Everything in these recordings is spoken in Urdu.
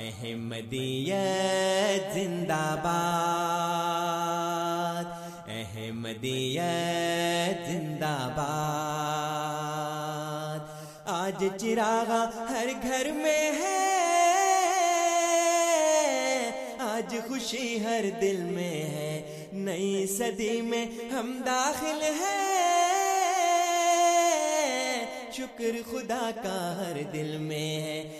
احمدیت زندہ باد احمدیت زندہ باد آج چراغا ہر گھر میں ہے، آج خوشی ہر دل میں ہے۔ نئی صدی میں ہم داخل ہیں، شکر خدا کا ہر دل میں ہے۔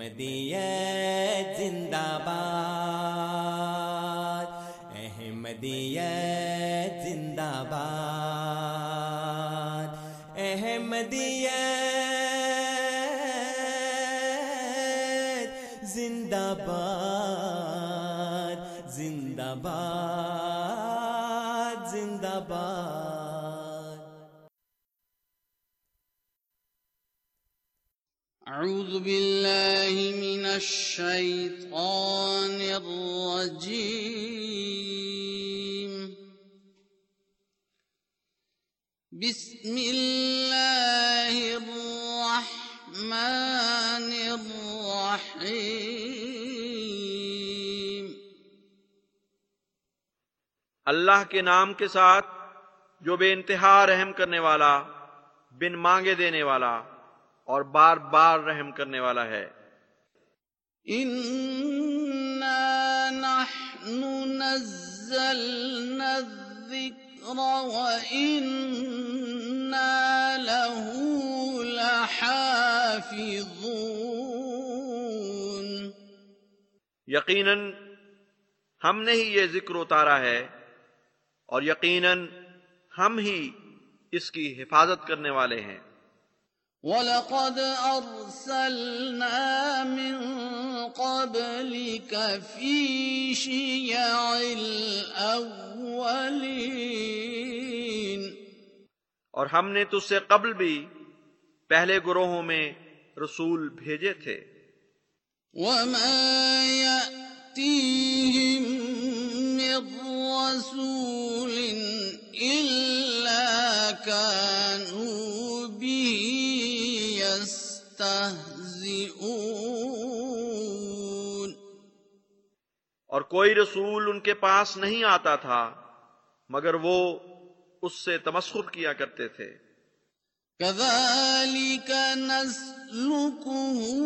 احمدیت زندہ باد احمدیت زندہ باد احمدیت أعوذ بالله من الشيطان الرجيم. بسم الله الرحمن الرحيم. اللہ کے نام کے ساتھ جو بے انتہا رحم کرنے والا، بن مانگے دینے والا اور بار بار رحم کرنے والا ہے۔ إنا نحن نزلنا الذكر وإنا له لحافظون۔ یقیناً ہم نے ہی یہ ذکر اتارا ہے اور یقیناً ہم ہی اس کی حفاظت کرنے والے ہیں۔ وَلَقَدْ أَرْسَلْنَا مِن قَبْلِكَ فِي شِيَعِ الْأَوَّلِينَ اور ہم نے تجھ سے قبل بھی پہلے گروہوں میں رسول بھیجے تھے۔ وَمَا يَأْتِيهِم مِّن رَّسُولٍ إِلَّا كَانُوا اور کوئی رسول ان کے پاس نہیں آتا تھا مگر وہ اس سے تمسخر کیا کرتے تھے۔ كَذَلِكَ نَسْلُكُهُ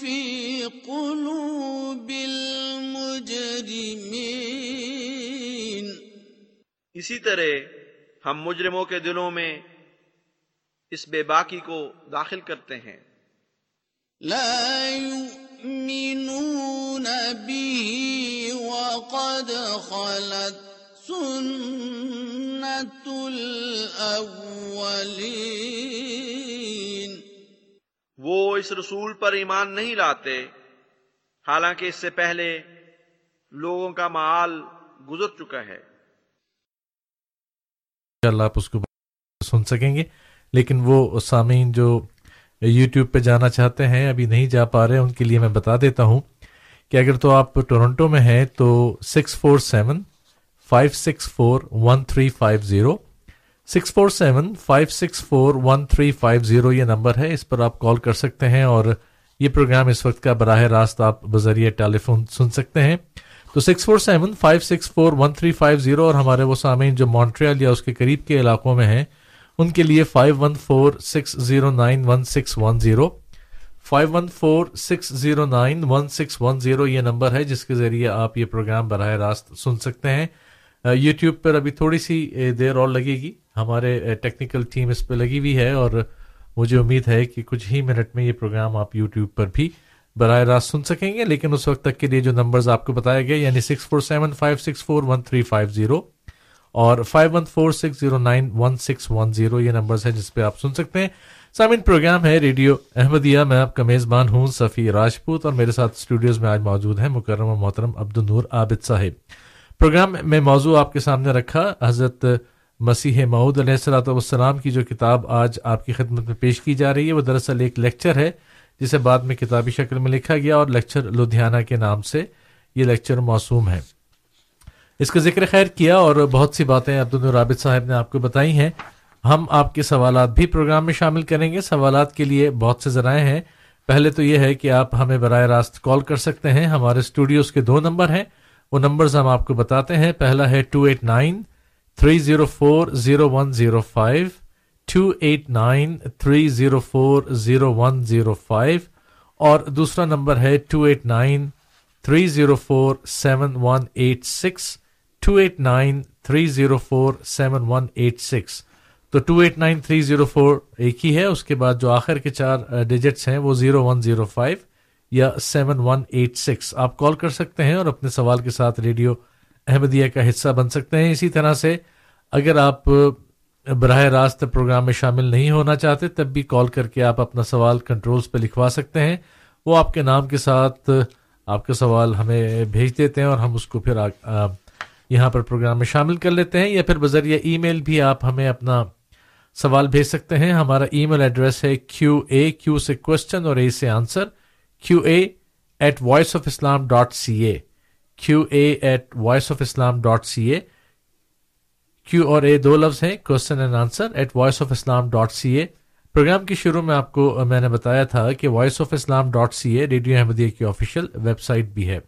فِي قُلُوبِ الْمُجْرِمِينَ اسی طرح ہم مجرموں کے دلوں میں اس بے باکی کو داخل کرتے ہیں۔ لا يؤمنون به وقد خلت سنة الأولين. وہ اس رسول پر ایمان نہیں لاتے حالانکہ اس سے پہلے لوگوں کا معال گزر چکا ہے۔ انشاءاللہ آپ اس کو سن سکیں گے لیکن وہ سامعین جو یوٹیوب پہ جانا چاہتے ہیں ابھی نہیں جا پا رہے ان کے لیے میں بتا دیتا ہوں۔ کہ اگر تو آپ ٹورنٹو میں ہیں تو six four seven, five six four, one three five zero, six four seven, five six four, one three five zero یہ نمبر ہے، اس پر آپ کال کر سکتے ہیں اور یہ پروگرام اس وقت کا براہ راست آپ بذریعہ ٹیلی فون سن سکتے ہیں۔ تو six four seven, five six four, one three five zero اور ہمارے وہ سامعین جو مونٹریل یا اس کے قریب کے علاقوں میں ہیں، ان کے لیے five one four, six zero nine, one six one zero. Five one four six zero nine one six one zero یہ نمبر ہے جس کے ذریعے آپ یہ پروگرام براہ راست سن سکتے ہیں۔ یوٹیوب پر ابھی تھوڑی سی دیر اور لگے گی۔ ہمارے ٹیکنیکل ٹیم اس پہ لگی ہوئی ہے اور مجھے امید ہے کہ کچھ ہی منٹ میں یہ پروگرام آپ یوٹیوب پر بھی براہ راست سن سکیں گے۔ لیکن اس وقت تک کے لیے جو نمبرز آپ کو بتایا گئے یعنی six four seven five six four one three five zero اور five one four six zero nine one six one zero یہ نمبرز ہیں جس پہ آپ سن سکتے ہیں۔ سامن پروگرام ہے ریڈیو احمدیہ۔ میں آپ کا میزبان ہوں صفی راجپوت اور میرے ساتھ اسٹوڈیوز میں آج موجود ہیں مکرم و محترم عبد النور عابد صاحب۔ پروگرام میں موضوع آپ کے سامنے رکھا، حضرت مسیح معود علیہ السلاۃ والسلام کی جو کتاب آج آپ کی خدمت میں پیش کی جا رہی ہے، وہ دراصل ایک لیکچر ہے، جسے بعد میں کتابی شکل میں لکھا گیا اور لیکچر لدھیانہ کے نام سے یہ لیکچر موسوم ہے۔ اس کا ذکر خیر کیا اور بہت سی باتیں عبد الرابط صاحب نے آپ کو بتائی ہیں۔ ہم آپ کے سوالات بھی پروگرام میں شامل کریں گے۔ سوالات کے لیے بہت سے ذرائع ہیں۔ پہلے تو یہ ہے کہ آپ ہمیں براہ راست کال کر سکتے ہیں۔ ہمارے اسٹوڈیوز کے دو نمبر ہیں۔ وہ نمبرز ہم آپ کو بتاتے ہیں۔ پہلا ہے two eight nine three zero four zero one zero five, two eight nine three zero four zero one zero five, اور دوسرا نمبر ہے two eight nine three zero four seven one eight six, two eight nine three zero four seven one eight six. تو two eight nine three zero four ایک ہی ہے۔ اس کے بعد جو آخر کے چار ڈیجٹس ہیں وہ زیرو ون زیرو فائیو یا سیون ون ایٹ سکس آپ کال کر سکتے ہیں اور اپنے سوال کے ساتھ ریڈیو احمدیہ کا حصہ بن سکتے ہیں۔ اسی طرح سے اگر آپ براہ راست پروگرام میں شامل نہیں ہونا چاہتے، تب بھی کال کر کے آپ اپنا سوال کنٹرولز پہ لکھوا سکتے ہیں۔ وہ آپ کے نام کے ساتھ آپ کا سوال ہمیں بھیج دیتے ہیں اور ہم اس کو پھر یہاں پر پروگرام میں شامل کر لیتے ہیں۔ یا پھر بذریعہ ای میل بھی آپ ہمیں اپنا سوال بھیج سکتے ہیں۔ ہمارا ای میل ایڈریس ہے کیو اے کیو سے کوشچن اور اے سے answer Q A at voice of Islam dot C A Q A at voice of Islam dot C A Q اور اے دو لفظ ہیں question and answer at voice of Islam dot C A programme کی شروع میں آپ کو، میں نے بتایا تھا کہ voice of Islam dot C A radio Ahmadiyya کی آفیشیل ویب سائٹ بھی ہے۔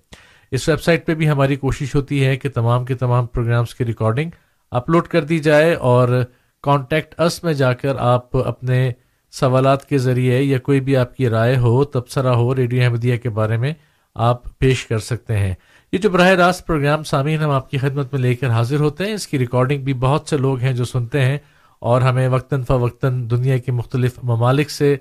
اس ویب سائٹ پہ بھی ہماری کوشش ہوتی ہے کہ تمام کے تمام پروگرامس کی ریکارڈنگ اپلوڈ کر دی جائے اور کانٹیکٹ اس میں جا کر آپ اپنے سوالات کے ذریعے یا کوئی بھی آپ کی رائے ہو، تبصرہ ہو، ریڈیو احمدیہ کے بارے میں آپ پیش کر سکتے ہیں۔ یہ جو براہ راست پروگرام سامعین ہم آپ کی خدمت میں لے کر حاضر ہوتے ہیں، اس کی ریکارڈنگ بھی بہت سے لوگ ہیں جو سنتے ہیں اور ہمیں وقتاً فوقتاً دنیا کے مختلف ممالک سے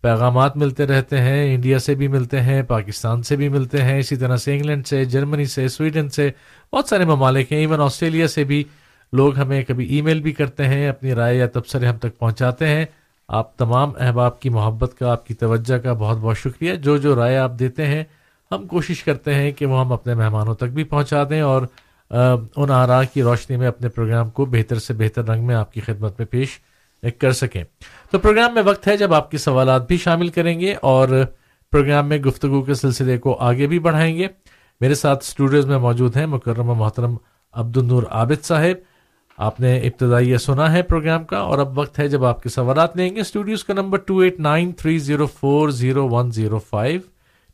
پیغامات ملتے رہتے ہیں، انڈیا سے بھی ملتے ہیں، پاکستان سے بھی ملتے ہیں، اسی طرح سے انگلینڈ سے، جرمنی سے، سویڈن سے، بہت سارے ممالک ہیں، ایون آسٹریلیا سے بھی لوگ ہمیں کبھی ای میل بھی کرتے ہیں، اپنی رائے یا تبصرے ہم تک پہنچاتے ہیں۔ آپ تمام احباب کی محبت کا، آپ کی توجہ کا بہت بہت شکریہ۔ جو جو رائے آپ دیتے ہیں، ہم کوشش کرتے ہیں کہ وہ ہم اپنے مہمانوں تک بھی پہنچا دیں اور ان آرا کی روشنی میں اپنے پروگرام کو بہتر سے بہتر رنگ میں آپ کی خدمت میں پیش کر سکیں۔ تو پروگرام میں وقت ہے جب آپ کے سوالات بھی شامل کریں گے اور پروگرام میں گفتگو کے سلسلے کو آگے بھی بڑھائیں گے۔ میرے ساتھ اسٹوڈیوز میں موجود ہیں مکرمہ محترم عبد النور عابد صاحب۔ آپ نے ابتدائی سنا ہے پروگرام کا اور اب وقت ہے جب آپ کے سوالات لیں گے۔ اسٹوڈیوز کا number two eight nine three zero four zero one zero five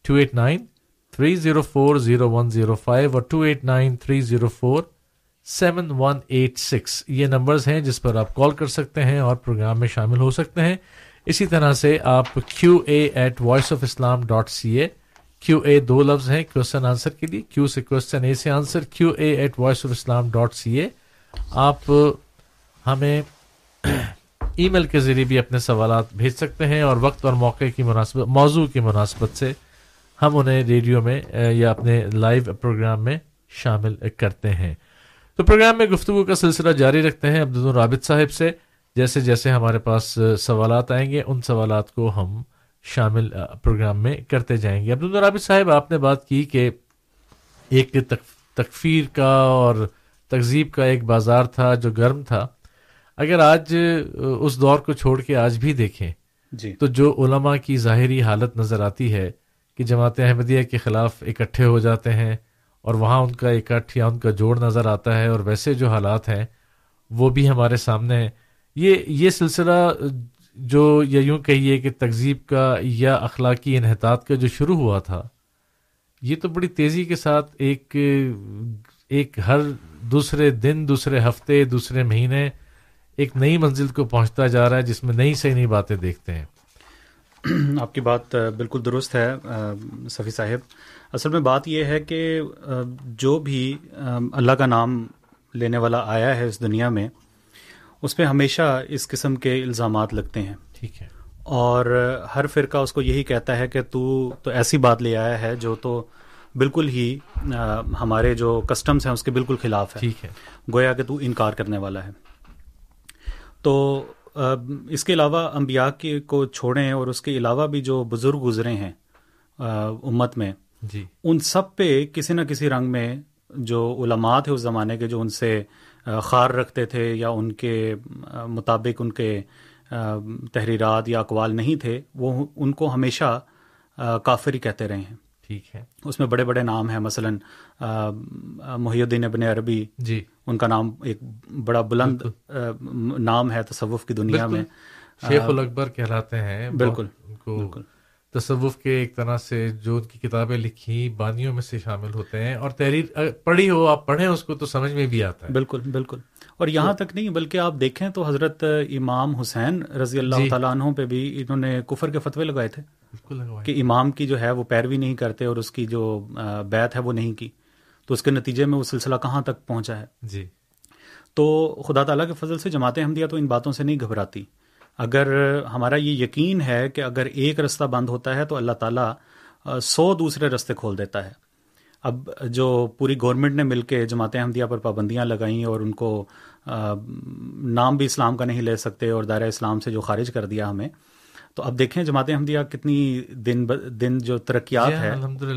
two eight nine three zero four zero one zero five اور two eight nine three zero four seven one eight six یہ نمبرز ہیں جس پر آپ کال کر سکتے ہیں اور پروگرام میں شامل ہو سکتے ہیں۔ اسی طرح سے آپ Q A at voice of Islam dot C A Q A دو لفظ ہیں کوشچن آنسر کے لیے کیو سے کوشچن اے سے answer Q A at voice of Islam dot C A آپ ہمیں ای میل کے ذریعے بھی اپنے سوالات بھیج سکتے ہیں اور وقت اور موقع کی مناسبت موضوع کی مناسبت سے ہم انہیں ریڈیو میں یا اپنے لائیو پروگرام میں شامل کرتے ہیں۔ تو پروگرام میں گفتگو کا سلسلہ جاری رکھتے ہیں عبد الرابط صاحب سے۔ جیسے جیسے ہمارے پاس سوالات آئیں گے، ان سوالات کو ہم شامل پروگرام میں کرتے جائیں گے۔ عبد الرابط صاحب، آپ نے بات کی کہ ایک تکفیر کا اور تہذیب کا ایک بازار تھا جو گرم تھا۔ اگر آج اس دور کو چھوڑ کے آج بھی دیکھیں جی۔ تو جو علماء کی ظاہری حالت نظر آتی ہے کہ جماعت احمدیہ کے خلاف اکٹھے ہو جاتے ہیں اور وہاں ان کا اکٹھ یا ان کا جوڑ نظر آتا ہے اور ویسے جو حالات ہیں وہ بھی ہمارے سامنے۔ یہ یہ سلسلہ جو یا یوں کہیے کہ تہذیب کا یا اخلاقی انحطاط کا جو شروع ہوا تھا یہ تو بڑی تیزی کے ساتھ ایک ایک ہر دوسرے دن دوسرے ہفتے دوسرے مہینے ایک نئی منزل کو پہنچتا جا رہا ہے جس میں نئی سے نئی باتیں دیکھتے ہیں۔ آپ کی بات بالکل درست ہے صفی صاحب۔ اصل میں بات یہ ہے کہ جو بھی اللہ کا نام لینے والا آیا ہے اس دنیا میں اس پہ ہمیشہ اس قسم کے الزامات لگتے ہیں۔ ٹھیک ہے۔ اور ہر فرقہ اس کو یہی کہتا ہے کہ تو تو ایسی بات لے آیا ہے جو تو بالکل ہی ہمارے جو کسٹمز ہیں اس کے بالکل خلاف ہے ٹھیک ہے۔ گویا کہ تو انکار کرنے والا ہے۔ تو اس کے علاوہ انبیاء کے کو چھوڑیں اور اس کے علاوہ بھی جو بزرگ گزرے ہیں امت میں جی۔ ان سب پہ کسی نہ کسی رنگ میں جو علماء تھے اس زمانے کے جو ان سے خار رکھتے تھے یا ان کے مطابق ان کے تحریرات یا اقوال نہیں تھے وہ ان کو ہمیشہ کافر ہی کہتے رہے ہیں۔ ٹھیک ہے۔ اس میں بڑے بڑے نام ہیں مثلا محی الدین ابن عربی جی۔ ان کا نام ایک بڑا بلند نام ہے تصوف کی دنیا میں۔ شیخ الاکبر کہلاتے ہیں۔ بالکل۔ بالکل۔ تصوف کے ایک طرح سے جو ان کی کتابیں لکھی بانیوں میں سے شامل ہوتے ہیں۔ اور تحریر پڑھی ہو آپ پڑھیں اس کو تو سمجھ میں بھی آتا ہے۔ بالکل بالکل۔ اور یہاں تک نہیں بلکہ آپ دیکھیں تو حضرت امام حسین رضی اللہ جی۔ تعالیٰ عنہ پہ بھی انہوں نے کفر کے فتوے لگائے تھے۔ کہ امام کی جو ہے وہ پیروی نہیں کرتے اور اس کی جو بیت ہے وہ نہیں کی۔ تو اس کے نتیجے میں وہ سلسلہ کہاں تک پہنچا ہے؟ جی۔ تو خدا تعالیٰ کے فضل سے جماعت احمدیہ تو ان باتوں سے نہیں گھبراتی۔ اگر ہمارا یہ یقین ہے کہ اگر ایک رستہ بند ہوتا ہے تو اللہ تعالیٰ سو دوسرے رستے کھول دیتا ہے۔ اب جو پوری گورنمنٹ نے مل کے جماعت احمدیہ پر پابندیاں لگائیں اور ان کو نام بھی اسلام کا نہیں لے سکتے اور دائرہ اسلام سے جو خارج کر دیا ہمیں تو اب دیکھیں جماعت احمدیہ کتنی دن دن جو ترقیات جی، ہے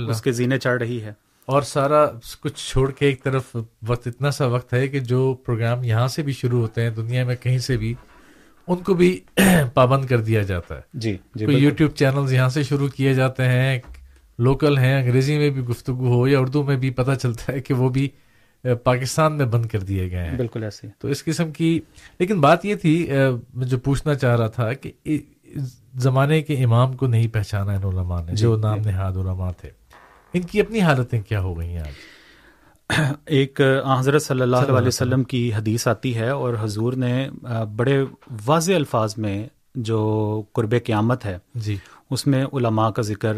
اس کے زینے چڑھ رہی ہے۔ اور سارا کچھ چھوڑ کے ایک طرف وقت اتنا سا وقت ہے کہ جو پروگرام یہاں سے بھی شروع ہوتے ہیں دنیا میں کہیں سے بھی ان کو بھی پابند کر دیا جاتا ہے۔ جی جی یوٹیوب چینلز یہاں سے شروع کیے جاتے ہیں لوکل ہیں انگریزی میں بھی گفتگو ہو یا اردو میں بھی پتہ چلتا ہے کہ وہ بھی پاکستان میں بند کر دیے گئے ہیں۔ بالکل ایسے۔ تو اس قسم کی لیکن بات یہ تھی میں جو پوچھنا چاہ رہا تھا کہ زمانے کے امام کو نہیں پہچانا ان علماء نے جی، جو نام جی۔ نہاد علماء تھے۔ ان کی اپنی حالتیں کیا ہو گئی ہیں آج؟ ایک حضرت صلی اللہ علیہ وسلم کی حدیث آتی ہے اور حضور نے بڑے واضح الفاظ میں جو قرب قیامت ہے جی۔ اس میں علماء کا ذکر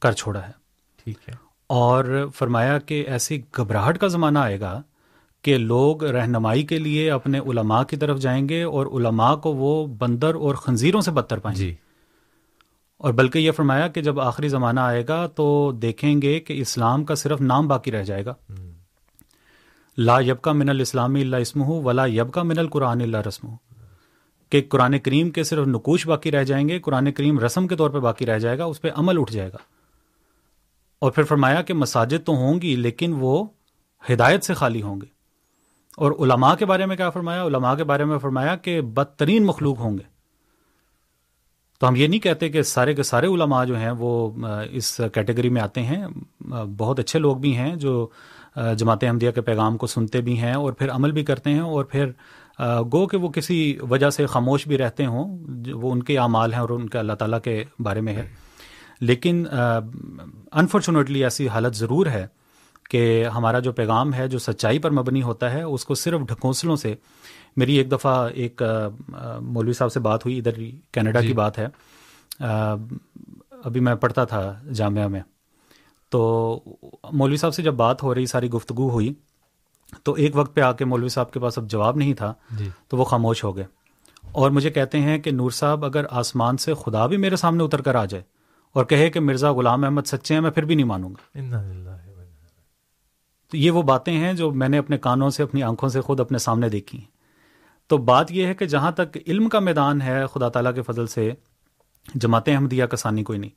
کر چھوڑا ہے۔ ٹھیک ہے۔ اور فرمایا کہ ایسی گھبراہٹ کا زمانہ آئے گا کہ لوگ رہنمائی کے لیے اپنے علماء کی طرف جائیں گے اور علماء کو وہ بندر اور خنزیروں سے بدتر پائیں گے۔ جی۔ اور بلکہ یہ فرمایا کہ جب آخری زمانہ آئے گا تو دیکھیں گے کہ اسلام کا صرف نام باقی رہ جائے گا۔ لا یب کا من الاسلام اللہ اسم ہو ولا یب کا من القرآن اللہ رسم ہو کہ قرآن کریم کے صرف نقوش باقی رہ جائیں گے قرآن کریم رسم کے طور پہ باقی رہ جائے گا اس پہ عمل اٹھ جائے گا۔ اور پھر فرمایا کہ مساجد تو ہوں گی لیکن وہ ہدایت سے خالی ہوں گے۔ اور علماء کے بارے میں کیا فرمایا؟ علماء کے بارے میں فرمایا کہ بدترین مخلوق ہوں گے۔ تو ہم یہ نہیں کہتے کہ سارے کے سارے علماء جو ہیں وہ اس کیٹیگری میں آتے ہیں۔ بہت اچھے لوگ بھی ہیں جو جماعت احمدیہ کے پیغام کو سنتے بھی ہیں اور پھر عمل بھی کرتے ہیں اور پھر گو کہ وہ کسی وجہ سے خاموش بھی رہتے ہوں وہ ان کے اعمال ہیں اور ان کے اللہ تعالیٰ کے بارے میں ہے۔ لیکن انفارچونیٹلی ایسی حالت ضرور ہے کہ ہمارا جو پیغام ہے جو سچائی پر مبنی ہوتا ہے اس کو صرف ڈھکوسلوں سے میری ایک دفعہ ایک مولوی صاحب سے بات ہوئی ادھر کینیڈا کی جی۔ بات ہے۔ ابھی میں پڑھتا تھا جامعہ میں۔ تو مولوی صاحب سے جب بات ہو رہی ساری گفتگو ہوئی تو ایک وقت پہ آ کے مولوی صاحب کے پاس اب جواب نہیں تھا جی۔ تو وہ خاموش ہو گئے۔ اور مجھے کہتے ہیں کہ نور صاحب اگر آسمان سے خدا بھی میرے سامنے اتر کر آ جائے اور کہے کہ مرزا غلام احمد سچے ہیں میں پھر بھی نہیں مانوں گا۔ تو یہ وہ باتیں ہیں جو میں نے اپنے کانوں سے اپنی آنکھوں سے خود اپنے سامنے دیکھی تو بات یہ ہے کہ جہاں تک علم کا میدان ہے خدا تعالیٰ کے فضل سے جماعت احمدیہ کسانی کوئی نہیں۔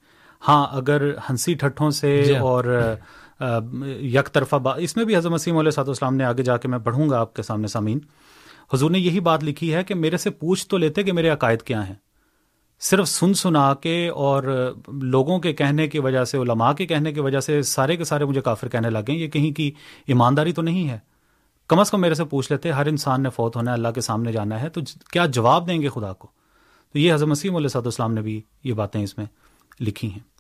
ہاں اگر ہنسی ٹھٹھوں سے جی ہاں۔ اور یک طرفہ با اس میں بھی حضرت مسیم علیہ صاحب السلام نے آگے جا کے میں پڑھوں گا آپ کے سامنے سامعین۔ حضور نے یہی بات لکھی ہے کہ میرے سے پوچھ تو لیتے کہ میرے عقائد کیا ہیں۔ صرف سن سنا کے اور لوگوں کے کہنے کی وجہ سے، علماء کے کہنے کی وجہ سے سارے کے سارے مجھے کافر کہنے لگے یہ کہیں کی ایمانداری تو نہیں ہے۔ کم از کم میرے سے پوچھ لیتے، ہر انسان نے فوت ہونا ہے، اللہ کے سامنے جانا ہے، تو کیا جواب دیں گے خدا کو؟ تو یہ حضرت مسیم علیہ صاحب السلام نے بھی یہ باتیں اس میں لکھی ہیں۔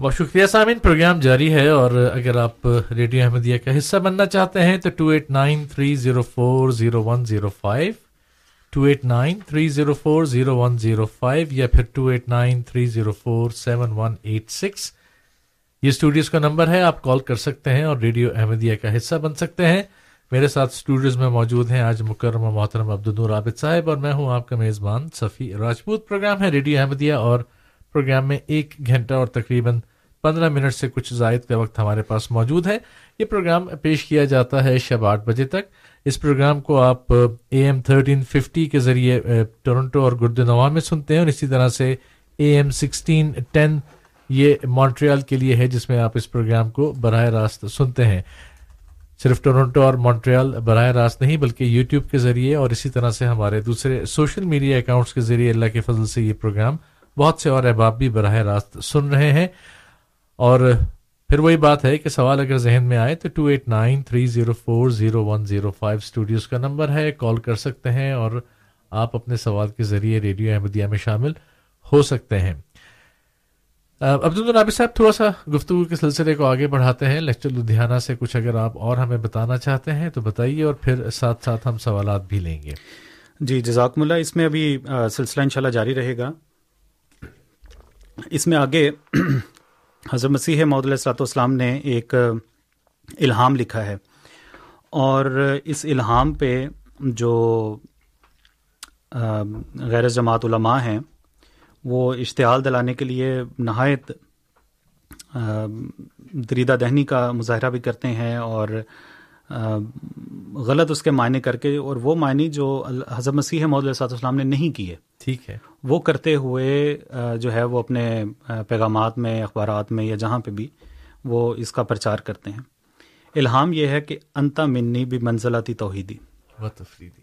بہت شکریہ سامعین، پروگرام جاری ہے اور اگر آپ ریڈیو احمدیہ کا حصہ بننا چاہتے ہیں تو two eight nine three zero four zero one zero five two eight nine three zero four zero one zero five یا پھر two eight nine three zero four seven one eight six یہ اسٹوڈیوز کا نمبر ہے، آپ کال کر سکتے ہیں اور ریڈیو احمدیہ کا حصہ بن سکتے ہیں۔ میرے ساتھ اسٹوڈیوز میں موجود ہیں آج مکرمہ محترم عبدالنور عابد صاحب اور میں ہوں آپ کا میزبان صفی راجپوت۔ پروگرام ہے ریڈیو احمدیہ اور پروگرام میں ایک گھنٹہ اور تقریباً پندرہ منٹ سے کچھ زائد کا وقت ہمارے پاس موجود ہے۔ یہ پروگرام پیش کیا جاتا ہے شب آٹھ بجے تک۔ اس پروگرام کو آپ اے ایم تھرٹین ففٹی کے ذریعے ٹورنٹو اور گرد نوا میں سنتے ہیں اور اسی طرح سے اے ایم سکسٹین ٹین یہ مونٹریال کے لیے ہے جس میں آپ اس پروگرام کو براہ راست سنتے ہیں۔ صرف ٹورنٹو اور مونٹریال براہ راست نہیں بلکہ یوٹیوب کے ذریعے اور اسی طرح سے ہمارے دوسرے سوشل میڈیا اکاؤنٹس کے ذریعے اللہ کے فضل سے یہ پروگرام بہت سے اور احباب بھی براہ راست سن رہے ہیں۔ اور پھر وہی بات ہے کہ سوال اگر ذہن میں آئے تو two eight nine three zero four zero one zero five studios کا نمبر ہے، کال کر سکتے ہیں اور آپ اپنے سوال کے ذریعے ریڈیو احمدیہ میں شامل ہو سکتے ہیں۔ عبد النابی صاحب، تھوڑا سا گفتگو کے سلسلے کو آگے بڑھاتے ہیں۔ لیکچر لدھیانہ سے کچھ اگر آپ اور ہمیں بتانا چاہتے ہیں تو بتائیے اور پھر ساتھ ساتھ ہم سوالات بھی لیں گے۔ جی جزاکم اللہ۔ اس میں ابھی سلسلہ انشاءاللہ جاری رہے گا۔ اس میں آگے حضرت مسیح محدود السلاۃ والسلام نے ایک الہام لکھا ہے اور اس الہام پہ جو غیر جماعت علماء ہیں، وہ اشتعال دلانے کے لیے نہایت دریدہ دہنی کا مظاہرہ بھی کرتے ہیں اور غلط اس کے معنی کر کے اور وہ معنی جو حضرت مسیح محدود صاحب السلام نے نہیں کیے ٹھیک ہے۔ وہ کرتے ہوئے جو ہے وہ اپنے پیغامات میں اخبارات میں یا جہاں پہ بھی وہ اس کا پرچار کرتے ہیں۔ الہام یہ ہے کہ انتا منی بھی منزلاتی توحیدی۔ تفریدی۔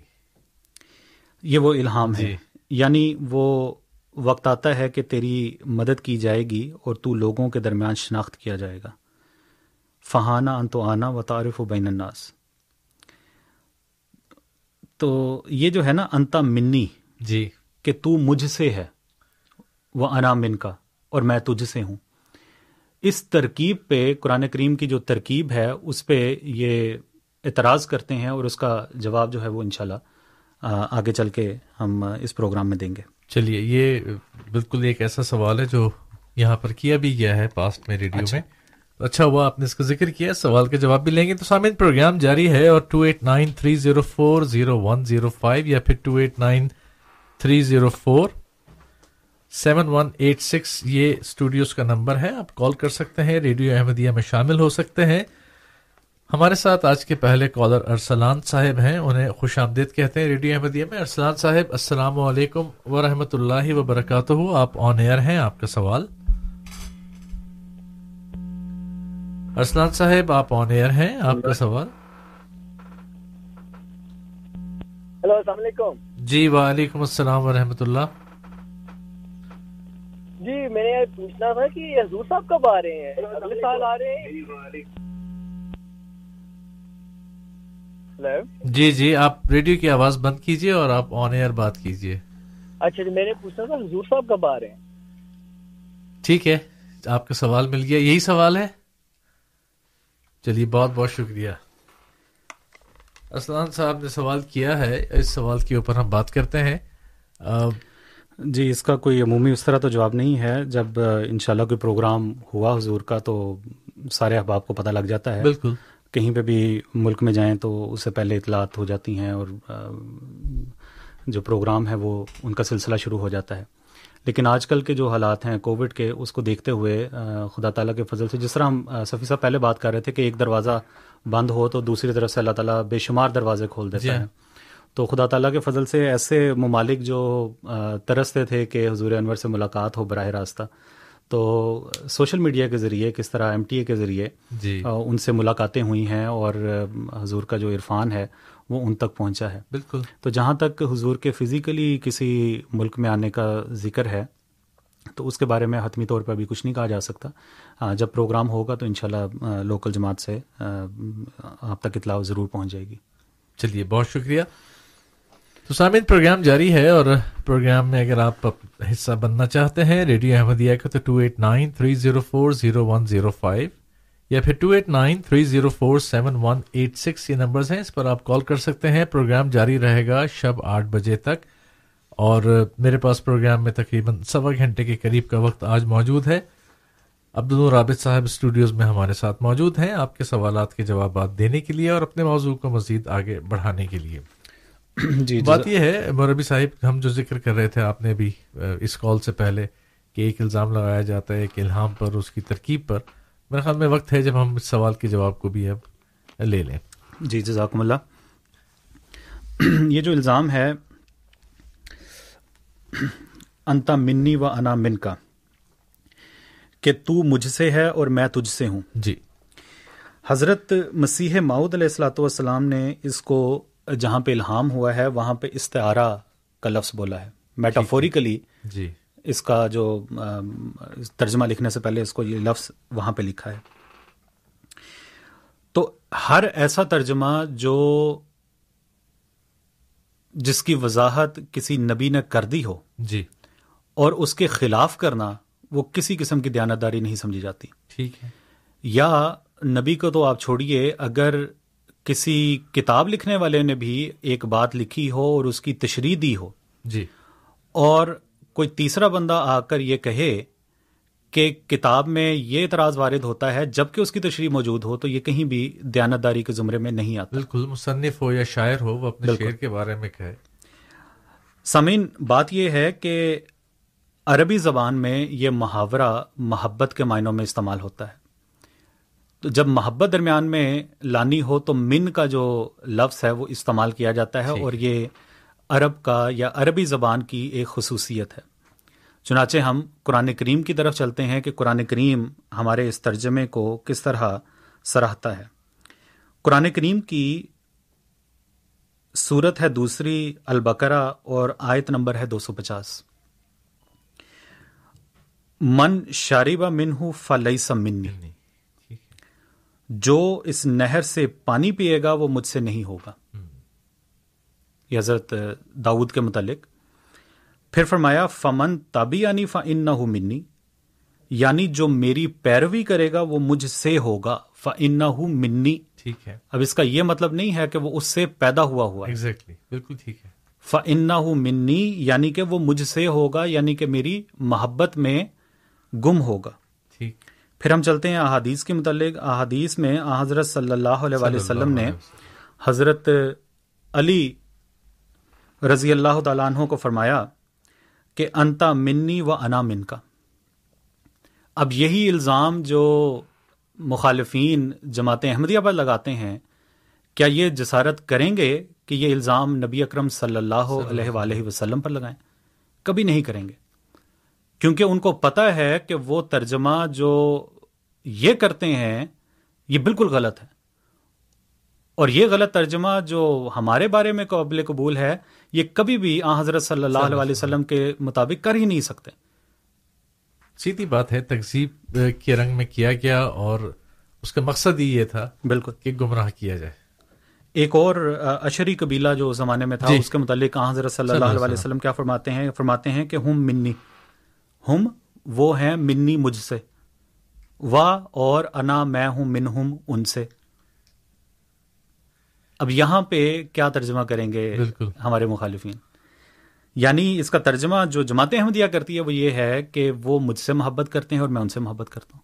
یہ وہ الہام ہے۔ جی۔ یعنی وہ وقت آتا ہے کہ تیری مدد کی جائے گی اور تو لوگوں کے درمیان شناخت کیا جائے گا۔ فہانہ انتو آنا و تعارف و بین الناس۔ تو یہ جو ہے نا انتا منی جی۔ کہ تو مجھ سے ہے وہ انا من کا اور میں تجھ سے ہوں۔ اس ترکیب پہ قرآن کریم کی جو ترکیب ہے اس پہ یہ اعتراض کرتے ہیں اور اس کا جواب جو ہے وہ انشاءاللہ آگے چل کے ہم اس پروگرام میں دیں گے۔ چلیے یہ بالکل ایک ایسا سوال ہے جو یہاں پر کیا بھی گیا ہے پاسٹ میں ریڈیو اچھا۔ میں۔ اچھا ہوا آپ نے اس کا ذکر کیا، سوال کا جواب بھی لیں گے۔ تو سامعین، پروگرام جاری ہے اور two eight nine three zero four zero one zero five یا پھر two eight nine three zero four seven one eight six یہ اسٹوڈیوز کا نمبر ہے۔ آپ کال کر سکتے ہیں، ریڈیو احمدیہ میں شامل ہو سکتے ہیں۔ ہمارے ساتھ آج کے پہلے کالر ارسلان صاحب ہیں، انہیں خوش آمدید کہتے ہیں ریڈیو احمدیہ میں۔ ارسلان صاحب، السلام علیکم ورحمۃ اللہ وبرکاتہ۔ آپ آن ایئر ہیں، آپ کا سوال۔ ارسلان صاحب آپ آن ایئر ہیں آپ کا سوال؟ ہلو السلام علیکم۔ جی وعلیکم السلام ورحمۃ اللہ۔ جی میں نے پوچھنا تھا کہ حضور صاحب کب آ رہے ہیں؟ اگلے سال آ رہے ہیں؟ جی جی آپ ریڈیو کی آواز بند کیجیے اور آپ آن ایئر بات کیجیے اچھا جی میں نے پوچھنا تھا حضور صاحب کب آ رہے ہیں؟ ٹھیک ہے آپ کا سوال مل گیا۔ یہی سوال ہے؟ چلیے بہت بہت شکریہ۔ اسلان صاحب نے سوال کیا ہے اس سوال کے اوپر ہم بات کرتے ہیں۔ جی اس کا کوئی عمومی اس طرح تو جواب نہیں ہے۔ جب انشاءاللہ کوئی پروگرام ہوا حضور کا تو سارے احباب کو پتہ لگ جاتا ہے۔ بالکل۔ کہیں پہ بھی ملک میں جائیں تو اس سے پہلے اطلاعات ہو جاتی ہیں اور جو پروگرام ہے وہ ان کا سلسلہ شروع ہو جاتا ہے۔ لیکن آج کل کے جو حالات ہیں کووڈ کے اس کو دیکھتے ہوئے خدا تعالیٰ کے فضل سے جس طرح ہم سفی صاحب پہلے بات کر رہے تھے کہ ایک دروازہ بند ہو تو دوسری طرف سے اللہ تعالیٰ بے شمار دروازے کھول دیتا جی ہے۔ تو خدا تعالیٰ کے فضل سے ایسے ممالک جو ترستے تھے کہ حضور انور سے ملاقات ہو براہ راستہ تو سوشل میڈیا کے ذریعے کس طرح ایم ٹی اے کے ذریعے جی۔ ان سے ملاقاتیں ہوئی ہیں اور حضور کا جو عرفان ہے وہ ان تک پہنچا ہے۔ بالکل۔ تو جہاں تک حضور کے فزیکلی کسی ملک میں آنے کا ذکر ہے تو اس کے بارے میں حتمی طور پہ ابھی کچھ نہیں کہا جا سکتا۔ جب پروگرام ہوگا تو انشاءاللہ لوکل جماعت سے آپ تک اطلاع ضرور پہنچ جائے گی۔ چلیے بہت شکریہ۔ تو سامعین پروگرام جاری ہے اور پروگرام میں اگر آپ حصہ بننا چاہتے ہیں ریڈیو احمدیہ کا تو two eight nine three zero four zero one zero five یا پھر two eight nine three zero four seven one eight six یہ نمبرز ہیں اس پر آپ کال کر سکتے ہیں۔ پروگرام جاری رہے گا شب آٹھ بجے تک۔ اور میرے پاس پروگرام میں تقریباً سوا گھنٹے کے قریب کا وقت آج موجود ہے۔ عبد رابط صاحب اسٹوڈیوز میں ہمارے ساتھ موجود ہیں آپ کے سوالات کے جوابات دینے کے لیے اور اپنے موضوع کو مزید آگے بڑھانے کے لیے۔ جی بات یہ ہے موربی صاحب ہم جو ذکر کر رہے تھے آپ نے بھی اس کال سے پہلے کہ ایک الزام لگایا جاتا ہے ایک الہام پر اس کی ترکیب پر۔ میرے خیال میں وقت ہے جب ہم اس سوال کے جواب کو بھی اب لے لیں۔ جی جزاکم اللہ۔ یہ جو الزام ہے انتا منی و انا من کا کہ تو مجھ سے ہے اور میں تجھ سے ہوں۔ جی۔ حضرت مسیح ماؤد علیہ السلاۃ والسلام نے اس کو جہاں پہ الہام ہوا ہے وہاں پہ استعارہ کا لفظ بولا ہے۔ میٹافوریکلی جی۔ اس کا جو ترجمہ لکھنے سے پہلے اس کو یہ لفظ وہاں پہ لکھا ہے۔ تو ہر ایسا ترجمہ جو جس کی وضاحت کسی نبی نے کر دی ہو جی۔ اور اس کے خلاف کرنا وہ کسی قسم کی دیانتداری نہیں سمجھی جاتی۔ ٹھیک ہے۔ یا نبی کو تو آپ چھوڑیے اگر کسی کتاب لکھنے والے نے بھی ایک بات لکھی ہو اور اس کی تشریح دی ہو جی۔ اور کوئی تیسرا بندہ آ کر یہ کہے کہ کتاب میں یہ اعتراض وارد ہوتا ہے جبکہ اس کی تشریح موجود ہو تو یہ کہیں بھی دیانتداری کے زمرے میں نہیں آتا۔ بالکل مصنف ہو یا شاعر ہو وہ اپنے شعر کے بارے میں کہے۔ سمین بات یہ ہے کہ عربی زبان میں یہ محاورہ محبت کے معنوں میں استعمال ہوتا ہے۔ تو جب محبت درمیان میں لانی ہو تو من کا جو لفظ ہے وہ استعمال کیا جاتا ہے اور یہ عرب کا یا عربی زبان کی ایک خصوصیت ہے۔ چنانچہ ہم قرآن کریم کی طرف چلتے ہیں کہ قرآن کریم ہمارے اس ترجمے کو کس طرح سراہتا ہے۔ قرآن کریم کی صورت ہے دوسری البقرہ اور آیت نمبر ہے دو سو پچاس۔ من شاربہ من ہوں فلئی منی جو اس نہر سے پانی پیے گا وہ مجھ سے نہیں ہوگا۔ یہ حضرت داود کے متعلق پھر فرمایا فمن تابی یعنی فن نہ منی یعنی جو میری پیروی کرے گا وہ مجھ سے ہوگا فن نہ منی ٹھیک ہے۔ اب اس کا یہ مطلب نہیں ہے کہ وہ اس سے پیدا ہوا ہوا exactly. بالکل ٹھیک ہے۔ فن نہ منی یعنی کہ وہ مجھ سے ہوگا یعنی کہ میری محبت میں گم ہوگا۔ ٹھیک۔ پھر ہم چلتے ہیں احادیث کے متعلق۔ احادیث میں حضرت صلی اللہ علیہ وسلم نے حضرت علی رضی اللہ تعالیٰ عنہ کو فرمایا کہ انتا منی و انا من کا اب یہی الزام جو مخالفین جماعت احمدیہ پر لگاتے ہیں کیا یہ جسارت کریں گے کہ یہ الزام نبی اکرم صلی اللہ علیہ وآلہ وسلم پر لگائیں؟ کبھی نہیں کریں گے۔ کیونکہ ان کو پتا ہے کہ وہ ترجمہ جو یہ کرتے ہیں یہ بالکل غلط ہے۔ اور یہ غلط ترجمہ جو ہمارے بارے میں قابل قبول ہے یہ کبھی بھی آ حضرت صلی اللہ علیہ وسلم کے مطابق کر ہی نہیں سکتے۔ سیدھی بات ہے تقزیب کے رنگ میں کیا گیا اور اس کا مقصد ہی یہ تھا بالکل۔ کہ گمراہ کیا جائے۔ ایک اور اشری قبیلہ جو زمانے میں تھا جی۔ اس کے متعلق آ حضرت صلی اللہ علیہ وسلم۔ کیا فرماتے ہیں؟ فرماتے ہیں کہ ہم منی۔ ہم وہ ہیں منی مجھ سے۔ وا اور انا میں ہوں من ہوں ان سے۔ اب یہاں پہ کیا ترجمہ کریں گے بالکل۔ ہمارے مخالفین؟ یعنی اس کا ترجمہ جو جماعت احمدیہ کرتی ہے وہ یہ ہے کہ وہ مجھ سے محبت کرتے ہیں اور میں ان سے محبت کرتا ہوں۔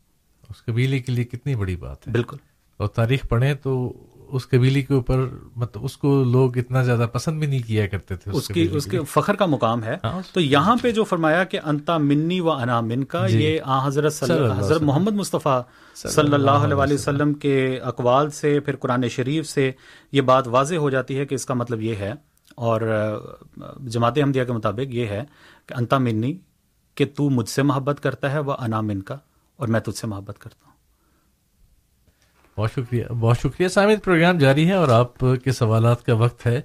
اس قبیلے کے لیے کتنی بڑی بات ہے۔ بالکل۔ اور تاریخ پڑھیں تو اس قبیلے کے اوپر مطلب اس کو لوگ اتنا زیادہ پسند بھی نہیں کیا کرتے تھے اس کی اس کے فخر کا مقام ہے۔ تو یہاں پہ جو فرمایا کہ انتا منی و انا من کا یہ آ حضرت حضرت محمد مصطفیٰ صلی اللہ علیہ وسلم۔ کے اقوال سے پھر قرآن شریف سے یہ بات واضح ہو جاتی ہے کہ اس کا مطلب یہ ہے۔ اور جماعت احمدیہ کے مطابق یہ ہے کہ انتا منی کہ تو مجھ سے محبت کرتا ہے وہ انا من کا اور میں تجھ سے محبت کرتا ہوں۔ بہت شکریہ بہت شکریہ سامد پروگرام جاری ہے اور آپ کے سوالات کا وقت ہے۔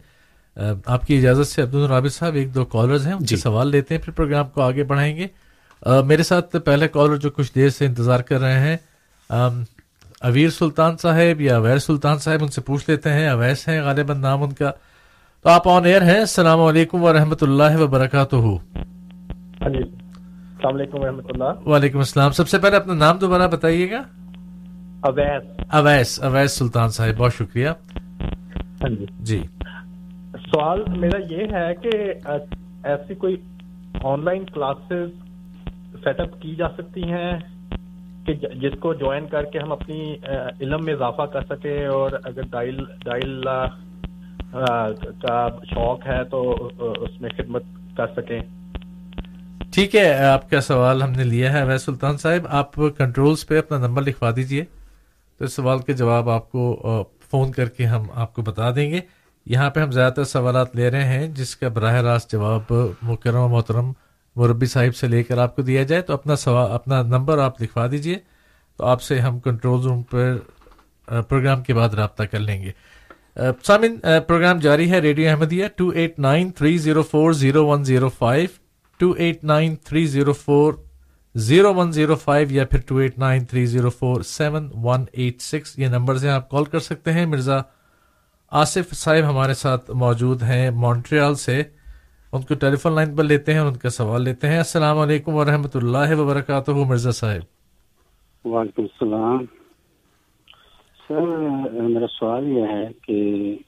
آپ کی اجازت سے عبد الرابط صاحب ایک دو کالرز ہیں ان سے جی۔ سوال لیتے ہیں پھر پروگرام کو آگے بڑھائیں گے۔ میرے ساتھ پہلے کالر جو کچھ دیر سے انتظار کر رہے ہیں اویر سلطان صاحب یا اویر سلطان صاحب ان سے پوچھ لیتے ہیں اویس ہیں غالباً نام ان کا۔ تو آپ آن ایئر ہیں السلام علیکم ورحمۃ اللہ وبرکاتہ۔ ہاں جی السلام علیکم ورحمۃ اللہ۔ وعلیکم السلام۔ سب سے پہلے اپنا نام دوبارہ بتائیے گا۔ اویس۔ اویس اویس سلطان صاحب بہت شکریہ۔ ہاں جی۔ جی۔ سوال میرا یہ ہے کہ ایسی کوئی online classes set up کی جا سکتی ہیں کہ جس کو جوائن کر کے ہم اپنی علم میں اضافہ کر سکیں؟ اور اگر ڈائل ڈائل کا شوق ہے تو اس میں خدمت کر سکیں۔ ٹھیک ہے آپ کا سوال ہم نے لیا ہے۔ اویس سلطان صاحب آپ کنٹرولز پہ اپنا نمبر لکھوا دیجیے۔ تو اس سوال کے جواب آپ کو فون کر کے ہم آپ کو بتا دیں گے۔ یہاں پہ ہم زیادہ تر سوالات لے رہے ہیں، جس کا براہ راست جواب مکرم محترم مربی صاحب سے لے کر آپ کو دیا جائے۔ تو اپنا سوال، اپنا نمبر آپ لکھوا دیجیے، تو آپ سے ہم کنٹرول روم پر پروگرام کے بعد رابطہ کر لیں گے۔ سامن پروگرام جاری ہے radio Ahmadiyya two eight nine three zero four zero one zero five, two eight nine three zero four zero one zero five یا پھر two eight nine three zero four seven one eight six یہ نمبر سے آپ کال کر سکتے ہیں۔ مرزا آصف صاحب ہمارے ساتھ موجود ہیں مونٹریال سے۔ ان کو ٹیلی فون لائن پر لیتے ہیں ان کا سوال لیتے ہیں۔ السلام علیکم ورحمۃ اللہ وبرکاتہ۔ مرزا صاحب۔ وعلیکم السلام۔ سر میرا سوال یہ ہے کہ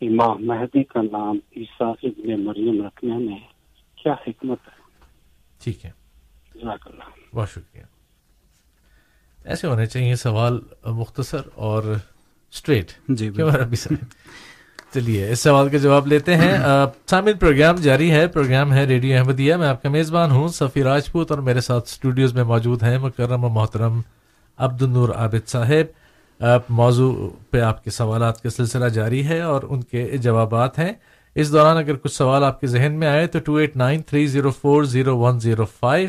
امام مہدی کا نام عیسیٰ ابن مریم رکھنے میں کیا حکمت ہے؟ ٹھیک ہے۔ جزاک اللہ بہت شکریہ۔ ایسے ہونے چاہیے سوال مختصر اور اسٹریٹ جی چلیے اس سوال کا جواب لیتے ہیں۔ سامن پروگرام جاری ہے۔ پروگرام ہے ریڈیو احمدیہ۔ میں آپ کا میزبان ہوں سفی راجپوت اور میرے ساتھ اسٹوڈیوز میں موجود ہیں مکرم و محترم عبد النور عابد صاحب۔ موضوع پہ آپ کے سوالات کا سلسلہ جاری ہے اور ان کے جوابات ہیں۔ اس دوران اگر کچھ سوال آپ کے ذہن میں آئے تو two eight nine three zero four zero one zero five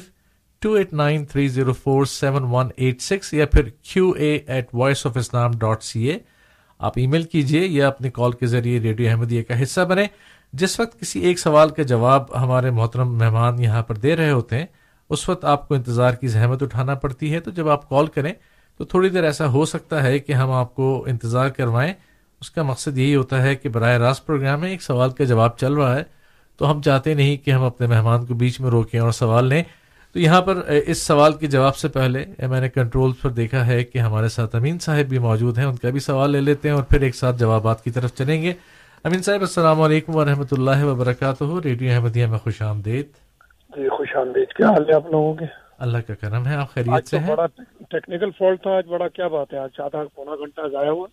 two eight nine three zero four seven one eight six یا پھر Q A at voice of Islam dot C A آپ ای میل کیجیے یا اپنے کال کے ذریعے ریڈیو احمدیہ کا حصہ بنے جس وقت کسی ایک سوال کا جواب ہمارے محترم مہمان یہاں پر دے رہے ہوتے ہیں، اس وقت آپ کو انتظار کی زحمت اٹھانا پڑتی ہے۔ تو جب آپ کال کریں، تو تھوڑی دیر ایسا ہو سکتا ہے کہ ہم آپ کو انتظار کروائیں۔ اس کا مقصد یہی ہوتا ہے کہ براہ راست پروگرام میں ایک سوال کا جواب چل رہا ہے، تو ہم چاہتے نہیں کہ ہم اپنے مہمان کو بیچ میں روکیں اور سوال لیں۔ تو یہاں پر اس سوال کے جواب سے پہلے میں نے کنٹرول پر دیکھا ہے کہ ہمارے ساتھ امین صاحب بھی موجود ہیں ان کا بھی سوال لے لیتے ہیں اور پھر ایک ساتھ جوابات کی طرف چلیں گے۔ امین صاحب السلام علیکم ورحمۃ اللہ وبرکاتہ۔ ریڈیو احمدیہ میں خوش آمدید۔ جی خوش آمدید۔ کیا حال ہے آپ لوگوں کے؟ اللہ کا کرم ہے آپ خیریت سے ہیں؟ بڑا ٹیکنیکل فالٹ تھا آج بڑا کیا بات ہے؟ آج آدھا پونا گھنٹہ ضائع ہوا۔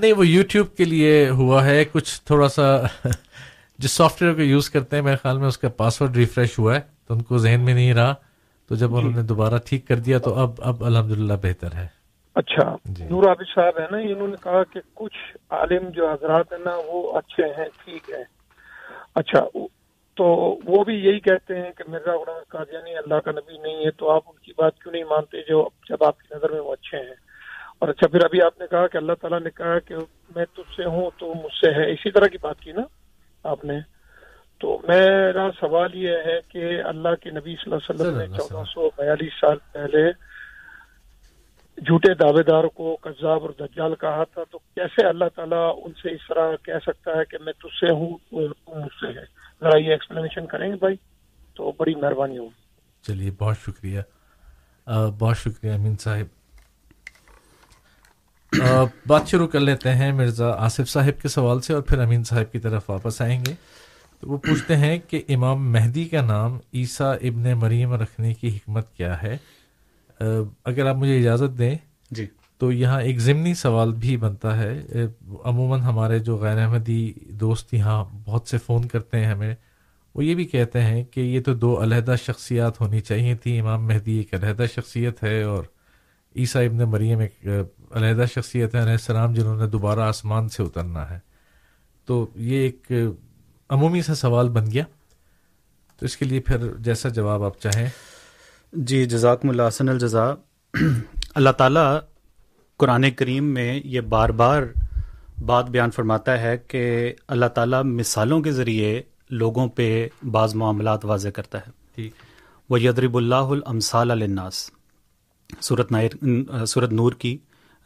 نہیں وہ یوٹیوب کے لیے ہوا ہے کچھ تھوڑا سا جس سافٹ ویئر کو یوز کرتے ہیں میرے خیال میں اس کا پاسورڈ ریفریش ہوا ہے۔ تو ان کو ذہن میں نہیں رہا تو جب انہوں نے دوبارہ ٹھیک کر دیا تو اب اب الحمد بہتر ہے۔ اچھا نور عابد صاحب ہے نا انہوں نے کہا کہ کچھ عالم جو حضرات ہیں نا وہ اچھے ہیں ٹھیک ہے اچھا تو وہ بھی یہی کہتے ہیں کہ مرزا غلام قادیانی اللہ کا نبی نہیں ہے تو آپ ان کی بات کیوں نہیں مانتے جو جب آپ کی نظر میں وہ اچھے ہیں؟ اور اچھا پھر ابھی آپ نے کہا کہ اللہ تعالیٰ نے کہا کہ میں تجھ سے ہوں تو مجھ سے ہے۔ اسی طرح کی بات کی نا آپ نے۔ تو میرا سوال یہ ہے کہ اللہ کے نبی صلی اللہ علیہ وسلم نے چودہ سو بیالیس سال پہلے جھوٹے دعوے دار کو قذاب اور دجال کہا تھا تو کیسے اللہ تعالیٰ ان سے اس طرح کہہ سکتا ہے کہ میں تجھ سے ہوں تو مجھ سے ہے؟ ذرا یہ ایکسپلینیشن کریں گے بھائی تو بڑی مہربانی ہوگی۔ چلیے بہت شکریہ۔ بہت شکریہ امین صاحب۔ بات شروع کر لیتے ہیں مرزا آصف صاحب کے سوال سے اور پھر امین صاحب کی طرف واپس آئیں گے۔ تو وہ پوچھتے ہیں کہ امام مہدی کا نام عیسیٰ ابن مریم رکھنے کی حکمت کیا ہے؟ اگر آپ مجھے اجازت دیں جی۔ تو یہاں ایک ضمنی سوال بھی بنتا ہے۔ عموماً ہمارے جو غیر احمدی دوست یہاں بہت سے فون کرتے ہیں ہمیں۔ وہ یہ بھی کہتے ہیں کہ یہ تو دو علیحدہ شخصیات ہونی چاہیے تھی امام مہدی ایک علیحدہ شخصیت ہے اور عیسیٰ ابن مریم ایک علیحدہ شخصیت ہے علیہ السلام جنہوں نے دوبارہ آسمان سے اترنا ہے۔ تو یہ ایک عمومی سا سوال بن گیا۔ تو اس کے لیے پھر جیسا جواب آپ چاہیں۔ جی جزاکم اللہ حسن الجزا اللہ تعالیٰ قرآن کریم میں یہ بار بار بات بیان فرماتا ہے کہ اللہ تعالیٰ مثالوں کے ذریعے لوگوں پہ بعض معاملات واضح کرتا ہے۔ وہ یدرب اللہ الامثال الناس صورت نائر صورت نور کی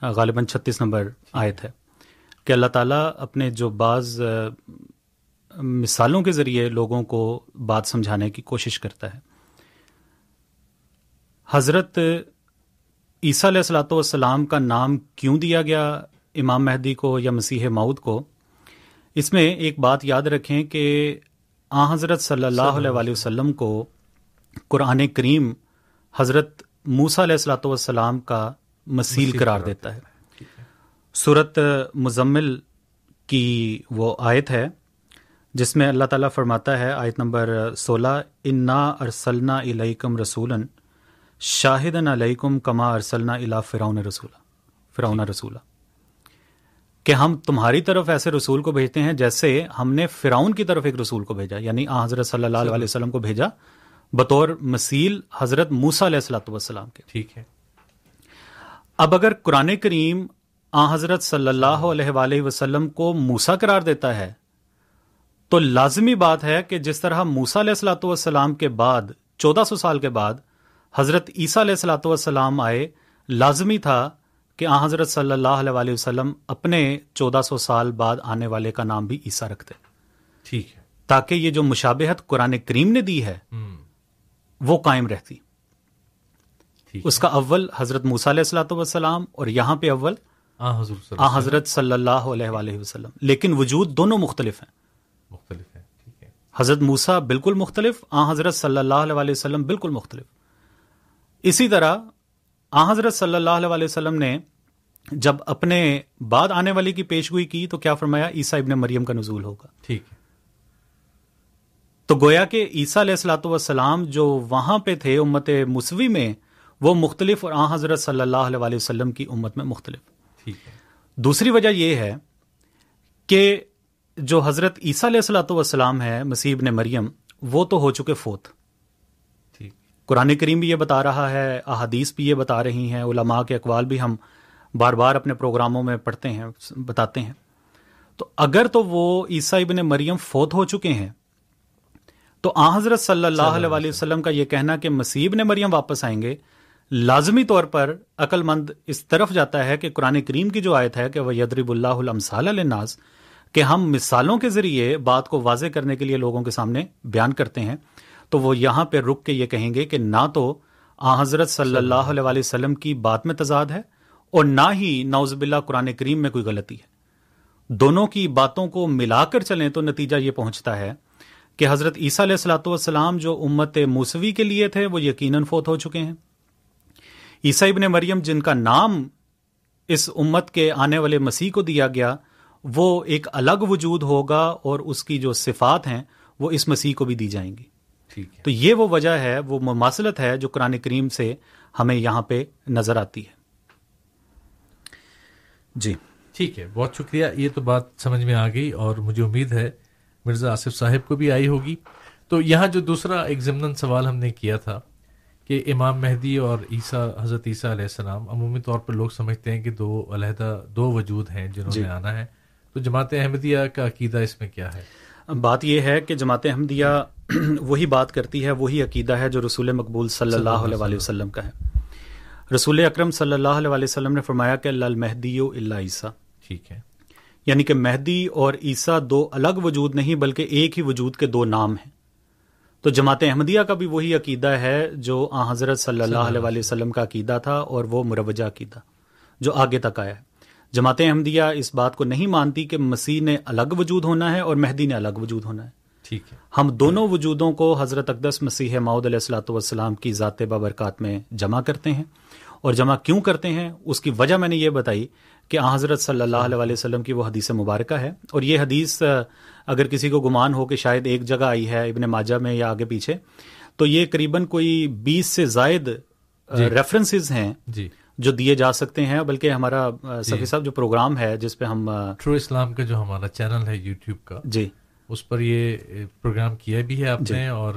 غالباً چھتیس نمبر آیت ہے۔ کہ اللہ تعالیٰ اپنے جو بعض مثالوں کے ذریعے لوگوں کو بات سمجھانے کی کوشش کرتا ہے۔ حضرت عیسیٰ علیہ السلاۃ والسلام کا نام کیوں دیا گیا امام مہدی کو یا مسیح مود کو؟ اس میں ایک بات یاد رکھیں کہ آ حضرت صلی اللہ علیہ وسلم کو قرآن کریم حضرت موسا علیہ السلاۃ والسلام کا مسیل قرار دیتا ہے۔ صورت مزمل کی وہ آیت ہے۔ جس میں اللہ تعالیٰ فرماتا ہے آیت نمبر سولہ انا ارسلنا علیکم رسول شاہد علیکم کما ارسلنا الا فرعون رسولہ فرعون رسولہ کہ ہم تمہاری طرف ایسے رسول کو بھیجتے ہیں جیسے ہم نے فرعون کی طرف ایک رسول کو بھیجا یعنی آ حضرت صلی اللہ علیہ وسلم کو بھیجا بطور مسیل حضرت موسا علیہ السلط والسلام کے۔ ٹھیک ہے۔ اب اگر قرآن کریم آ حضرت صلی اللہ علیہ وآلہ وسلم کو موسا قرار دیتا ہے تو لازمی بات ہے کہ جس طرح موسا علیہ السلاۃ والسلام کے بعد چودہ سو سال کے بعد حضرت عیسیٰ علیہ السلاۃ والسلام آئے لازمی تھا کہ آ حضرت صلی اللہ علیہ وسلم اپنے چودہ سو سال بعد آنے والے کا نام بھی عیسیٰ رکھتے ٹھیک ہے۔ تاکہ یہ جو مشابہت قرآن کریم نے دی ہے وہ قائم رہتی۔ اس کا اول حضرت موسیٰ علیہ السلاۃ والسلام اور یہاں پہ اول آ حضرت صلی اللہ علیہ وآلہ وسلم۔ لیکن وجود دونوں مختلف ہیں۔ مختلف ہے ٹھیک ہے۔ حضرت موسا بالکل مختلف آ حضرت صلی اللہ علیہ وسلم بالکل مختلف۔ اسی طرح آ حضرت صلی اللہ علیہ وسلم نے جب اپنے بعد آنے والے کی پیشگوئی کی تو کیا فرمایا؟ عیسیٰ ابن مریم کا نزول ہوگا۔ ٹھیک ہے۔ تو گویا کہ عیسیٰ علیہ السلاۃ والسلام جو وہاں پہ تھے امت مسوی میں وہ مختلف اور آ حضرت صلی اللہ علیہ وسلم کی امت میں مختلف۔ ٹھیک ہے۔ دوسری وجہ یہ ہے کہ جو حضرت عیسیٰ علیہ السلاۃ والسلام ہے مسیب نے مریم وہ تو ہو چکے فوت۔ قرآن کریم بھی یہ بتا رہا ہے احادیث بھی یہ بتا رہی ہیں علماء کے اقوال بھی ہم بار بار اپنے پروگراموں میں پڑھتے ہیں بتاتے ہیں۔ تو اگر تو وہ عیسیٰ ابن مریم فوت ہو چکے ہیں تو آ حضرت صلی اللہ علیہ وسلم۔ کا یہ کہنا کہ مسیب نے مریم واپس آئیں گے لازمی طور پر عقل مند اس طرف جاتا ہے کہ قرآن کریم کی جو آیت ہے کہ وہ یدرب اللہ المسال الناس کہ ہم مثالوں کے ذریعے بات کو واضح کرنے کے لیے لوگوں کے سامنے بیان کرتے ہیں، تو وہ یہاں پہ رک کے یہ کہیں گے کہ نہ تو آ حضرت صلی اللہ علیہ وسلم کی بات میں تضاد ہے اور نہ ہی نوز باللہ قرآن کریم میں کوئی غلطی ہے۔ دونوں کی باتوں کو ملا کر چلیں تو نتیجہ یہ پہنچتا ہے کہ حضرت عیسیٰ علیہ السلاۃ والسلام جو امت موسوی کے لیے تھے، وہ یقیناً فوت ہو چکے ہیں۔ عیسیٰ ابن مریم جن کا نام اس امت کے آنے والے مسیح کو دیا گیا وہ ایک الگ وجود ہوگا اور اس کی جو صفات ہیں وہ اس مسیح کو بھی دی جائیں گی۔ تو یہ وہ وجہ ہے وہ مماثلت ہے جو قرآن کریم سے ہمیں یہاں پہ نظر آتی ہے۔ جی۔ ٹھیک ہے بہت شکریہ یہ تو بات سمجھ میں آ گئی اور مجھے امید ہے مرزا آصف صاحب کو بھی آئی ہوگی۔ تو یہاں جو دوسرا ایک ضمن سوال ہم نے کیا تھا کہ امام مہدی اور عیسیٰ حضرت عیسیٰ علیہ السلام عمومی طور پر لوگ سمجھتے ہیں کہ دو علیحدہ دو وجود ہیں جنہوں جی. نے آنا ہے۔ تو جماعت احمدیہ کا عقیدہ اس میں کیا ہے؟ بات یہ ہے کہ جماعت احمدیہ وہی بات کرتی ہے وہی عقیدہ ہے جو رسول مقبول صلی اللہ علیہ وسلم. کا ہے۔ رسول اکرم صلی اللہ علیہ وسلم نے فرمایا کہ اللہ المہدی اللہ عیسیٰ۔ ٹھیک ہے۔ یعنی کہ مہدی اور عیسیٰ دو الگ وجود نہیں بلکہ ایک ہی وجود کے دو نام ہیں۔ تو جماعت احمدیہ کا بھی وہی عقیدہ ہے جو آ حضرت صلی اللہ علیہ وسلم کا عقیدہ تھا اور وہ مروجہ عقیدہ جو آگے تک آیا ہے۔ جماعت احمدیہ اس بات کو نہیں مانتی کہ مسیح نے الگ وجود ہونا ہے اور مہدی نے الگ وجود ہونا ہے۔ ٹھیک ہے۔ ہم دونوں وجودوں کو حضرت اقدس مسیح ماؤد علیہ السلاۃ والسلام کی ذات بابرکات میں جمع کرتے ہیں۔ اور جمع کیوں کرتے ہیں؟ اس کی وجہ میں نے یہ بتائی کہ آ حضرت صلی اللہ علیہ وسلم کی وہ حدیث مبارکہ ہے۔ اور یہ حدیث اگر کسی کو گمان ہو کہ شاید ایک جگہ آئی ہے ابن ماجہ میں یا آگے پیچھے تو یہ قریب کوئی بیس سے زائد جی۔ ریفرنسز ہیں۔ جی۔ جو دیے جا سکتے ہیں بلکہ ہمارا سفی جی۔ صاحب جو پروگرام ہے جس پہ ہم ٹرو اسلام کا جو ہمارا چینل ہے یوٹیوب کا جی اس پر یہ پروگرام کیا بھی ہے آپ جی۔ نے اور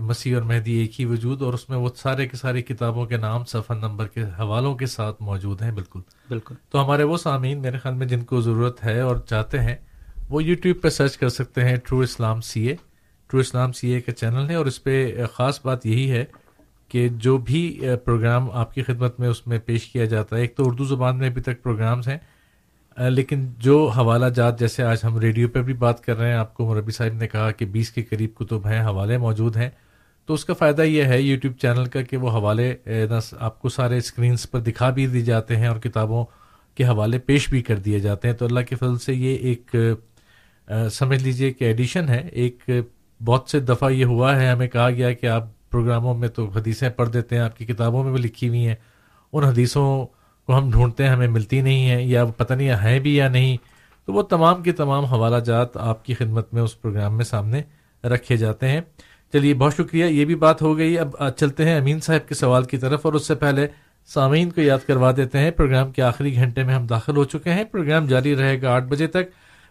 مسیح اور مہدی ایک ہی وجود اور اس میں وہ سارے کے ساری کتابوں کے نام صفحہ نمبر کے حوالوں کے ساتھ موجود ہیں بالکل بالکل تو ہمارے وہ سامعین میرے خیال میں جن کو ضرورت ہے اور چاہتے ہیں وہ یوٹیوب پہ سرچ کر سکتے ہیں true Islam C a true Islam سی اے کا چینل ہے اور اس پہ خاص بات یہی ہے کہ جو بھی پروگرام آپ کی خدمت میں اس میں پیش کیا جاتا ہے، ایک تو اردو زبان میں ابھی تک پروگرامز ہیں لیکن جو حوالہ جات، جیسے آج ہم ریڈیو پہ بھی بات کر رہے ہیں، آپ کو مربی صاحب نے کہا کہ بیس کے قریب کتب ہیں، حوالے موجود ہیں، تو اس کا فائدہ یہ ہے یوٹیوب چینل کا کہ وہ حوالے آپ کو سارے اسکرینس پر دکھا بھی دی جاتے ہیں اور کتابوں کے حوالے پیش بھی کر دیے جاتے ہیں۔ تو اللہ کے فضل سے یہ ایک سمجھ لیجیے کہ ایڈیشن ہے۔ ایک بہت سے دفعہ یہ ہوا ہے، ہمیں کہا گیا کہ آپ پروگراموں میں تو حدیثیں پڑھ دیتے ہیں، آپ کی کتابوں میں بھی لکھی ہوئی ہیں۔ ان حدیثوں کو ہم ڈھونڈتے ہیں، ہمیں ملتی نہیں ہیں، یا پتہ نہیں ہیں بھی یا نہیں۔ تو وہ تمام کے تمام حوالہ جات آپ کی خدمت میں اس پروگرام میں سامنے رکھے جاتے ہیں۔ چلیے، بہت شکریہ، یہ بھی بات ہو گئی۔ اب چلتے ہیں امین صاحب کے سوال کی طرف اور اس سے پہلے سامعین کو یاد کروا دیتے ہیں۔ پروگرام کے آخری گھنٹے میں ہم داخل ہو چکے ہیں۔ پروگرام جاری رہے گا آٹھ بجے تک۔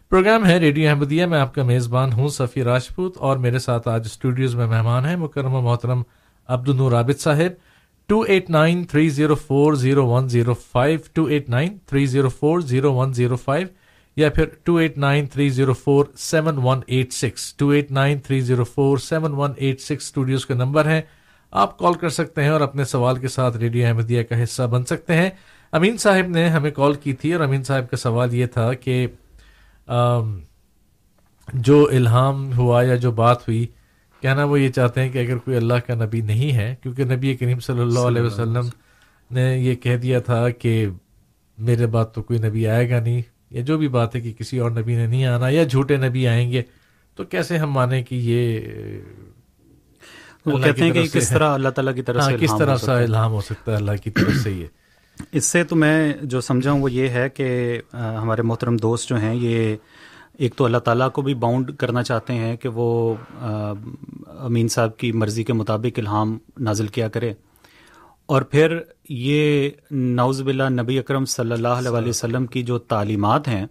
پروگرام ہے ریڈیو احمدیہ میں آپ کا میزبان ہوں سفی راجپوت اور میرے ساتھ آج اسٹوڈیوز میں مہمان ہیں مکرم و محترم Abdul Noor Abid Sahib two eight nine three zero four zero one zero five two eight nine three zero four zero one zero five یا پھر two eight nine three zero four seven one eight six two eight nine three zero four seven one eight six studios کا نمبر ہے آپ کال کر سکتے ہیں اور اپنے سوال کے ساتھ ریڈیو احمدیہ کا حصہ بن سکتے ہیں۔ امین صاحب نے ہمیں کال کی تھی اور امین صاحب کا سوال یہ تھا کہ جو الہام ہوا یا جو بات ہوئی کہنا وہ یہ چاہتے ہیں کہ اگر کوئی اللہ کا نبی نہیں ہے کیونکہ نبی کریم صلی اللہ علیہ وسلم نے یہ کہہ دیا تھا کہ میرے بات تو کوئی نبی آئے گا نہیں یا جو بھی بات ہے کہ کسی اور نبی نے نہیں آنا یا جھوٹے نبی آئیں گے تو کیسے ہم مانیں کہ یہ وہ کہتے ہیں کہ کس طرح اللہ تعالیٰ کی طرف ہاں، سے کس طرح سے الہام ہو سکتا ہے اللہ کی طرف سے یہ؟ اس سے تو میں جو سمجھا ہوں وہ یہ ہے کہ ہمارے محترم دوست جو ہیں، یہ ایک تو اللہ تعالیٰ کو بھی باؤنڈ کرنا چاہتے ہیں کہ وہ امین صاحب کی مرضی کے مطابق الہام نازل کیا کرے۔ اور پھر یہ نوز باللہ نبی اکرم صلی اللہ علیہ وسلم کی جو تعلیمات ہیں،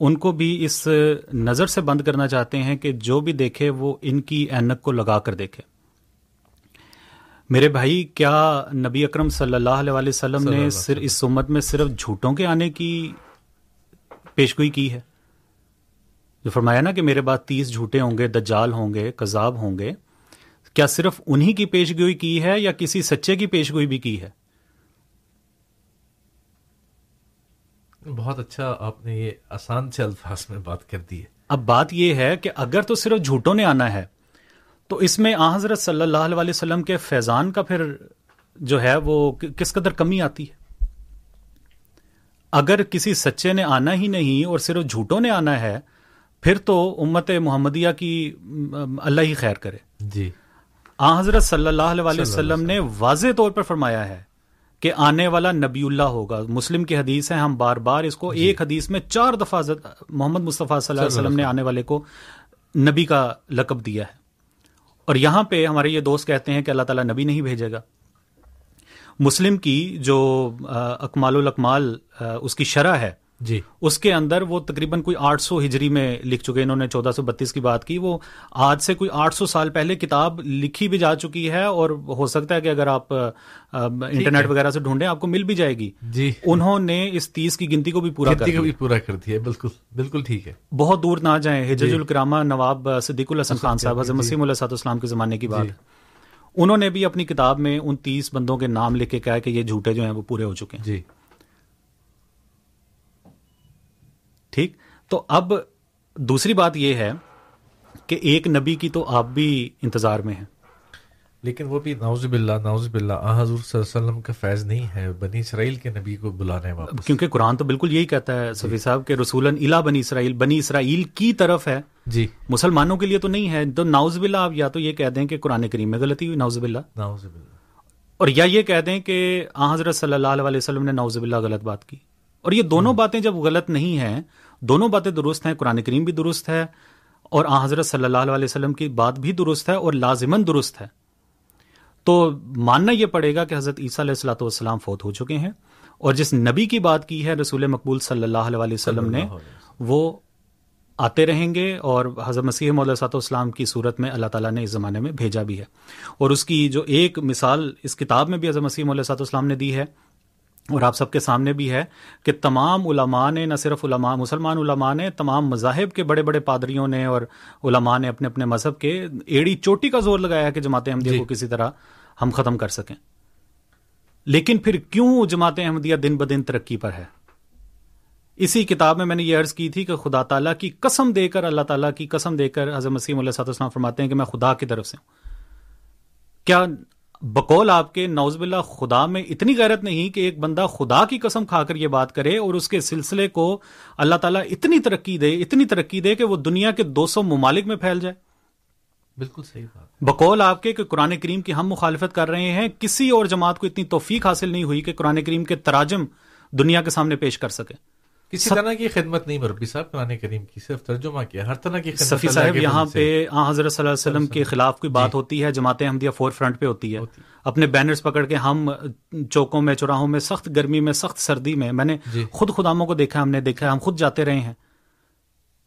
ان کو بھی اس نظر سے بند کرنا چاہتے ہیں کہ جو بھی دیکھے وہ ان کی اینک کو لگا کر دیکھے۔ میرے بھائی کیا نبی اکرم صلی اللہ علیہ وسلم نے اس امت میں صرف جھوٹوں کے آنے کی پیشگوئی کی ہے؟ جو فرمایا نا کہ میرے بعد تیس جھوٹے ہوں گے دجال ہوں گے کذاب ہوں گے کیا صرف انہی کی پیشگوئی کی ہے یا کسی سچے کی پیشگوئی بھی کی ہے؟ بہت اچھا آپ نے یہ آسان سے الفاظ میں بات کر دی ہے۔ اب بات یہ ہے کہ اگر تو صرف جھوٹوں نے آنا ہے تو اس میں آ حضرت صلی اللہ علیہ وسلم کے فیضان کا پھر جو ہے وہ کس قدر کمی آتی ہے؟ اگر کسی سچے نے آنا ہی نہیں اور صرف جھوٹوں نے آنا ہے پھر تو امت محمدیہ کی اللہ ہی خیر کرے۔ جی۔ آ حضرت صلی اللہ علیہ وسلم نے واضح طور پر فرمایا ہے کہ آنے والا نبی اللہ ہوگا۔ مسلم کی حدیث ہے ہم بار بار اس کو جی۔ ایک حدیث میں چار دفعہ محمد مصطفیٰ صلی اللہ علیہ وسلم نے آنے والے کو نبی کا لقب دیا ہے۔ اور یہاں پہ ہمارے یہ دوست کہتے ہیں کہ اللہ تعالیٰ نبی نہیں بھیجے گا۔ مسلم کی جو اکمال الاکمال اس کی شرح ہے جی۔ اس کے اندر وہ تقریباً کوئی آٹھ سو ہجری میں لکھ چکے انہوں نے چودہ سو بتیس کی بات کی۔ وہ آج سے کوئی آٹھ سو سال پہلے کتاب لکھی بھی جا چکی ہے اور ہو سکتا ہے کہ اگر آپ انٹرنیٹ وغیرہ سے ڈھونڈیں آپ کو مل بھی جائے گی۔ جی۔ انہوں نے اس تیس کی گنتی کو بھی پورا کر بھی پورا کر دیا۔ بالکل بالکل ٹھیک ہے۔ بہت دور نہ جائیں۔ حجج جی الکرامہ نواب صدیق الحسن خان صاحب حضرت مسیم اللہ اسلام کے زمانے کی بات۔ جی۔ انہوں نے بھی اپنی کتاب میں ان تیس بندوں کے نام لکھ کے کہا کہ یہ جھوٹے جو ہیں وہ پورے ہو چکے ہیں۔ جی۔ ٹھیک؟ تو اب دوسری بات یہ ہے کہ ایک نبی کی تو آپ بھی انتظار میں ہیں۔ لیکن وہ بھی ناؤز باللہ ناؤز باللہ آ حضور صلی اللہ علیہ وسلم کا فیض نہیں ہے بنی اسرائیل کے نبی کو بلانے واپس۔ کیونکہ قرآن تو بالکل یہی کہتا ہے صفی صاحب کہ رسول الا بنی اسرائیل بنی اسرائیل کی طرف ہے۔ جی۔ مسلمانوں کے لیے تو نہیں ہے تو ناؤز باللہ آپ یا تو یہ کہہ دیں کہ قرآن کریم میں غلطی ہوئی ناؤز باللہ۔ ناؤز باللہ۔ اور یا یہ کہہ دیں کہ آ حضرت صلی اللہ علیہ وسلم نے ناؤز باللہ غلط بات کی۔ اور یہ دونوں باتیں جب غلط نہیں ہیں دونوں باتیں درست ہیں قرآن کریم بھی درست ہے اور آ حضرت صلی اللہ علیہ وسلم کی بات بھی درست ہے اور لازمن درست ہے۔ تو ماننا یہ پڑے گا کہ حضرت عیسیٰ علیہ السلاۃ والسلام فوت ہو چکے ہیں اور جس نبی کی بات کی ہے رسول مقبول صلی اللہ علیہ وسلم نے وہ آتے رہیں گے اور حضرت مسیح مول صاحب اسلام کی صورت میں اللہ تعالیٰ نے اس زمانے میں بھیجا بھی ہے۔ اور اس کی جو ایک مثال اس کتاب میں بھی حضرت مسیح مول صاحب اسلام نے دی ہے اور آپ سب کے سامنے بھی ہے کہ تمام علماء نے نہ صرف علماء مسلمان علماء نے تمام مذاہب کے بڑے بڑے پادریوں نے اور علماء نے اپنے اپنے مذہب کے ایڑی چوٹی کا زور لگایا کہ جماعت احمدیہ جی۔ کو کسی طرح ہم ختم کر سکیں۔ لیکن پھر کیوں جماعت احمدیہ دن بدن ترقی پر ہے؟ اسی کتاب میں میں نے یہ عرض کی تھی کہ خدا تعالیٰ کی قسم دے کر اللہ تعالیٰ کی قسم دے کر حضرت مسیم علیہ صاحب السلام فرماتے ہیں کہ میں خدا کی طرف سے ہوں۔ کیا بقول آپ کے نوز باللہ خدا میں اتنی غیرت نہیں کہ ایک بندہ خدا کی قسم کھا کر یہ بات کرے اور اس کے سلسلے کو اللہ تعالیٰ اتنی ترقی دے اتنی ترقی دے کہ وہ دنیا کے دو سو ممالک میں پھیل جائے۔ بالکل صحیح بات۔ بقول آپ کے کہ قرآن کریم کی ہم مخالفت کر رہے ہیں کسی اور جماعت کو اتنی توفیق حاصل نہیں ہوئی کہ قرآن کریم کے تراجم دنیا کے سامنے پیش کر سکے۔ کسی طرح کی خدمت نہیں مربی صاحب قرآن کریم کی صرف ترجمہ کیا ہر طرح کی خدمت صفی صاحب یہاں۔ پہ آ حضرت صلی اللہ علیہ وسلم کے خلاف کوئی بات جی۔ ہوتی ہے جماعت احمدیہ فور فرنٹ پہ ہوتی ہے اپنے بینرز پکڑ کے ہم چوکوں میں چوراہوں میں سخت گرمی میں سخت سردی میں میں نے جی۔ خود خداموں کو دیکھا ہم نے دیکھا ہم خود جاتے رہے ہیں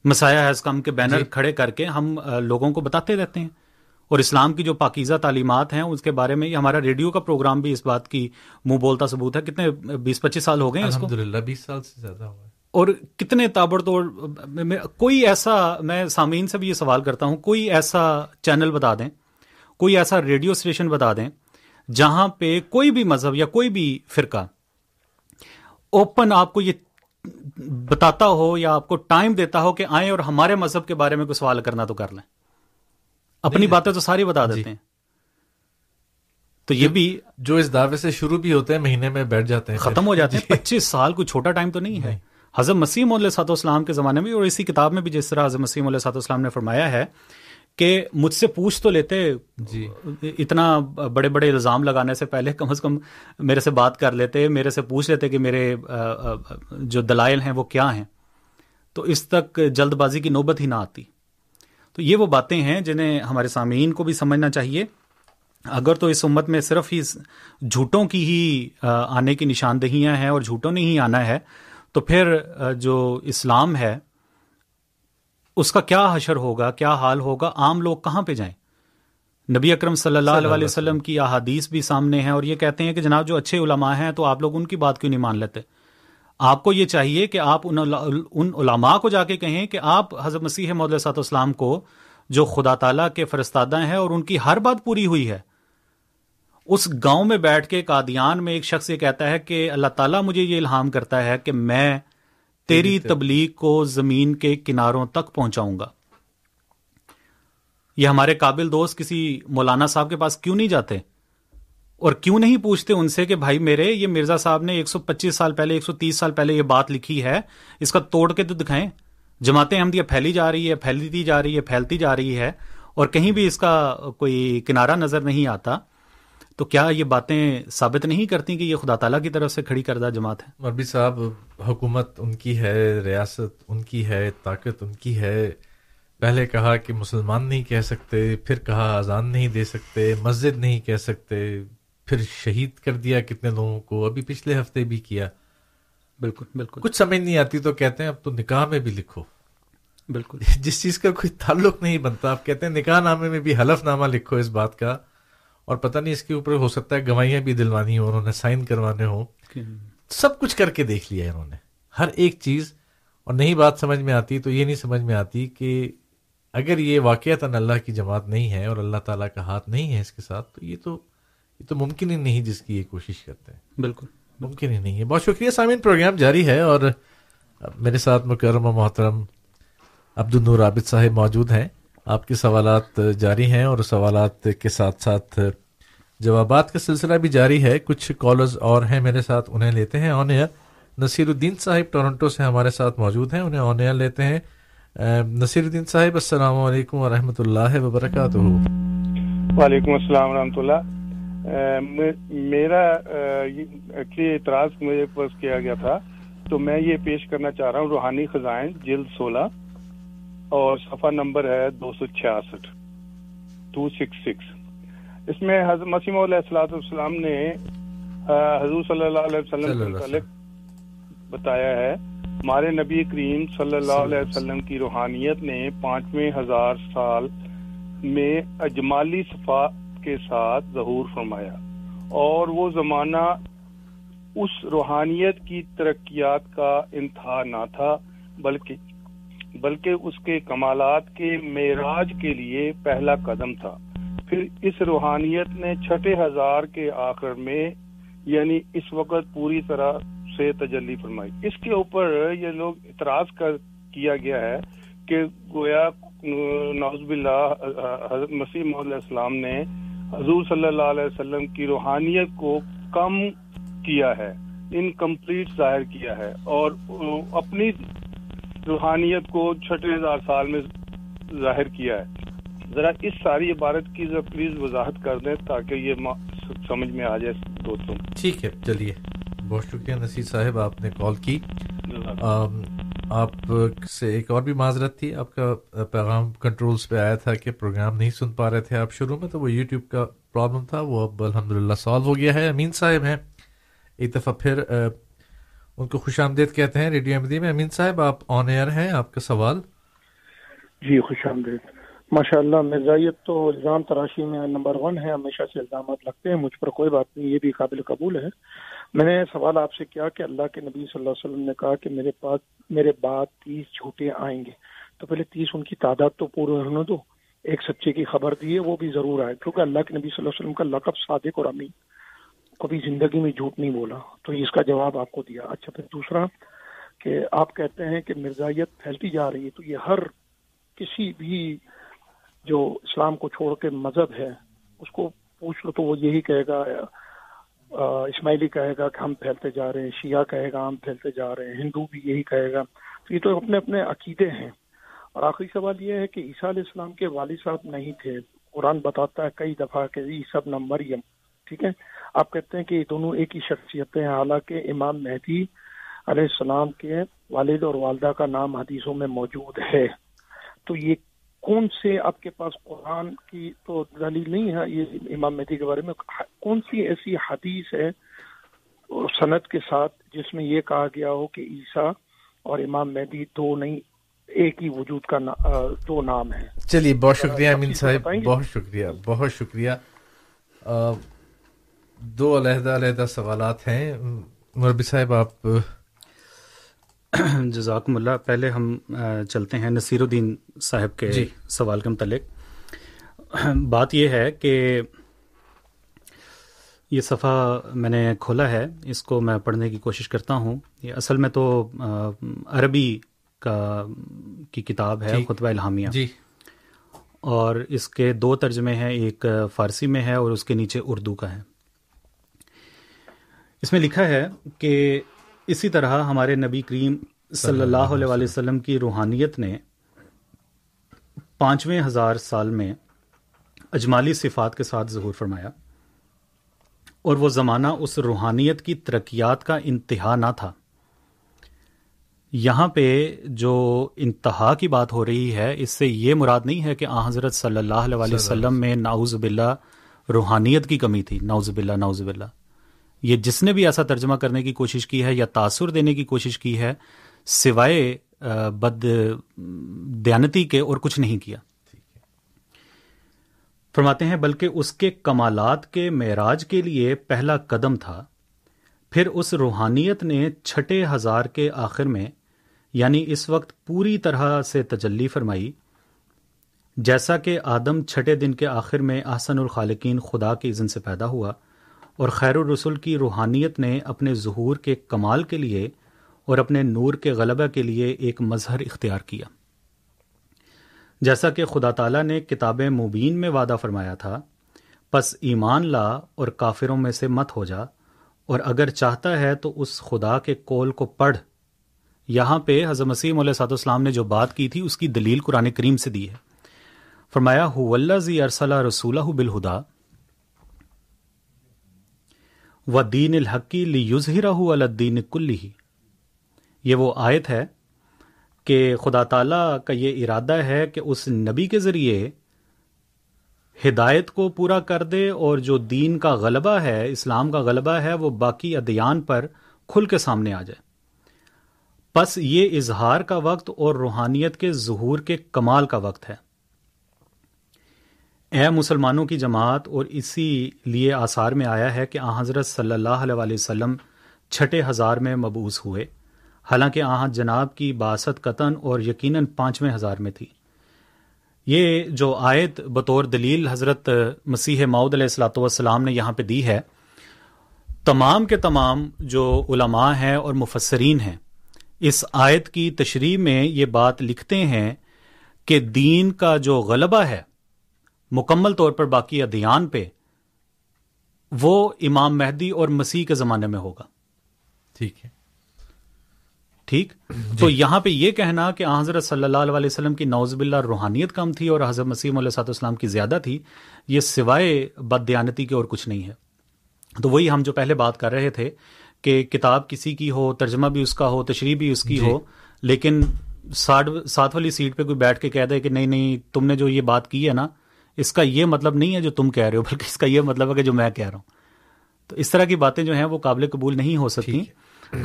مسایا حیض کم کے بینر۔ کھڑے کر کے ہم لوگوں کو بتاتے رہتے ہیں اور اسلام کی جو پاکیزہ تعلیمات ہیں اس کے بارے میں یہ ہمارا ریڈیو کا پروگرام بھی اس بات کی منہ بولتا ثبوت ہے کتنے بیس پچیس سال ہو گئے ہیں اس کو الحمدللہ بیس سال سے زیادہ ہوا ہے اور کتنے تابڑ توڑ کوئی ایسا میں سامعین سے بھی یہ سوال کرتا ہوں کوئی ایسا چینل بتا دیں کوئی ایسا ریڈیو اسٹیشن بتا دیں جہاں پہ کوئی بھی مذہب یا کوئی بھی فرقہ اوپن آپ کو یہ بتاتا ہو یا آپ کو ٹائم دیتا ہو کہ آئیں اور ہمارے مذہب کے بارے میں کوئی سوال کرنا تو کر لیں۔ اپنی باتیں تو ساری بتا جی۔ دیتے ہیں۔ تو یہ بھی جو اس دعوے سے شروع بھی ہوتے ہیں مہینے میں بیٹھ جاتے ہیں ختم ہو جاتے ہیں۔ جی۔ پچیس سال کوئی چھوٹا ٹائم تو نہیں ہے۔ حضرت مسیم علیہ صاحب اسلام کے زمانے میں اور اسی کتاب میں بھی جس طرح حضرت مسیم علیہ صاحب اسلام نے فرمایا ہے کہ مجھ سے پوچھ تو لیتے جی۔ اتنا بڑے بڑے الزام لگانے سے پہلے کم از کم میرے سے بات کر لیتے میرے سے پوچھ لیتے کہ میرے جو دلائل ہیں وہ کیا ہیں؟ تو اس تک جلد بازی کی نوبت ہی نہ آتی۔ تو یہ وہ باتیں ہیں جنہیں ہمارے سامعین کو بھی سمجھنا چاہیے۔ اگر تو اس امت میں صرف ہی جھوٹوں کی ہی آنے کی نشاندہیاں ہیں اور جھوٹوں نے ہی آنا ہے تو پھر جو اسلام ہے اس کا کیا حشر ہوگا کیا حال ہوگا؟ عام لوگ کہاں پہ جائیں؟ نبی اکرم صلی اللہ علیہ وسلم کی احادیث بھی سامنے ہیں اور یہ کہتے ہیں کہ جناب جو اچھے علماء ہیں تو آپ لوگ ان کی بات کیوں نہیں مان لیتے؟ آپ کو یہ چاہیے کہ آپ ان علماء کو جا کے کہیں کہ آپ حضرت مسیح محدود صاحب اسلام کو جو خدا تعالیٰ کے فرستادہ ہیں اور ان کی ہر بات پوری ہوئی ہے اس گاؤں میں بیٹھ کے قادیان میں ایک شخص یہ کہتا ہے کہ اللہ تعالیٰ مجھے یہ الہام کرتا ہے کہ میں تیری تبلیغ کو زمین کے کناروں تک پہنچاؤں گا۔ یہ ہمارے قابل دوست کسی مولانا صاحب کے پاس کیوں نہیں جاتے؟ اور کیوں نہیں پوچھتے ان سے کہ بھائی میرے یہ مرزا صاحب نے ایک سو پچیس سال پہلے ایک سو تیس سال پہلے یہ بات لکھی ہے اس کا توڑ کے تو دکھائیں۔ جماعتیں احمدیہ پھیلی جا رہی ہے پھیلتی جا رہی ہے پھیلتی جا رہی ہے اور کہیں بھی اس کا کوئی کنارہ نظر نہیں آتا۔ تو کیا یہ باتیں ثابت نہیں کرتی کہ یہ خدا تعالیٰ کی طرف سے کھڑی کردہ جماعت ہے؟ مربی صاحب حکومت ان کی ہے ریاست ان کی ہے طاقت ان کی ہے۔ پہلے کہا کہ مسلمان نہیں کہہ سکتے پھر کہا اذان نہیں دے سکتے مسجد نہیں کہہ سکتے پھر شہید کر دیا کتنے لوگوں کو۔ ابھی پچھلے ہفتے بھی کیا۔ بالکل بالکل۔ کچھ سمجھ نہیں آتی تو کہتے ہیں اب تو نکاح میں بھی لکھو۔ بالکل۔ جس چیز کا کوئی تعلق نہیں بنتا آپ کہتے ہیں نکاح نامے میں بھی حلف نامہ لکھو اس بات کا۔ اور پتہ نہیں اس کے اوپر ہو سکتا ہے گواہیاں بھی دلوانی ہو انہوں نے سائن کروانے ہوں۔ سب کچھ کر کے دیکھ لیا انہوں نے۔ ہر ایک چیز اور نہیں بات سمجھ میں آتی تو یہ نہیں سمجھ میں آتی کہ اگر یہ واقعات اللہ کی جماعت نہیں ہے اور اللہ تعالیٰ کا ہاتھ نہیں ہے اس کے ساتھ تو یہ تو یہ تو ممکن ہی نہیں جس کی یہ کوشش کرتے ہیں۔ بالکل۔ ممکن ہی نہیں ہے۔ بہت شکریہ سامعین پروگرام جاری ہے اور میرے ساتھ مکرم و محترم عبد النور عابد صاحب موجود ہیں۔ آپ کے سوالات جاری ہیں اور سوالات کے ساتھ ساتھ جوابات کا سلسلہ بھی جاری ہے۔ کچھ کالرز اور ہیں میرے ساتھ، انہیں لیتے ہیں۔ آن ایئر نصیر الدین صاحب ٹورنٹو سے ہمارے ساتھ موجود ہیں، انہیں آن ایئر لیتے ہیں۔ نصیر الدین صاحب، السلام علیکم ورحمۃ اللہ وبرکاتہ۔ وعلیکم السلام ورحمۃ اللہ۔ میرا اعتراض مجھے کیا گیا تھا، تو میں یہ پیش کرنا چاہ رہا ہوں، روحانی خزائن، جلد سولہ۔ اور صفحہ نمبر ہے دو سو چھیاسٹھ ٹو سکس سکس اس میں حضرت مسیم علیہ السلاۃ والسلام نے حضور صلی اللہ علیہ وسلم کے متعلق بتایا ہے ہمارے نبی کریم صلی اللہ علیہ وسلم کی روحانیت نے پانچویں ہزار سال میں اجمالی صفات کے ساتھ ظہور فرمایا۔ اور وہ زمانہ اس روحانیت کی ترقیات کا انتہا نہ تھا بلکہ بلکہ اس کے کمالات کے معراج کے لیے پہلا قدم تھا۔ پھر اس روحانیت نے چھٹے ہزار کے آخر میں یعنی اس وقت پوری طرح سے تجلی فرمائی۔ اس کے اوپر یہ لوگ اعتراض کر کیا گیا ہے کہ گویا نوز باللہ، حضرت مسیح محمد السلام نے حضور صلی اللہ علیہ وسلم کی روحانیت کو کم کیا ہے انکمپلیٹ ظاہر کیا ہے اور اپنی روحانیت کو چھٹے ہزار سال میں ظاہر کیا ہے۔ ذرا اس ساری عبارت کی ذرا پلیز وضاحت کر دیں تاکہ یہ سمجھ میں آ جائے دوستوں۔ ٹھیک ہے چلیے۔ بہت شکریہ نصیر صاحب آپ نے کال کی۔ آپ سے ایک اور بھی معذرت تھی۔ آپ کا پیغام کنٹرولز پہ آیا تھا کہ پروگرام نہیں سن پا رہے تھے آپ شروع میں تو وہ یوٹیوب کا پرابلم تھا وہ اب الحمد للہ سالو ہو گیا ہے۔ امین صاحب ہیں۔ ایک دفعہ پھر ان کو خوش آمدید کہتے ہیں ریڈیو احمدی میں۔ امین صاحب، آپ آن ایئر ہیں، آپ کا سوال؟ جی خوش آمدید۔ ماشاء اللہ مرزائیت تو الزام تراشی میں نمبر ون ہے۔ ہمیشہ سے الزامات لگتے ہیں، مجھ پر کوئی بات نہیں، یہ بھی قابل قبول ہے۔ میں نے سوال آپ سے کیا کہ اللہ کے نبی صلی اللہ علیہ وسلم نے کہا کہ میرے پاس، میرے بعد تیس جھوٹے آئیں گے۔ تو پہلے تیس ان کی تعداد تو پورے ہونے دو۔ ایک سچے کی خبر دی ہے، وہ بھی ضرور آئے۔ کیونکہ اللہ کے نبی صلی اللہ علیہ وسلم کا لقب صادق اور امین۔ کبھی زندگی میں جھوٹ نہیں بولا۔ تو اس کا جواب آپ کو دیا۔ اچھا پھر دوسرا کہ آپ کہتے ہیں کہ مرزائیت پھیلتی جا رہی ہے، تو یہ ہر کسی بھی جو اسلام کو چھوڑ کے مذہب ہے، اس کو پوچھ لو تو وہ یہی کہے گا اسماعیلی کہے گا کہ ہم پھیلتے جا رہے ہیں، شیعہ کہے گا ہم پھیلتے جا رہے ہیں، ہندو بھی یہی کہے گا۔ تو یہ تو اپنے اپنے عقیدے ہیں۔ اور آخری سوال یہ ہے کہ عیسیٰ علیہ السلام کے والد صاحب نہیں تھے۔ قرآن بتاتا ہے کئی دفعہ کہ سب نہ مریم ٹھیک ہے؟ آپ کہتے ہیں کہ یہ دونوں ایک ہی شخصیتیں ہیں حالانکہ امام مہدی علیہ السلام کے والد اور والدہ کا نام حدیثوں میں موجود ہے۔ تو یہ کون سے آپ کے پاس قرآن کی تو دلیل نہیں ہے یہ امام مہدی کے بارے میں کون سی ایسی حدیث ہے صنعت کے ساتھ جس میں یہ کہا گیا ہو کہ عیسیٰ اور امام مہدی دو نہیں ایک ہی وجود کا دو نام ہے چلیے بہت شکریہ امین صاحب بہت شکریہ بہت شکریہ۔ دو علیحدہ علیحدہ سوالات ہیں۔ مربی صاحب آپ جزاکم اللہ۔ پہلے ہم چلتے ہیں نصیر الدین صاحب کے جی۔ سوال کے متعلق۔ بات یہ ہے کہ یہ صفحہ میں نے کھولا ہے اس کو میں پڑھنے کی کوشش کرتا ہوں۔ یہ اصل میں تو عربی کا کی کتاب ہے جی۔ خطبہ الحامیہ جی۔ اور اس کے دو ترجمے ہیں ایک فارسی میں ہے اور اس کے نیچے اردو کا ہے۔ اس میں لکھا ہے کہ اسی طرح ہمارے نبی کریم صلی اللہ علیہ وسلم کی روحانیت نے پانچویں ہزار سال میں اجمالی صفات کے ساتھ ظہور فرمایا اور وہ زمانہ اس روحانیت کی ترقیات کا انتہا نہ تھا۔ یہاں پہ جو انتہا کی بات ہو رہی ہے، اس سے یہ مراد نہیں ہے کہ آ حضرت صلی اللہ علیہ وسلم میں ناؤز باللہ روحانیت کی کمی تھی۔ ناؤز باللہ ناؤز باللہ۔ یہ جس نے بھی ایسا ترجمہ کرنے کی کوشش کی ہے یا تاثر دینے کی کوشش کی ہے، سوائے بد دیانتی کے اور کچھ نہیں کیا۔ فرماتے ہیں، بلکہ اس کے کمالات کے معراج کے لیے پہلا قدم تھا۔ پھر اس روحانیت نے چھٹے ہزار کے آخر میں یعنی اس وقت پوری طرح سے تجلی فرمائی۔ جیسا کہ آدم چھٹے دن کے آخر میں احسن الخالقین خدا کے اذن سے پیدا ہوا اور خیر الرسول کی روحانیت نے اپنے ظہور کے کمال کے لیے اور اپنے نور کے غلبہ کے لیے ایک مظہر اختیار کیا۔ جیسا کہ خدا تعالیٰ نے کتاب مبین میں وعدہ فرمایا تھا، پس ایمان لا اور کافروں میں سے مت ہو جا، اور اگر چاہتا ہے تو اس خدا کے کول کو پڑھ۔ یہاں پہ حضرت مسیم علیہ صاحب السلام نے جو بات کی تھی، اس کی دلیل قرآن کریم سے دی ہے۔ فرمایا ہو اللہ زی ارسلہ رسولہ بالہدا و دین الحقی لی یوزہرہ الدین کلی یہ وہ آیت ہے کہ خدا تعالیٰ کا یہ ارادہ ہے کہ اس نبی کے ذریعے ہدایت کو پورا کر دے اور جو دین کا غلبہ ہے، اسلام کا غلبہ ہے، وہ باقی ادیان پر کھل کے سامنے آ جائے۔ پس یہ اظہار کا وقت اور روحانیت کے ظہور کے کمال کا وقت ہے۔ اے مسلمانوں کی جماعت، اور اسی لیے آثار میں آیا ہے کہ آ حضرت صلی اللہ علیہ وسلم چھٹے ہزار میں مبوس ہوئے۔ حالانکہ آہاں جناب کی باست قطن اور یقیناً پانچویں ہزار میں تھی۔ یہ جو آیت بطور دلیل حضرت مسیح معود علیہ السلاۃ والسلام نے یہاں پہ دی ہے، تمام کے تمام جو علماء ہیں اور مفسرین ہیں، اس آیت کی تشریح میں یہ بات لکھتے ہیں کہ دین کا جو غلبہ ہے مکمل طور پر باقی ادیان پہ وہ امام مہدی اور مسیح کے زمانے میں ہوگا۔ ٹھیک ہے۔ ٹھیک؟ تو یہاں پہ یہ کہنا کہ حضرت صلی اللہ علیہ وسلم کی نوز باللہ روحانیت کم تھی اور حضرت مسیم علیہ صاحب السلام کی زیادہ تھی یہ سوائے بد دیانتی کے اور کچھ نہیں ہے۔ تو وہی ہم جو پہلے بات کر رہے تھے کہ کتاب کسی کی ہو ترجمہ بھی اس کا ہو تشریح بھی اس کی ہو لیکن ساتھ والی سیٹ پہ کوئی بیٹھ کے کہہ دے کہ نہیں نہیں تم نے جو یہ بات کی ہے نا اس کا یہ مطلب نہیں ہے جو تم کہہ رہے ہو بلکہ اس کا یہ مطلب ہے کہ جو میں کہہ رہا ہوں۔ تو اس طرح کی باتیں جو ہیں وہ قابل قبول نہیں ہو سکتی۔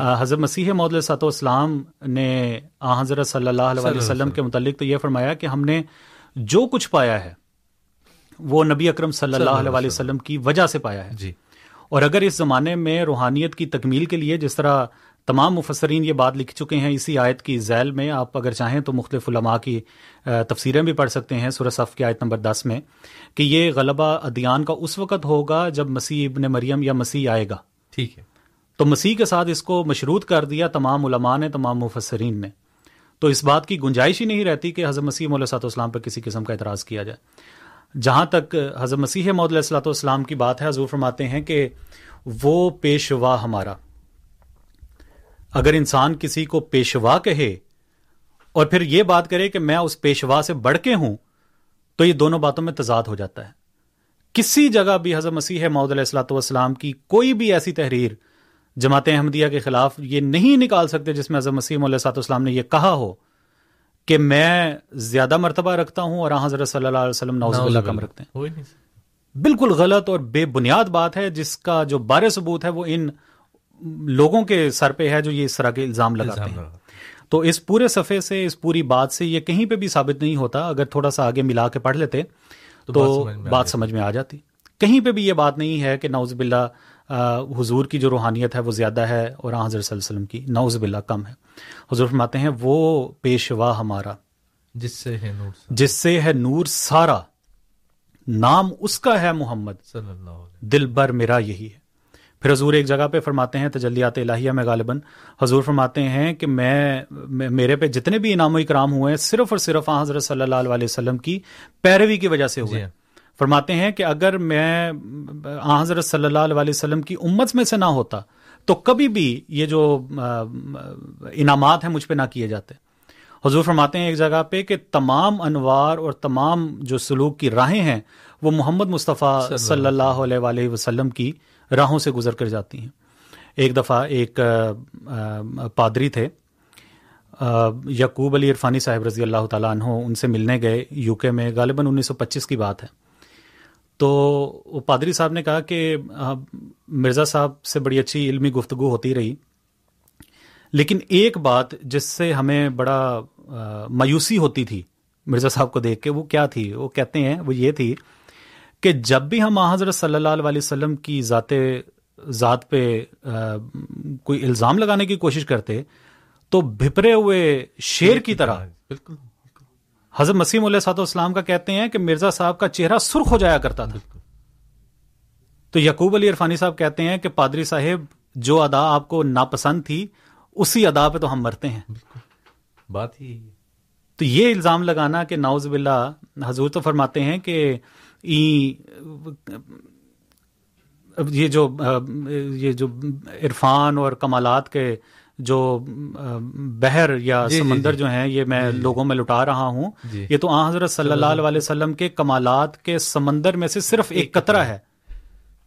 حضرت مسیح محدود سات اسلام نے حضرت صلی اللہ علیہ وسلم کے متعلق تو یہ فرمایا کہ ہم نے جو کچھ پایا ہے وہ نبی اکرم صلی اللہ علیہ وسلم۔ کی وجہ سے پایا ہے۔ جی۔ اور اگر اس زمانے میں روحانیت کی تکمیل کے لیے جس طرح تمام مفسرین یہ بات لکھ چکے ہیں اسی آیت کی ذیل میں آپ اگر چاہیں تو مختلف علماء کی تفسیریں بھی پڑھ سکتے ہیں سورہ صف کی آیت نمبر دس میں کہ یہ غلبہ ادیان کا اس وقت ہوگا جب مسیح ابن مریم یا مسیح آئے گا۔ ٹھیک ہے۔ تو مسیح کے ساتھ اس کو مشروط کر دیا تمام علماء نے تمام مفسرین نے۔ تو اس بات کی گنجائش ہی نہیں رہتی کہ حضرت مسیح علیہ صلاح اسلام پر کسی قسم کا اعتراض کیا جائے۔ جہاں تک حضرت مسیح علیہ السلاۃ والسلام کی بات ہے حضور فرماتے ہیں کہ وہ پیشوا ہمارا۔ اگر انسان کسی کو پیشوا کہے اور پھر یہ بات کرے کہ میں اس پیشوا سے بڑھ کے ہوں تو یہ دونوں باتوں میں تضاد ہو جاتا ہے۔ کسی جگہ بھی حضرت مسیح علیہ السلاۃ والسلام کی کوئی بھی ایسی تحریر جماعت احمدیہ کے خلاف یہ نہیں نکال سکتے جس میں حضرت مسیم علیہ صاحب السلام نے یہ کہا ہو کہ میں زیادہ مرتبہ رکھتا ہوں اور حضرت صلی اللہ علیہ وسلم نوز اللہ کم رکھتے ہیں۔ بالکل غلط اور بے بنیاد بات ہے جس کا جو بار ثبوت ہے وہ ان لوگوں کے سر پہ ہے جو یہ اس طرح کے الزام لگاتے ہیں۔ تو اس پورے صفحے سے اس پوری بات سے یہ کہیں پہ بھی ثابت نہیں ہوتا اگر تھوڑا سا آگے ملا کے پڑھ لیتے تو بات سمجھ میں آ جاتی۔ کہیں پہ بھی یہ بات نہیں ہے کہ نوز باللہ حضور کی جو روحانیت ہے وہ زیادہ ہے اور حضرت صلی اللہ علیہ وسلم کی نوز باللہ کم ہے۔ حضور فرماتے ہیں وہ پیشوا ہمارا۔ جس سے ہے نور جس سے ہے نور سارا۔ نام اس کا ہے محمد۔ صلی اللہ علیہ دل بر میرا یہی ہے۔ پھر حضور ایک جگہ پہ فرماتے ہیں تجلیات الہیہ میں غالباً حضور فرماتے ہیں کہ میں میرے پہ جتنے بھی انعام و اکرام ہوئے ہیں صرف اور صرف حضرت صلی اللہ علیہ وسلم کی پیروی کی وجہ سے ہوئے جی فرماتے ہیں کہ اگر میں حضرت صلی اللہ علیہ وسلم کی امت میں سے نہ ہوتا تو کبھی بھی یہ جو انعامات ہیں مجھ پہ نہ کیے جاتے۔ حضور فرماتے ہیں ایک جگہ پہ کہ تمام انوار اور تمام جو سلوک کی راہیں ہیں وہ محمد مصطفیٰ صلی اللہ علیہ وآلہ وسلم کی راہوں سے گزر کر جاتی ہیں۔ ایک دفعہ ایک پادری تھے یعقوب علی عرفانی صاحب رضی اللہ تعالیٰ عنہ، ان سے ملنے گئے۔ یو کے میں غالباً انیس سو پچیس کی بات ہے۔ تو پادری صاحب نے کہا کہ مرزا صاحب سے بڑی اچھی علمی گفتگو ہوتی رہی۔ لیکن ایک بات جس سے ہمیں بڑا مایوسی ہوتی تھی مرزا صاحب کو دیکھ کے، وہ کیا تھی؟ وہ کہتے ہیں، وہ یہ تھی کہ جب بھی ہم حضرت صلی اللہ علیہ وسلم کی ذات ذات پہ کوئی الزام لگانے کی کوشش کرتے تو بھپرے ہوئے شیر کی طرح بالکل حضرت مسیم علیہ صاحب اسلام کا کہتے ہیں کہ مرزا صاحب کا چہرہ سرخ ہو جایا کرتا تھا۔ تو یقوب علی عرفانی صاحب کہتے ہیں کہ پادری صاحب جو ادا آپ کو ناپسند تھی اسی ادا پہ تو ہم مرتے ہیں۔ بات ہی تو یہ الزام لگانا کہ ناؤز باللہ حضور تو فرماتے ہیں کہ یہ جو یہ جو عرفان اور کمالات کے جو بحر یا جی, جی، سمندر جی جو ہیں یہ میں لوگوں میں لٹا رہا ہوں۔ جی۔ یہ تو آ حضرت صلی اللہ علیہ وسلم کے کمالات کے سمندر میں سے صرف ایک قطرہ ہے۔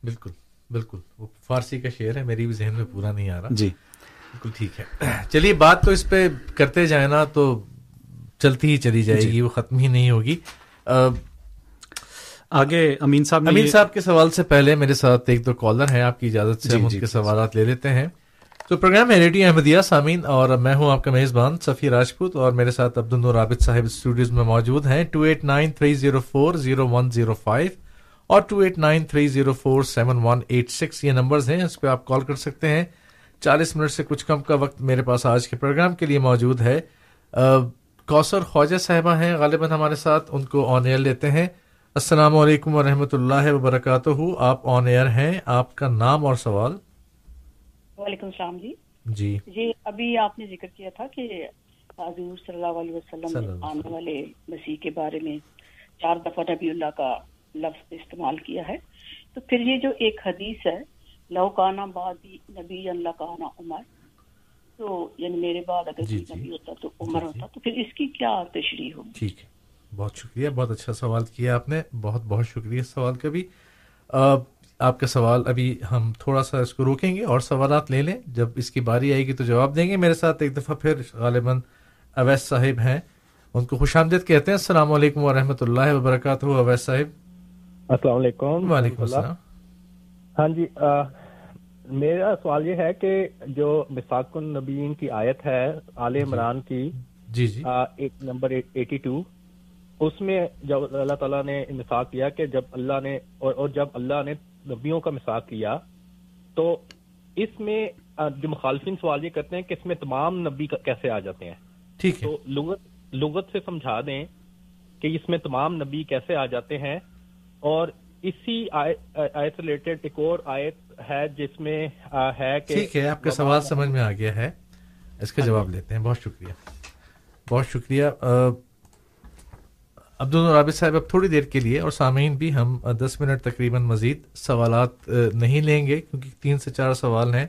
بالکل بالکل۔ وہ فارسی کا شعر ہے میری بھی ذہن میں پورا نہیں آ رہا۔ جی۔ بالکل ٹھیک ہے۔ چلیے بات تو اس پہ کرتے جائیں نا تو چلتی ہی چلی جائے گی وہ ختم ہی نہیں ہوگی۔ آگے امین صاحب امین صاحب کے سوال سے پہلے میرے ساتھ ایک دو کالر ہیں آپ کی اجازت سے ہم ان کے سوالات لے لیتے ہیں۔ تو پروگرام ہے ریڈیو احمدیہ سامین اور میں ہوں آپ کا میزبان سفیر راجپوت اور میرے ساتھ عبد النور عابد صاحب اسٹوڈیوز میں موجود ہیں۔ Two eight nine three zero four zero one zero five اور two eight nine three zero four seven one eight six یہ نمبرز ہیں اس پہ آپ کال کر سکتے ہیں۔ چالیس منٹ سے کچھ کم کا وقت میرے پاس آج کے پروگرام کے لیے موجود ہے۔ کوثر خواجہ صاحبہ ہیں غالباً ہمارے ساتھ ان کو آن ایئر لیتے ہیں۔ السلام علیکم ورحمۃ اللہ وبرکاتہ۔ آپ آن ایئر ہیں آپ کا نام اور سوال؟ وعلیکم السلام جی۔ جی۔ جی ابھی آپ نے ذکر کیا تھا کہ حضور صلی اللہ علیہ وسلم نے آنے والے مسیح کے بارے میں چار دفعہ نبی اللہ کا لفظ استعمال کیا ہے۔ تو پھر یہ جو ایک حدیث ہے لو کانا بادی نبی اللہ کانا عمر۔ تو یعنی میرے بعد اگر جی، کوئی جی۔ نبی ہوتا تو عمر ہوتا تو پھر اس کی کیا تشریح ہوگی؟ ٹھیک ہے۔ بہت شکریہ بہت اچھا سوال کیا آپ نے بہت بہت شکریہ سوال کا بھی۔ آپ کا سوال ابھی ہم تھوڑا سا اس کو روکیں گے اور سوالات لے لیں۔ جب اس کی باری آئے گی تو جواب دیں گے۔ میرے ساتھ ایک دفعہ پھر غالباً اویس صاحب ہیں۔ ان کو خوش آمدید کہتے ہیں۔ السلام علیکم ورحمۃ اللہ وبرکاتہ۔ اویس صاحب۔ السلام علیکم۔ وعلیکم السلام۔ ہاں جی آ، میرا سوال یہ ہے کہ جو مساق النبیین کی آیت ہے آل عمران کی جی جی۔ آ، ایک نمبر ایٹی ٹو اس میں جب اللہ تعالیٰ نے مساق کیا کہ جب اللہ نے اور اور جب اللہ نے نبیوں کا مساق کیا تو اس میں جو مخالفین سوال یہ کرتے ہیں کہ اس میں تمام نبی کیسے آ جاتے ہیں؟ ٹھیک ہے۔ تو لغت لغت سے سمجھا دیں کہ اس میں تمام نبی کیسے آ جاتے ہیں اور اسی آیت ریلیٹڈ ایک اور آیت ہے جس میں ہے کہ ٹھیک ہے آپ کا سوال سمجھ میں آ گیا ہے۔ اس کا جواب لیتے ہیں۔ بہت شکریہ۔ بہت شکریہ۔ عبد الرابط صاحب، اب تھوڑی دیر کے لیے اور سامعین بھی ہم دس منٹ تقریباً مزید سوالات نہیں لیں گے کیونکہ تین سے چار سوال ہیں۔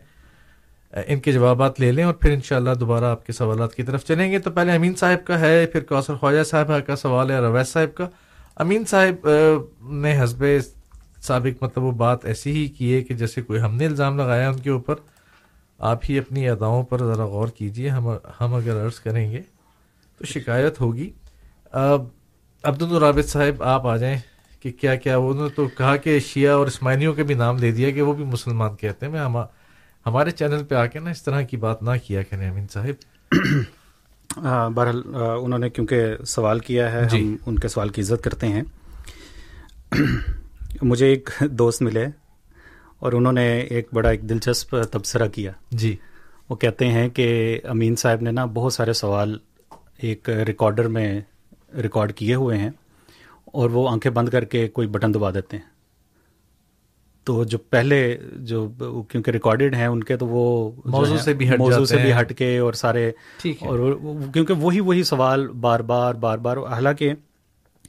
ان کے جوابات لے لیں اور پھر انشاءاللہ دوبارہ آپ کے سوالات کی طرف چلیں گے۔ تو پہلے امین صاحب کا ہے، پھر کوثر خواجہ صاحب کا سوال ہے رویس صاحب کا۔ امین صاحب نے حسب سابق مطلب وہ بات ایسی ہی کی ہے کہ جیسے کوئی ہم نے الزام لگایا ان کے اوپر، آپ ہی اپنی اداؤں پر ذرا غور کیجیے، ہم ہم اگر عرض کریں گے تو شکایت ہوگی۔ عبد الرابط صاحب آپ آ جائیں کہ کیا کیا وہ انہوں نے تو کہا کہ شیعہ اور اسماعیلیوں کے بھی نام دے دیا کہ وہ بھی مسلمان کہتے ہیں۔ میں ہما ہمارے چینل پہ آ کے نا اس طرح کی بات نہ کیا کریں امین صاحب۔ بہرحال انہوں نے کیونکہ سوال کیا ہے جی۔ ہم ان کے سوال کی عزت کرتے ہیں۔ مجھے ایک دوست ملے اور انہوں نے ایک بڑا ایک دلچسپ تبصرہ کیا۔ جی۔ وہ کہتے ہیں کہ امین صاحب نے نا بہت سارے سوال ایک ریکارڈر میں ریکارڈ کیے ہوئے ہیں اور وہ آنکھیں بند کر کے کوئی بٹن دبا دیتے ہیں۔ تو جو پہلے جو کیونکہ ریکارڈڈ ہیں ان کے تو وہ موضوع سے بھی ہٹ موضوع سے بھی۔ ہٹ کے اور سارے اور کیونکہ وہی وہی سوال بار بار بار بار حالانکہ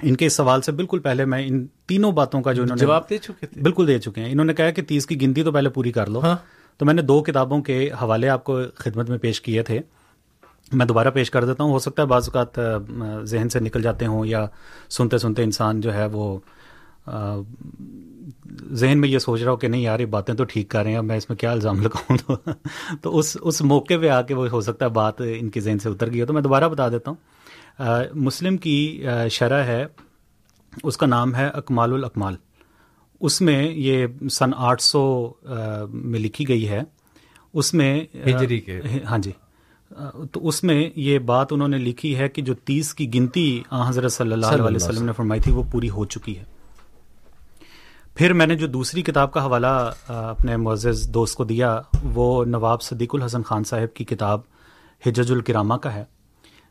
ان کے اس سوال سے بالکل پہلے میں ان تینوں باتوں کا جو انہوں نے جواب دے چکے تھے۔ بالکل دے چکے ہیں۔ انہوں نے کہا کہ تیس کی گنتی تو پہلے پوری کر لو۔ ہاں۔ تو میں نے دو کتابوں کے حوالے آپ کو خدمت میں پیش کیے تھے۔ میں دوبارہ پیش کر دیتا ہوں۔ ہو سکتا ہے بعض اوقات ذہن سے نکل جاتے ہوں یا سنتے سنتے انسان جو ہے وہ ذہن میں یہ سوچ رہا ہو کہ نہیں یار یہ باتیں تو ٹھیک کر رہے ہیں اب میں اس میں کیا الزام لگاؤں تو۔ تو اس اس موقع پہ آ کے وہ ہو سکتا ہے بات ان کی ذہن سے اتر گئی ہو۔ تو میں دوبارہ بتا دیتا ہوں۔ مسلم کی شرح ہے اس کا نام ہے اکمال الاکمال۔ اس میں یہ سن آٹھ سو میں لکھی گئی ہے۔ اس میں ہجری کے۔ ہاں جی۔ تو اس میں یہ بات انہوں نے لکھی ہے کہ جو تیس کی گنتی حضرت صلی اللہ علیہ وسلم نے فرمائی تھی وہ پوری ہو چکی ہے۔ پھر میں نے جو دوسری کتاب کا حوالہ اپنے معزز دوست کو دیا وہ نواب صدیق الحسن خان صاحب کی کتاب حجج الکرامہ کا ہے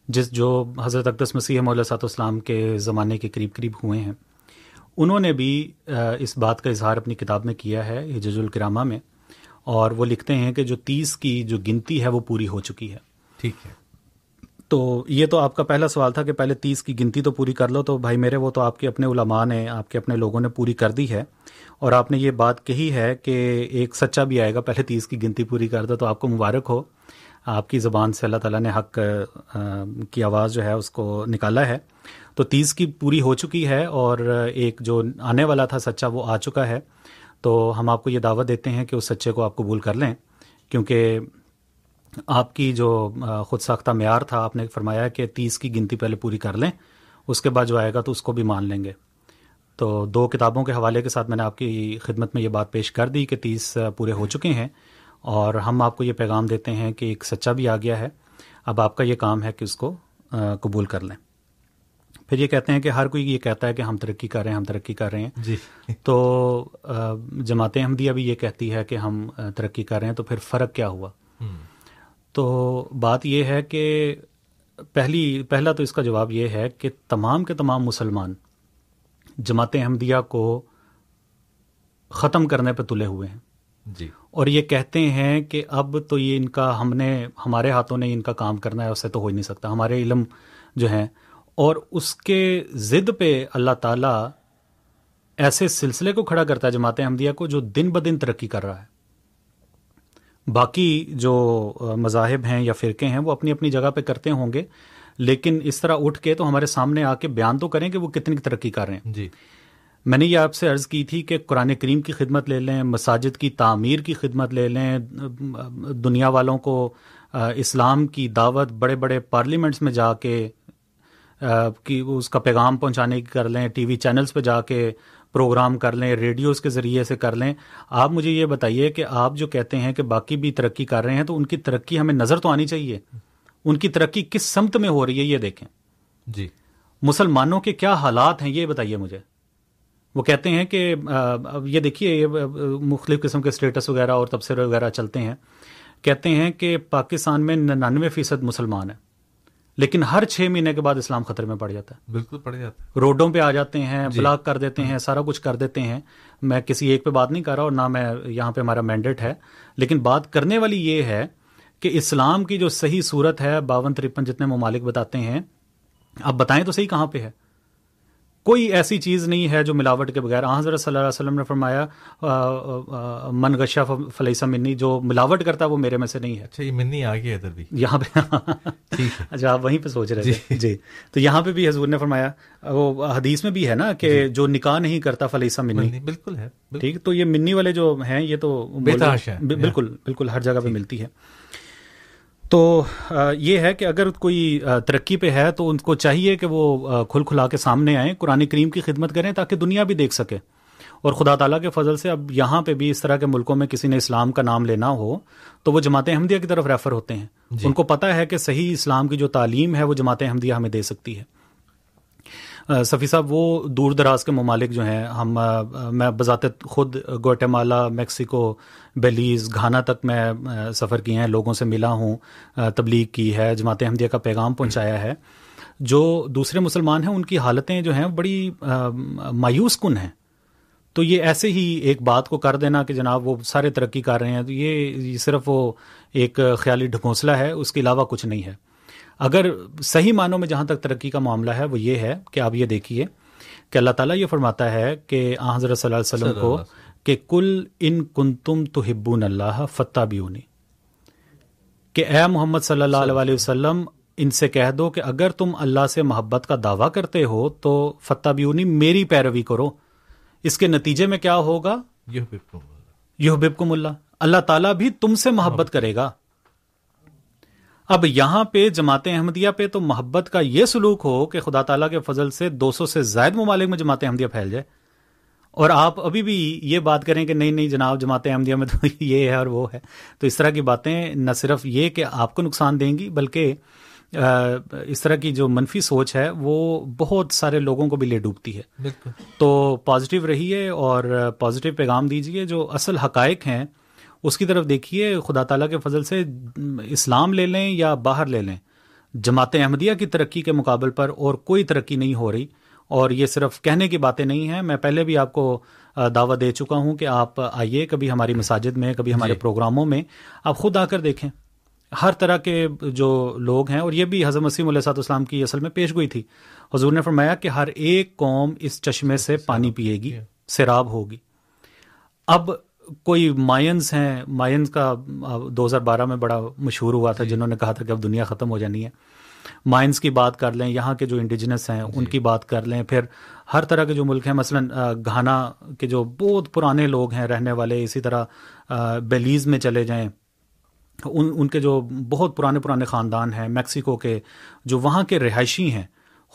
جس جو حضرت اقدس مسیح مولا سات اسلام کے زمانے کے قریب قریب ہوئے ہیں۔ انہوں نے بھی اس بات کا اظہار اپنی کتاب میں کیا ہے حجج الکرامہ میں اور وہ لکھتے ہیں کہ جو تیس کی جو گنتی ہے وہ پوری ہو چکی ہے۔ ٹھیک ہے۔ تو یہ تو آپ کا پہلا سوال تھا کہ پہلے تیس کی گنتی تو پوری کر لو، تو بھائی میرے وہ تو آپ کے اپنے علماء نے، آپ کے اپنے لوگوں نے پوری کر دی ہے۔ اور آپ نے یہ بات کہی ہے کہ ایک سچا بھی آئے گا، پہلے تیس کی گنتی پوری کر دو تو آپ کو مبارک ہو۔ آپ کی زبان سے اللہ تعالیٰ نے حق کی آواز جو ہے اس کو نکالا ہے۔ تو تیس کی پوری ہو چکی ہے اور ایک جو آنے والا تھا سچا وہ آ چکا ہے۔ تو ہم آپ کو یہ دعوت دیتے ہیں کہ اس سچے کو آپ قبول کر لیں، کیونکہ آپ کی جو خود ساختہ معیار تھا آپ نے فرمایا کہ تیس کی گنتی پہلے پوری کر لیں اس کے بعد جو آئے گا تو اس کو بھی مان لیں گے۔ تو دو کتابوں کے حوالے کے ساتھ میں نے آپ کی خدمت میں یہ بات پیش کر دی کہ تیس پورے ہو چکے ہیں اور ہم آپ کو یہ پیغام دیتے ہیں کہ ایک سچا بھی آ گیا ہے۔ اب آپ کا یہ کام ہے کہ اس کو قبول کر لیں۔ پھر یہ کہتے ہیں کہ ہر کوئی یہ کہتا ہے کہ ہم ترقی کر رہے ہیں ہم ترقی کر رہے ہیں۔ جی۔ تو جماعت احمدیہ بھی یہ کہتی ہے کہ ہم ترقی کر رہے ہیں تو پھر فرق کیا ہوا؟ تو بات یہ ہے کہ پہلی پہلا تو اس کا جواب یہ ہے کہ تمام کے تمام مسلمان جماعت احمدیہ کو ختم کرنے پہ تلے ہوئے ہیں۔ جی۔ اور یہ کہتے ہیں کہ اب تو یہ ان کا ہم نے ہمارے ہاتھوں نے ان کا کام کرنا ہے اس سے تو ہو ہی نہیں سکتا۔ ہمارے علم جو ہیں۔ اور اس کے ضد پہ اللہ تعالی ایسے سلسلے کو کھڑا کرتا ہے جماعت احمدیہ کو جو دن بدن ترقی کر رہا ہے۔ باقی جو مذاہب ہیں یا فرقے ہیں وہ اپنی اپنی جگہ پہ کرتے ہوں گے لیکن اس طرح اٹھ کے تو ہمارے سامنے آ کے بیان تو کریں کہ وہ کتنی ترقی کر رہے ہیں۔ جی۔ میں نے یہ آپ سے عرض کی تھی کہ قرآن کریم کی خدمت لے لیں مساجد کی تعمیر کی خدمت لے لیں دنیا والوں کو اسلام کی دعوت بڑے بڑے پارلیمنٹس میں جا کے کی اس کا پیغام پہنچانے کی کر لیں ٹی وی چینلز پہ جا کے پروگرام کر لیں ریڈیوز کے ذریعے سے کر لیں۔ آپ مجھے یہ بتائیے کہ آپ جو کہتے ہیں کہ باقی بھی ترقی کر رہے ہیں تو ان کی ترقی ہمیں نظر تو آنی چاہیے۔ ان کی ترقی کس سمت میں ہو رہی ہے یہ دیکھیں۔ جی۔ مسلمانوں کے کیا حالات ہیں یہ بتائیے مجھے۔ وہ کہتے ہیں کہ یہ دیکھیے یہ مختلف قسم کے اسٹیٹس وغیرہ اور تبصرے وغیرہ چلتے ہیں۔ کہتے ہیں کہ پاکستان میں ننانوے فیصد مسلمان ہیں۔ لیکن ہر چھ مہینے کے بعد اسلام خطرے میں پڑ جاتا ہے۔ بالکل پڑ جاتا ہے۔ روڈوں پہ آ جاتے ہیں جی۔ بلاک کر دیتے ہیں سارا کچھ کر دیتے ہیں۔ میں کسی ایک پہ بات نہیں کر رہا اور نہ میں یہاں پہ ہمارا مینڈیٹ ہے۔ لیکن بات کرنے والی یہ ہے کہ اسلام کی جو صحیح صورت ہے باون ترپن جتنے ممالک بتاتے ہیں آپ بتائیں تو صحیح کہاں پہ ہے؟ کوئی ایسی چیز نہیں ہے جو ملاوٹ کے بغیر حضرت صلی اللہ علیہ وسلم نے فرمایا من گشا فلیسا منی جو ملاوٹ کرتا ہے وہ میرے میں سے نہیں ہے۔ اچھا یہ منی آ گئی ادھر بھی۔ یہاں پہ اچھا آپ وہیں پہ سوچ رہے تھے۔ جی۔ تو یہاں پہ بھی حضور نے فرمایا وہ حدیث میں بھی ہے نا کہ جو نکاح نہیں کرتا فلیسا منی۔ بالکل ہے ٹھیک تو یہ منی والے جو ہیں یہ تو بالکل بالکل ہر جگہ پہ ملتی ہے۔ تو یہ ہے کہ اگر کوئی ترقی پہ ہے تو ان کو چاہیے کہ وہ کھل کھلا کے سامنے آئیں قرآن کریم کی خدمت کریں تاکہ دنیا بھی دیکھ سکے۔ اور خدا تعالیٰ کے فضل سے اب یہاں پہ بھی اس طرح کے ملکوں میں کسی نے اسلام کا نام لینا ہو تو وہ جماعت احمدیہ کی طرف ریفر ہوتے ہیں۔ جی. ان کو پتہ ہے کہ صحیح اسلام کی جو تعلیم ہے وہ جماعت احمدیہ ہمیں دے سکتی ہے۔ سفی صاحب، وہ دور دراز کے ممالک جو ہیں، ہم میں بذات خود گوٹمالا میکسیکو، بیلیز، گھانا تک میں سفر کیے ہیں، لوگوں سے ملا ہوں تبلیغ کی ہے، جماعت احمدیہ کا پیغام پہنچایا ہے۔ جو دوسرے مسلمان ہیں، ان کی حالتیں جو ہیں، بڑی مایوس کن ہیں۔ تو یہ ایسے ہی ایک بات کو کر دینا کہ جناب، وہ سارے ترقی کر رہے ہیں، تو یہ صرف وہ ایک خیالی ڈھکونسلہ ہے، اس کے علاوہ کچھ نہیں ہے۔ اگر صحیح معنوں میں جہاں تک ترقی کا معاملہ ہے وہ یہ ہے کہ آپ یہ دیکھیے کہ اللہ تعالیٰ یہ فرماتا ہے کہ حضرت صلی اللہ علیہ وسلم کو کہ کل ان کن تم تو ہبون اللہ فتح بیونی کہ اے محمد صلی اللہ علیہ وسلم ان سے کہہ دو کہ اگر تم اللہ سے محبت کا دعویٰ کرتے ہو تو فتح بیونی میری پیروی کرو۔ اس کے نتیجے میں کیا ہوگا؟ یہ بب اللہ۔ اللہ تعالیٰ بھی تم سے محبت۔ کرے گا۔ اب یہاں پہ جماعت احمدیہ پہ تو محبت کا یہ سلوک ہو کہ خدا تعالیٰ کے فضل سے دو سو سے زائد ممالک میں جماعت احمدیہ پھیل جائے۔ اور آپ ابھی بھی یہ بات کریں کہ نہیں نہیں جناب جماعت احمدیہ میں تو یہ ہے اور وہ ہے۔ تو اس طرح کی باتیں نہ صرف یہ کہ آپ کو نقصان دیں گی بلکہ اس طرح کی جو منفی سوچ ہے وہ بہت سارے لوگوں کو بھی لے ڈوبتی ہے۔ تو پازیٹیو رہیے اور پازیٹیو پیغام دیجیے جو اصل حقائق ہیں۔ اس کی طرف دیکھیے خدا تعالیٰ کے فضل سے اسلام لے لیں یا باہر لے لیں جماعت احمدیہ کی ترقی کے مقابل پر اور کوئی ترقی نہیں ہو رہی۔ اور یہ صرف کہنے کی باتیں نہیں ہیں میں پہلے بھی آپ کو دعوت دے چکا ہوں کہ آپ آئیے کبھی ہماری مساجد میں کبھی ہمارے جی. پروگراموں میں۔ آپ خود آ کر دیکھیں ہر طرح کے جو لوگ ہیں اور یہ بھی حضرت مسیم علیہ صاحب اسلام کی اصل میں پیش گئی تھی۔ حضور نے فرمایا کہ ہر ایک قوم اس چشمے سے پانی پیے گی سیراب ہوگی۔ اب کوئی مائنز ہیں مائنز کا دو ہزار بارہ میں بڑا مشہور ہوا تھا جی۔ جنہوں نے کہا تھا کہ اب دنیا ختم ہو جانی ہے۔ مائنز کی بات کر لیں یہاں کے جو انڈیجنس ہیں ان جی۔ کی بات کر لیں۔ پھر ہر طرح کے جو ملک ہیں مثلا گھانا کے جو بہت پرانے لوگ ہیں رہنے والے اسی طرح بیلیز میں چلے جائیں۔ ان ان کے جو بہت پرانے پرانے خاندان ہیں میکسیکو کے جو وہاں کے رہائشی ہیں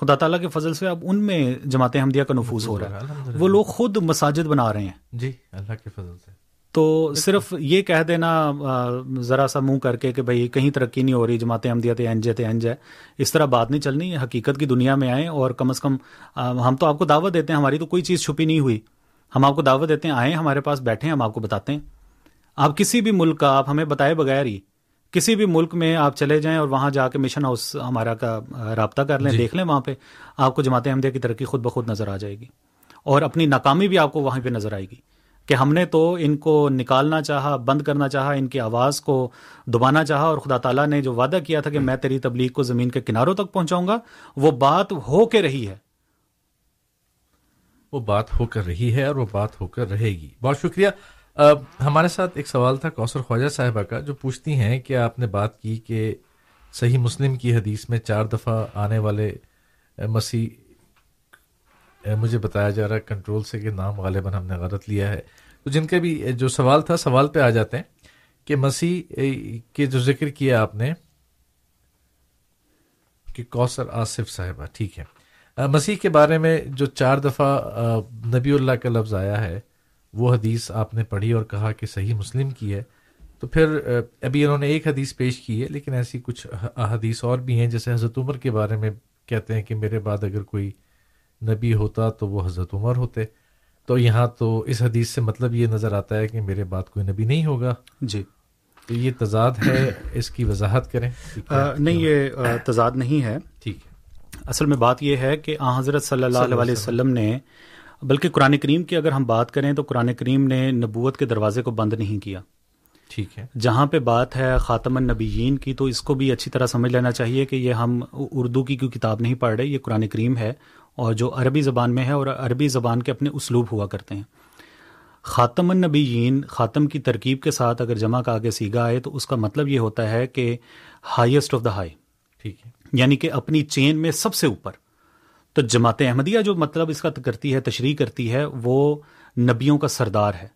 خدا تعالیٰ کے فضل سے اب ان میں جماعت احمدیہ کا نفوذ ہو رہا ہے۔ وہ لوگ خود مساجد بنا رہے ہیں۔ جی اللہ کے فضل سے۔ تو صرف یہ کہہ دینا ذرا سا منہ کر کے کہ بھائی کہیں ترقی نہیں ہو رہی جماعت احمدیت انج ہے انج ہے اس طرح بات نہیں چلنی حقیقت کی دنیا میں آئیں اور کم از کم ہم تو آپ کو دعوت دیتے ہیں ہماری تو کوئی چیز چھپی نہیں ہوئی۔ ہم آپ کو دعوت دیتے ہیں آئیں ہمارے پاس بیٹھیں ہم آپ کو بتاتے ہیں۔ آپ کسی بھی ملک کا آپ ہمیں بتائے بغیر ہی کسی بھی ملک میں آپ چلے جائیں اور وہاں جا کے مشن ہاؤس ہمارا کا رابطہ کر لیں جی. دیکھ لیں وہاں پہ آپ کو جماعت احمدیہ کی ترقی خود بخود نظر آ جائے گی۔ اور اپنی ناکامی بھی آپ کو وہیں پہ نظر آئے گی۔ کہ ہم نے تو ان کو نکالنا چاہا، بند کرنا چاہا، ان کی آواز کو دبانا چاہا اور خدا تعالیٰ نے جو وعدہ کیا تھا کہ میں تیری تبلیغ کو زمین کے کناروں تک پہنچاؤں گا، وہ بات ہو کے رہی ہے۔ وہ بات ہو کر رہی ہے اور وہ بات ہو کر رہے گی۔ بہت شکریہ۔ ہمارے ساتھ ایک سوال تھا کوثر خواجہ صاحبہ کا، جو پوچھتی ہیں کہ آپ نے بات کی کہ صحیح مسلم کی حدیث میں چار دفعہ آنے والے مسیح مجھے بتایا جا رہا ہے کنٹرول سے کہ نام غالباً ہم نے غلط لیا ہے۔ تو جن کا بھی جو سوال تھا، سوال پہ آ جاتے ہیں کہ مسیح کے جو ذکر کیا آپ نے، کہ کوثر آصف صاحبہ، ٹھیک ہے۔ مسیح کے بارے میں جو چار دفعہ نبی اللہ کا لفظ آیا ہے، وہ حدیث آپ نے پڑھی اور کہا کہ صحیح مسلم کی ہے۔ تو پھر ابھی انہوں نے ایک حدیث پیش کی ہے، لیکن ایسی کچھ حدیث اور بھی ہیں، جیسے حضرت عمر کے بارے میں کہتے ہیں کہ میرے بعد اگر کوئی نبی ہوتا تو وہ حضرت عمر ہوتے۔ تو یہاں تو اس حدیث سے مطلب یہ نظر آتا ہے کہ میرے بعد کوئی نبی نہیں ہوگا۔ جی۔ تو یہ تضاد ہے اس کی وضاحت کریں۔ نہیں یہ تضاد نہیں ہے۔ ٹھیک ہے۔ اصل میں بات یہ ہے کہ آ حضرت صلی اللہ علیہ وسلم نے بلکہ قرآن کریم کی اگر ہم بات کریں تو قرآن کریم نے نبوت کے دروازے کو بند نہیں کیا۔ ٹھیک ہے۔ جہاں پہ بات ہے خاتم النبیین کی تو اس کو بھی اچھی طرح سمجھ لینا چاہیے کہ یہ ہم اردو کی کوئی کتاب نہیں پڑھ رہے یہ قرآن کریم ہے اور جو عربی زبان میں ہے اور عربی زبان کے اپنے اسلوب ہوا کرتے ہیں۔ خاتم النبیین خاتم کی ترکیب کے ساتھ اگر جمع کا آگے سیگا آئے تو اس کا مطلب یہ ہوتا ہے کہ ہائیسٹ آف دا ہائی ٹھیک ہے۔ یعنی کہ اپنی چین میں سب سے اوپر۔ تو جماعت احمدیہ جو مطلب اس کا کرتی ہے تشریح کرتی ہے وہ نبیوں کا سردار ہے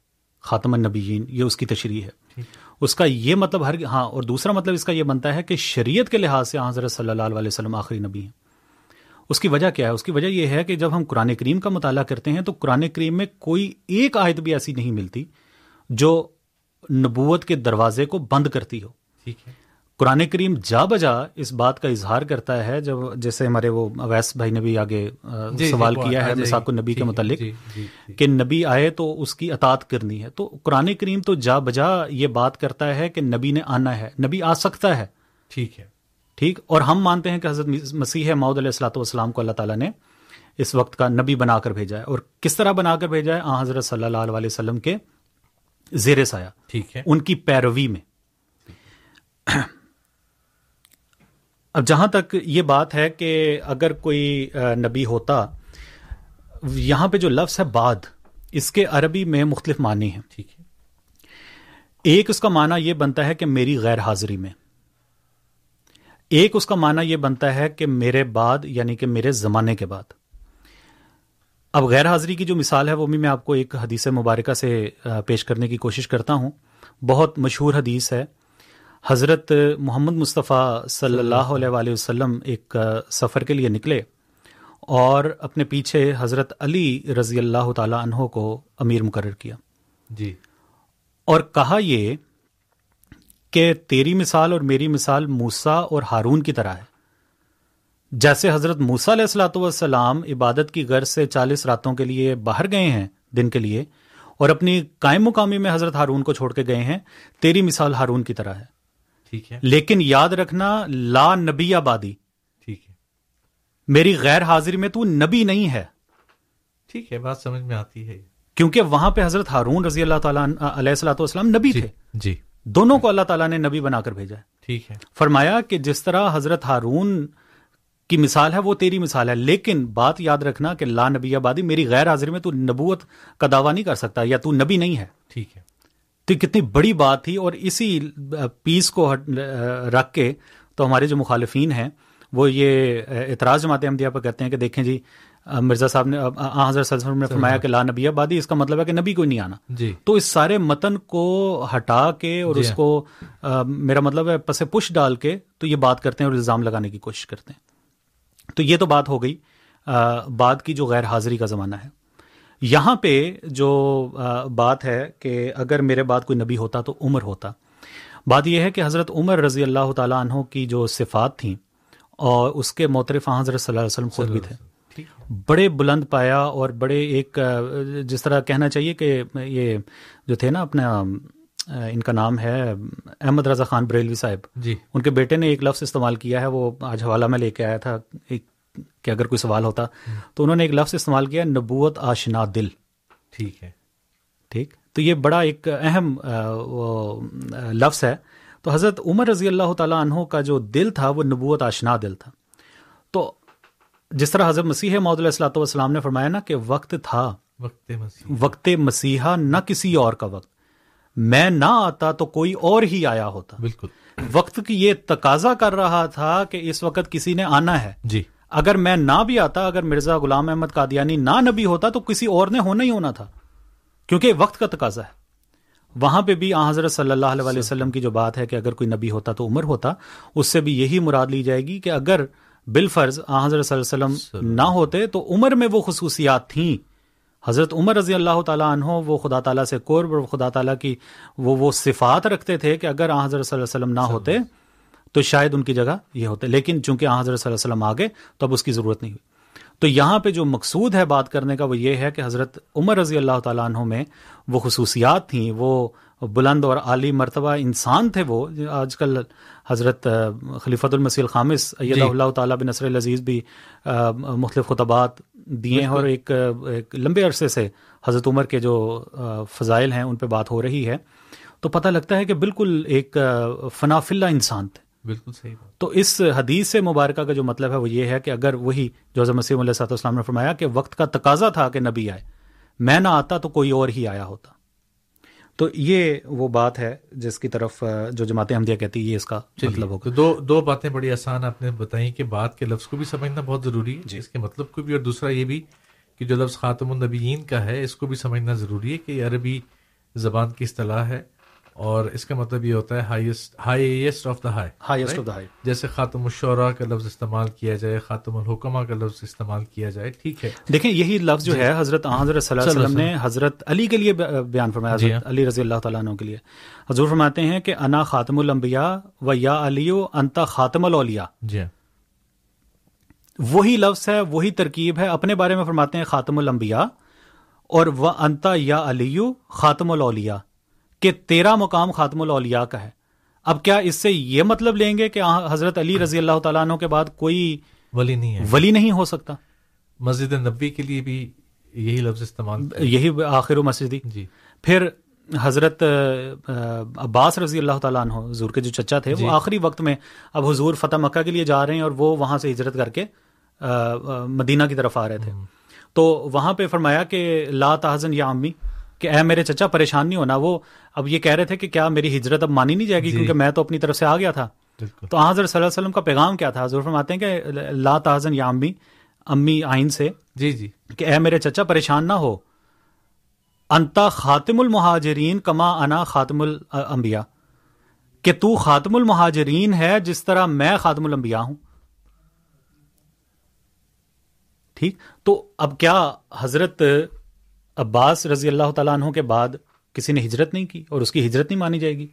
خاتم النبیین یہ اس کی تشریح ہے۔ اس کا یہ مطلب ہر ہاں اور دوسرا مطلب اس کا یہ بنتا ہے کہ شریعت کے لحاظ سے حضرت صلی اللہ علیہ وسلم آخری نبی ہیں۔ اس کی وجہ کیا ہے؟ اس کی وجہ یہ ہے کہ جب ہم قرآن کریم کا مطالعہ کرتے ہیں تو قرآن کریم میں کوئی ایک آیت بھی ایسی نہیں ملتی جو نبوت کے دروازے کو بند کرتی ہو۔ ٹھیک ہے۔ قرآن کریم جا بجا اس بات کا اظہار کرتا ہے جب جیسے ہمارے وہ اویس بھائی نے بھی آگے جی، جی، سوال کیا ہے مساق النبی کے متعلق جی، کہ نبی آئے تو اس کی اطاعت کرنی ہے۔ تو قرآن کریم تو جا بجا یہ بات کرتا ہے کہ نبی نے آنا ہے نبی آ سکتا ہے۔ ٹھیک ہے۔ ٹھیک؟ اور ہم مانتے ہیں کہ حضرت مسیح ماؤد علیہ السلاۃ والسلام کو اللہ تعالیٰ نے اس وقت کا نبی بنا کر بھیجا ہے۔ اور کس طرح بنا کر بھیجا ہے؟ آ حضرت صلی اللہ علیہ وسلم کے زیر سایہ ٹھیک ہے۔ ان کی پیروی میں۔ اب جہاں تک یہ بات ہے کہ اگر کوئی نبی ہوتا یہاں پہ جو لفظ ہے بعد اس کے عربی میں مختلف معنی ہیں۔ ٹھیک ہے۔ ایک اس کا معنی یہ بنتا ہے کہ میری غیر حاضری میں۔ ایک اس کا معنی یہ بنتا ہے کہ میرے بعد یعنی کہ میرے زمانے کے بعد۔ اب غیر حاضری کی جو مثال ہے وہ بھی میں آپ کو ایک حدیث مبارکہ سے پیش کرنے کی کوشش کرتا ہوں۔ بہت مشہور حدیث ہے۔ حضرت محمد مصطفیٰ صلی اللہ علیہ وآلہ وسلم ایک سفر کے لیے نکلے اور اپنے پیچھے حضرت علی رضی اللہ تعالی عنہ کو امیر مقرر کیا۔ جی۔ اور کہا یہ کہ تیری مثال اور میری مثال موسا اور ہارون کی طرح ہے۔ جیسے حضرت موسا علیہ السلاۃ والسلام عبادت کی غرض سے چالیس راتوں کے لیے باہر گئے ہیں دن کے لیے اور اپنی قائم مقامی میں حضرت ہارون کو چھوڑ کے گئے ہیں تیری مثال ہارون کی طرح ہے۔ ٹھیک ہے۔ لیکن یاد رکھنا لا نبی آبادی۔ ٹھیک ہے۔ میری غیر حاضری میں تو نبی نہیں ہے۔ ٹھیک ہے بات سمجھ میں آتی ہے۔ کیونکہ وہاں پہ حضرت ہارون رضی اللہ تعالیٰ علیہ السلاۃ والسلام نبی جی تھے۔ جی۔ دونوں کو اللہ تعالیٰ نے نبی بنا کر بھیجا ہے۔ ٹھیک ہے۔ فرمایا کہ جس طرح حضرت ہارون کی مثال ہے وہ تیری مثال ہے۔ لیکن بات یاد رکھنا کہ لا نبی آبادی میری غیر حاضری میں تو نبوت کا دعویٰ نہیں کر سکتا یا تو نبی نہیں ہے۔ ٹھیک ہے۔ تو کتنی بڑی بات تھی اور اسی پیس کو رکھ کے تو ہمارے جو مخالفین ہیں وہ یہ اعتراض جماعت احمدیہ پہ کہتے ہیں کہ دیکھیں جی مرزا صاحب نے حضرت وسلم نے فرمایا کہ لا نبی آبادی اس کا مطلب ہے کہ نبی کوئی نہیں آنا۔ جی۔ تو اس سارے متن کو ہٹا کے اور اس کو میرا مطلب ہے پس پش ڈال کے تو یہ بات کرتے ہیں اور الزام لگانے کی کوشش کرتے ہیں۔ تو یہ تو بات ہو گئی۔ بعد کی جو غیر حاضری کا زمانہ ہے۔ یہاں پہ جو بات ہے کہ اگر میرے بعد کوئی نبی ہوتا تو عمر ہوتا۔ بات یہ ہے کہ حضرت عمر رضی اللہ تعالیٰ عنہ کی جو صفات تھیں اور اس کے موترف حضرت صلی اللہ علیہ وسلم خود بھی تھے۔ بڑے بلند پایا اور بڑے ایک جس طرح کہنا چاہیے کہ یہ جو تھے نا اپنا ان کا نام ہے احمد رضا خان بریلوی صاحب۔ جی۔ ان کے بیٹے نے ایک لفظ استعمال کیا ہے وہ آج حوالہ میں لے کے آیا تھا۔ کہ اگر کوئی سوال ہوتا تو انہوں نے ایک لفظ استعمال کیا نبوت آشنا دل ٹھیک ہے۔ ٹھیک؟ تو یہ بڑا ایک اہم لفظ ہے۔ تو حضرت عمر رضی اللہ تعالیٰ عنہ کا جو دل تھا وہ نبوت آشنا دل تھا۔ تو جس طرح حضرت مسیح محدود السلاۃ والسلام نے فرمایا نا کہ وقت تھا۔ وقت مسیح۔ وقت مسیحا نہ کسی اور کا وقت۔ میں نہ آتا تو کوئی اور ہی آیا ہوتا۔ بالکل۔ وقت کی یہ تقاضا کر رہا تھا کہ اس وقت کسی نے آنا ہے۔ جی۔ اگر میں نہ بھی آتا اگر مرزا غلام احمد قادیانی نہ نبی ہوتا تو کسی اور نے ہونا ہی ہونا تھا کیونکہ وقت کا تقاضا ہے۔ وہاں پہ بھی آ حضرت صلی اللہ علیہ وسلم کی جو بات ہے کہ اگر کوئی نبی ہوتا تو عمر ہوتا اس سے بھی یہی مراد لی جائے گی کہ اگر بال فرض آ حضرت صلی اللہ علیہ وسلم نہ ہوتے تو عمر میں وہ خصوصیات تھیں۔ حضرت عمر رضی اللہ تعالیٰ عنہ وہ خدا تعالیٰ سے قرب اور خدا تعالیٰ کی وہ وہ صفات رکھتے تھے کہ اگر آ حضرت صلی اللہ علیہ وسلم نہ ہوتے تو شاید ان کی جگہ یہ ہوتے لیکن چونکہ حضرت صلی اللہ علیہ وسلم آگے تو اب اس کی ضرورت نہیں ہوئی۔ تو یہاں پہ جو مقصود ہے بات کرنے کا وہ یہ ہے کہ حضرت عمر رضی اللہ تعالیٰ عنہ میں وہ خصوصیات تھیں وہ بلند اور عالی مرتبہ انسان تھے وہ۔ آج کل حضرت خلیفۃ المسیح الخامس جی۔ اللہ تعالیٰ بن نصر العزیز بھی مختلف خطبات دیے ہیں۔ اور ایک لمبے عرصے سے حضرت عمر کے جو فضائل ہیں ان پہ بات ہو رہی ہے۔ تو پتہ لگتا ہے کہ بالکل ایک فنافلہ انسان تھے۔ بالکل صحیح تو اس حدیث سے مبارکہ کا جو مطلب ہے وہ یہ ہے کہ اگر وہی جو حضرت مسیم علیہ صاحب السلام نے فرمایا کہ وقت کا تقاضا تھا کہ نبی آئے میں نہ آتا تو کوئی اور ہی آیا ہوتا۔ تو یہ وہ بات ہے جس کی طرف جو جماعت احمدیہ کہتی ہے یہ اس کا مطلب ہوگا۔ دو دو باتیں بڑی آسان آپ نے بتائیں کہ بات کے لفظ کو بھی سمجھنا بہت ضروری ہے جی۔ اس کے مطلب کو بھی اور دوسرا یہ بھی کہ جو لفظ خاتم النبیین کا ہے اس کو بھی سمجھنا ضروری ہے کہ عربی زبان کی اصطلاح ہے۔ اور اس کا مطلب یہ ہوتا ہے highest highest of the high highest of the high جیسے خاتم الشعراء کا لفظ استعمال کیا جائے خاتم الحکمہ کا لفظ استعمال کیا جائے ٹھیک ہے؟ دیکھیں یہی لفظ جو جی۔ ہے حضرت حضرت صلی اللہ علیہ وسلم نے حضرت علی کے لیے بیان فرمایا جی۔ حضرت علی رضی اللہ تعالیٰ عنہ کے لیے۔ حضور فرماتے ہیں کہ انا خاتم الانبیاء و یا علی انتا خاتم الاولیاء۔ جی۔ وہی لفظ ہے وہی ترکیب ہے اپنے بارے میں فرماتے ہیں خاتم الانبیاء اور وہ انتا یا علی خاتم الاولیاء۔ کہ تیرا مقام خاتم الاولیاء کا ہے۔ اب کیا اس سے یہ مطلب لیں گے کہ حضرت علی رضی اللہ تعالیٰ عنہ کے بعد کوئی ولی نہیں ہے۔ ولی نہیں ہو سکتا؟ مسجد نبی کے لیے بھی یہی لفظ استعمال یہی آخر و مسجدی جی۔ پھر حضرت عباس رضی اللہ تعالیٰ عنہ حضور کے جو چچا تھے جی۔ وہ آخری وقت میں اب حضور فتح مکہ کے لیے جا رہے ہیں اور وہ وہاں سے ہجرت کر کے مدینہ کی طرف آ رہے تھے۔ تو وہاں پہ فرمایا کہ لا تحزن یا امی کہ اے میرے چچا پریشان نہیں ہونا وہ اب یہ کہہ رہے تھے کہ کیا میری ہجرت اب مانی نہیں جائے گی جی۔ کیونکہ میں تو اپنی طرف سے آ گیا تھا۔ تو حضرت صلی اللہ علیہ وسلم کا پیغام کیا تھا؟ حضور فرماتے ہیں کہ لا تحزن یا امی امی آئین سے جی جی۔ کہ اے میرے چچا پریشان نہ ہو۔ انتا خاتم المہاجرین کما انا خاتم الانبیاء۔ کہ تو خاتم المہاجرین ہے جس طرح میں خاتم الانبیاء ہوں۔ ٹھیک؟ تو اب کیا حضرت عباس رضی اللہ تعالیٰ عنہ کے بعد کسی نے ہجرت نہیں کی اور اس کی ہجرت نہیں مانی جائے گی۔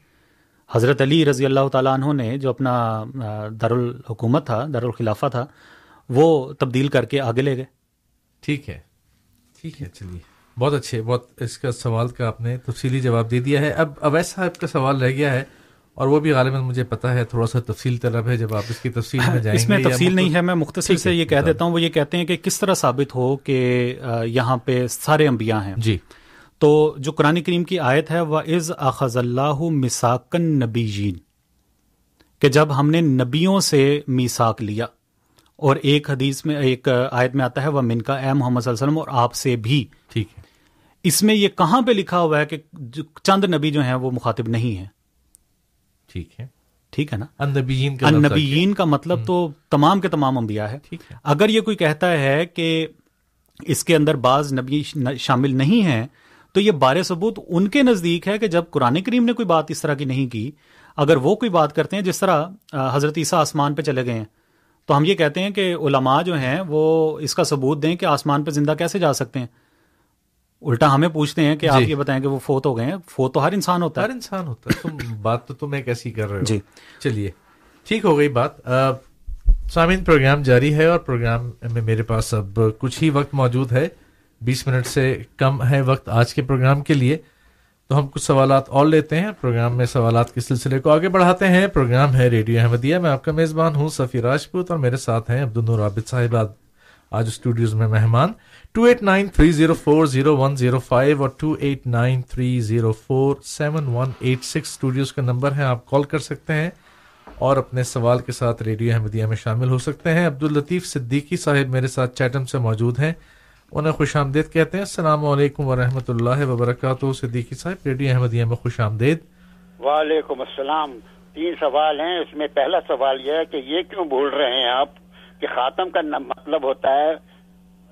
حضرت علی رضی اللہ تعالیٰ عنہ نے جو اپنا دارالحکومت تھا، دارالخلافہ تھا، وہ تبدیل کر کے آگے لے گئے۔ ٹھیک ہے۔ ٹھیک ہے، چلیے۔ بہت اچھے، بہت اس کا سوال کا آپ نے تفصیلی جواب دے دیا ہے۔ اب اویس صاحب کا سوال رہ گیا ہے اور وہ بھی غالباً مجھے پتا ہے تھوڑا سا تفصیل طلب ہے جب آپ اس کی تفصیل میں جائیں اس میں تفصیل نہیں ہے میں مختصر سے یہ کہہ دیتا ہوں وہ یہ کہتے ہیں کہ کس طرح ثابت ہو کہ یہاں پہ سارے انبیاء ہیں۔ جی۔ تو جو قرآن کریم کی آیت ہے وہ از اخذ اللہ مساکن نبی جین کہ جب ہم نے نبیوں سے میساک لیا اور ایک حدیث میں ایک آیت میں آتا ہے وہ من کا اے محمد صلی اللہ علیہ وسلم اور آپ سے بھی۔ ٹھیک ہے۔ اس میں یہ کہاں پہ لکھا ہوا ہے کہ چند نبی جو ہیں وہ مخاطب نہیں ہیں؟ ٹھیک ہے۔ ٹھیک ہے نا؟ النبیین کا النبیین کا مطلب تو تمام کے تمام انبیاء ہے۔ اگر یہ کوئی کہتا ہے کہ اس کے اندر بعض نبی شامل نہیں ہیں تو یہ بار ثبوت ان کے نزدیک ہے کہ جب قرآن کریم نے کوئی بات اس طرح کی نہیں کی اگر وہ کوئی بات کرتے ہیں جس طرح حضرت عیسیٰ آسمان پہ چلے گئے ہیں تو ہم یہ کہتے ہیں کہ علماء جو ہیں وہ اس کا ثبوت دیں کہ آسمان پہ زندہ کیسے جا سکتے ہیں۔ الٹا ہمیں پوچھتے ہیں کہ آپ جی۔ یہ بتائیں کہ وہ فوت ہو گئے ہیں۔ فوت تو ہر انسان ہوتا ہر ہے انسان ہوتا ہے۔ تم بات تو تم ایک ایسی کر رہے ہو۔ جی۔ چلیے ٹھیک ہو گئی بات۔ سامعین پروگرام جاری ہے اور پروگرام میں میرے پاس اب کچھ ہی وقت موجود ہے۔ بیس منٹ سے کم ہے وقت آج کے پروگرام کے لیے۔ تو ہم کچھ سوالات اور لیتے ہیں۔ پروگرام میں سوالات کے سلسلے کو آگے بڑھاتے ہیں۔ پروگرام ہے ریڈیو احمدیہ۔ میں آپ کا میزبان ہوں سفی راجپوت اور میرے ساتھ ہیں عبد النور عابد صاحب آج اسٹوڈیوز میں مہمان two eight nine three zero four zero one zero five اور two eight nine three zero four seven one eight six studios کا نمبر ہے، آپ کال کر سکتے ہیں اور اپنے سوال کے ساتھ ریڈیو احمدیہ میں شامل ہو سکتے ہیں۔ عبد الطیف صدیقی صاحب میرے ساتھ چیٹم سے موجود ہیں، انہیں خوش آمدید کہتے ہیں۔ السلام علیکم ورحمۃ اللہ وبرکاتہ۔ صدیقی صاحب، ریڈیو احمدیہ میں خوش آمدید۔ وعلیکم السلام۔ تین سوال ہیں۔ اس میں پہلا سوال یہ ہے کہ یہ کیوں بھول رہے ہیں آپ؟ کہ خاتم کا مطلب ہوتا ہے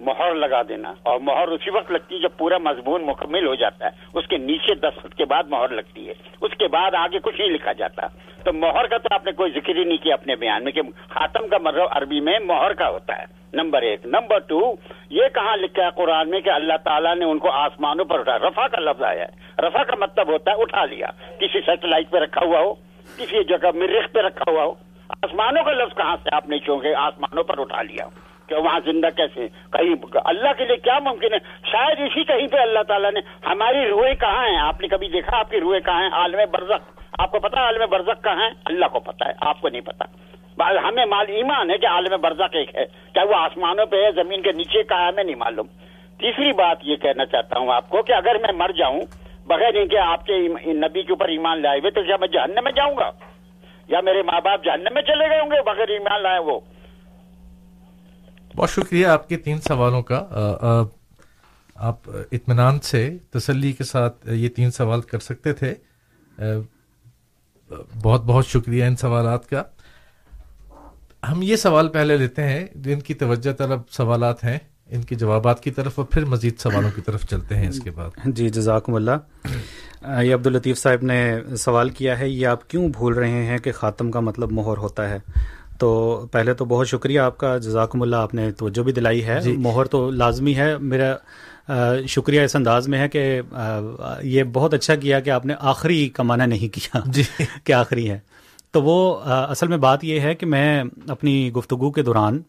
مہر لگا دینا اور مہر اسی وقت لگتی ہے جب پورا مضمون مکمل ہو جاتا ہے۔ اس کے نیچے دستخط کے بعد مہر لگتی ہے۔ اس کے بعد آگے کچھ نہیں لکھا جاتا۔ تو مہر کا تو آپ نے کوئی ذکر ہی نہیں کیا اپنے بیان میں کہ خاتم کا مطلب عربی میں مہر کا ہوتا ہے۔ نمبر ایک۔ نمبر ٹو یہ کہاں لکھا ہے قرآن میں کہ اللہ تعالیٰ نے ان کو آسمانوں پر اٹھایا۔ رفا کا لفظ آیا ہے۔ رفا کا مطلب ہوتا ہے اٹھا لیا۔ کسی سیٹلائٹ پہ رکھا ہوا ہو، کسی جگہ مریخ پہ رکھا ہوا ہو۔ آسمانوں کا لفظ کہاں سے آپ نے چونکے آسمانوں پر اٹھا لیا کہ وہاں زندہ کیسے کہیں اللہ کے لیے کیا ممکن ہے؟ شاید اسی کہیں پہ اللہ تعالیٰ نے ہماری روحیں کہاں ہیں؟ آپ نے کبھی دیکھا آپ کی روحیں کہاں ہیں؟ عالم برزق آپ کو پتا عالم برزق کہاں ہے اللہ کو پتا ہے، آپ کو نہیں پتا ہمیں مال ایمان ہے کہ عالم برزق ایک ہے۔ چاہے وہ آسمانوں پہ ہے، زمین کے نیچے کا ہے، ہمیں نہیں معلوم۔ تیسری بات یہ کہنا چاہتا ہوں آپ کو کہ اگر میں مر جاؤں، بغیر ان کے آپ کے نبی کے اوپر ایمان لائے ہوئے، تو کیا میں جہنم میں جاؤں گا؟ یا میرے ماں باپ جہنم میں چلے گئے ہوں گے بغیر ایمان لائے وہ۔ بہت شکریہ آپ کے تین سوالوں کا۔ آپ اطمینان سے تسلی کے ساتھ یہ تین سوال کر سکتے تھے۔ بہت بہت شکریہ ان سوالات کا۔ ہم یہ سوال پہلے لیتے ہیں جن کی توجہ طلب سوالات ہیں ان کے جوابات کی طرف اور پھر مزید سوالوں کی طرف چلتے ہیں اس کے بعد۔ جی جزاکم اللہ۔ یہ عبد الطیف صاحب نے سوال کیا ہے یہ آپ کیوں بھول رہے ہیں کہ خاتم کا مطلب مہر ہوتا ہے؟ تو پہلے تو بہت شکریہ آپ کا جزاکم اللہ آپ نے توجہ بھی دلائی ہے۔ جی۔ مہر تو لازمی ہے۔ میرا شکریہ اس انداز میں ہے کہ یہ بہت اچھا کیا کہ آپ نے آخری کمانا نہیں کیا جی۔ کہ آخری ہے۔ تو وہ اصل میں بات یہ ہے کہ میں اپنی گفتگو کے دوران